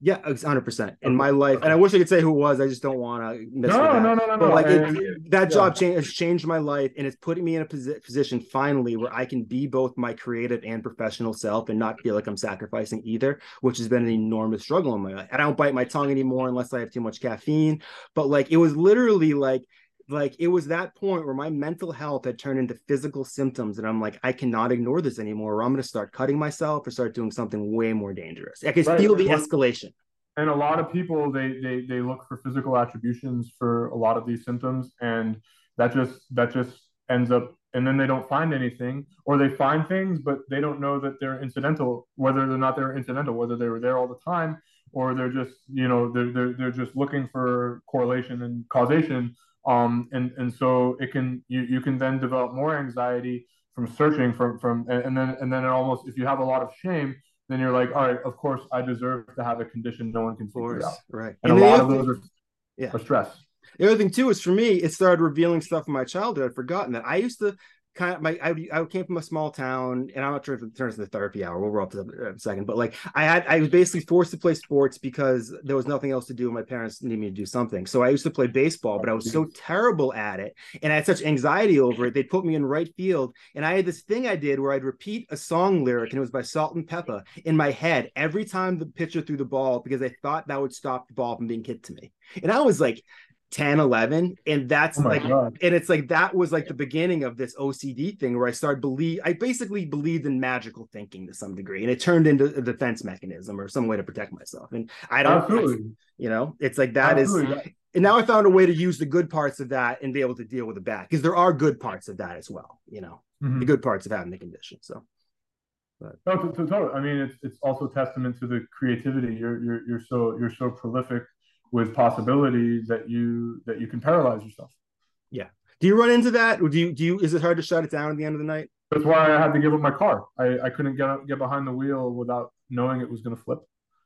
Yeah, hundred percent in my life, and I wish I could say who it was. I just don't want to miss. No, that. no, no, no, But no. like it, that job change has changed my life, and it's putting me in a posi- position finally where I can be both my creative and professional self, and not feel like I'm sacrificing either, which has been an enormous struggle in my life. And I don't bite my tongue anymore unless I have too much caffeine. But like it was literally like like it was that point where my mental health had turned into physical symptoms and i'm like i cannot ignore this anymore or i'm going to start cutting myself or start doing something way more dangerous i can Right. feel the escalation and a lot of people they they they look for physical attributions for a lot of these symptoms and that just that just ends up and then they don't find anything or they find things but they don't know that they're incidental whether or not they're incidental whether they were there all the time or they're just you know they're they're, they're just looking for correlation and causation um and and so it can you you can then develop more anxiety from searching from from and, and then and then it almost if you have a lot of shame then you're like, all right, of course, I deserve to have a condition no one can figure course out. right And, And a lot of those are, Yeah. are stress. The other thing too is for me, it started revealing stuff from my childhood. I'd forgotten that I used to kind of my I, I came from a small town, and I'm not sure if it turns into therapy hour. We'll roll up to that in uh, a second, but like I had I was basically forced to play sports because there was nothing else to do. and My parents needed me to do something, so I used to play baseball, but I was so terrible at it, and I had such anxiety over it. They put me in right field, and I had this thing I did where I'd repeat a song lyric, and it was by Salt-N-Pepa in my head every time the pitcher threw the ball because I thought that would stop the ball from being hit to me. And I was like 10, 11, and that's Oh like God. and it's like that was like the beginning of this OCD thing where I started believe I basically believed in magical thinking to some degree, and it turned into a defense mechanism or some way to protect myself. And I don't, you know, it's like that is. Absolutely. And now I found a way to use the good parts of that and be able to deal with the bad because there are good parts of that as well. You know, Mhm. the good parts of having the condition. So No, to, to, to, I mean, it's it's also testament to the creativity. You're you're you're so you're so prolific with possibilities that you that you can paralyze yourself. Yeah. Do you run into that? Or do you do you? Is it hard to shut it down at the end of the night? That's why I had to give up my car. I, I couldn't get get behind the wheel without knowing it was going to flip.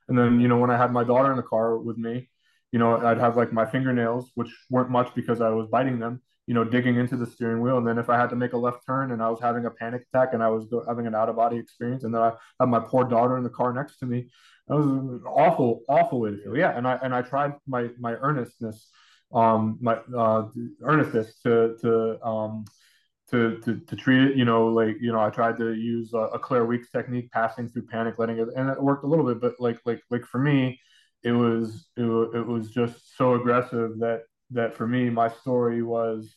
And then you know when I had my daughter in the car with me, you know I'd have like my fingernails, which weren't much because I was biting them, you know, digging into the steering wheel. And then if I had to make a left turn and I was having a panic attack and I was having an out of body experience, and then I had my poor daughter in the car next to me, that was an awful, awful way to feel. Yeah, and I and I tried my my earnestness, um, my uh, earnestness to to um to, to to treat it. You know, like you know, I tried to use a, a Claire Weekes technique, passing through panic, letting it, and it worked a little bit. But like like like for me, it was it, wa- it was just so aggressive that that for me, my story was,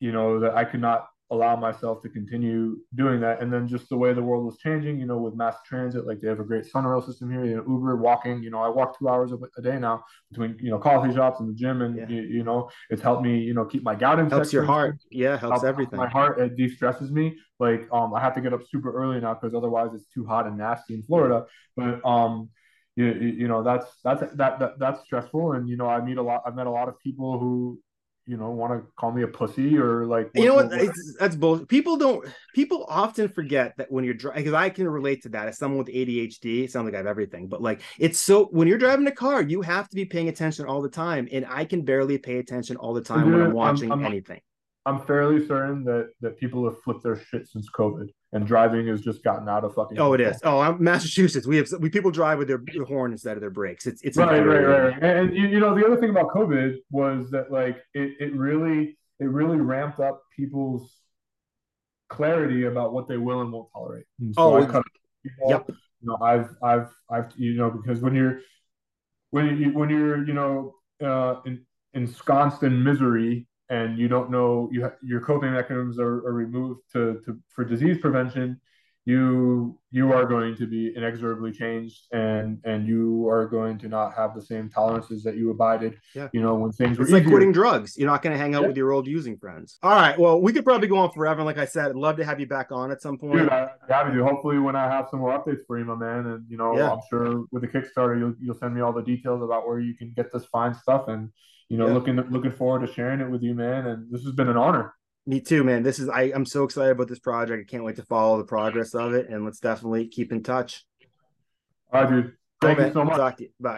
you know, that I could not allow myself to continue doing that. And then just the way the world was changing, you know, with mass transit, like they have a great Sunrail system here, you know, Uber, walking, you know, I walk two hours a, a day now between, you know, coffee shops and the gym. And, Yeah. you, you know, it's helped me, you know, keep my gout in Helps your heart. Yeah, helps Helps everything. My heart, it de-stresses me. Like, um, I have to get up super early now because otherwise it's too hot and nasty in Florida. But, um, you, you you know, that's, that's, that, that, that's stressful. And, you know, I meet a lot, I've met a lot of people who, you know, want to call me a pussy or like, You know what? It's, that's both People don't. People often forget that when you're driving, because I can relate to that as someone with ADHD. It sounds like I have everything, but like it's so when you're driving a car, you have to be paying attention all the time, and I can barely pay attention all the time when I'm I'm- watching I'm- anything. I'm fairly certain that that people have flipped their shit since COVID, and driving has just gotten out of fucking. Oh, it control. is. Oh, I'm Massachusetts. We have we people drive with their, horn instead of their brakes. It's it's Right, right, right, right. And, you, you know, the other thing about COVID was that like it, it really it really ramped up people's clarity about what they will and won't tolerate. And so Oh, I it's- cut people, Yep. you know, I've I've I've you know because when you're when you when you're you know uh, in, ensconced in misery and you don't know you ha- your coping mechanisms are, are removed to, to for disease prevention you you are going to be inexorably changed and and you are going to not have the same tolerances that you abided Yeah. you know when things were It's like easier. quitting drugs. You're not going to hang out Yeah. with your old using friends. All right. Well, we could probably go on forever. And like I said, I'd love to have you back on at some point. Dude, I, happy to. Hopefully, when I have some more updates for you, my man, and you know, Yeah. I'm sure with the Kickstarter, you'll you'll send me all the details about where you can get this fine stuff, and you know, Yeah. looking looking forward to sharing it with you, man. And this has been an honor. Me too, man. This is I, I'm so excited about this project. I can't wait to follow the progress of it, and let's definitely keep in touch. All right, dude. Cool, Thank man. you so much. Talk to you. Bye.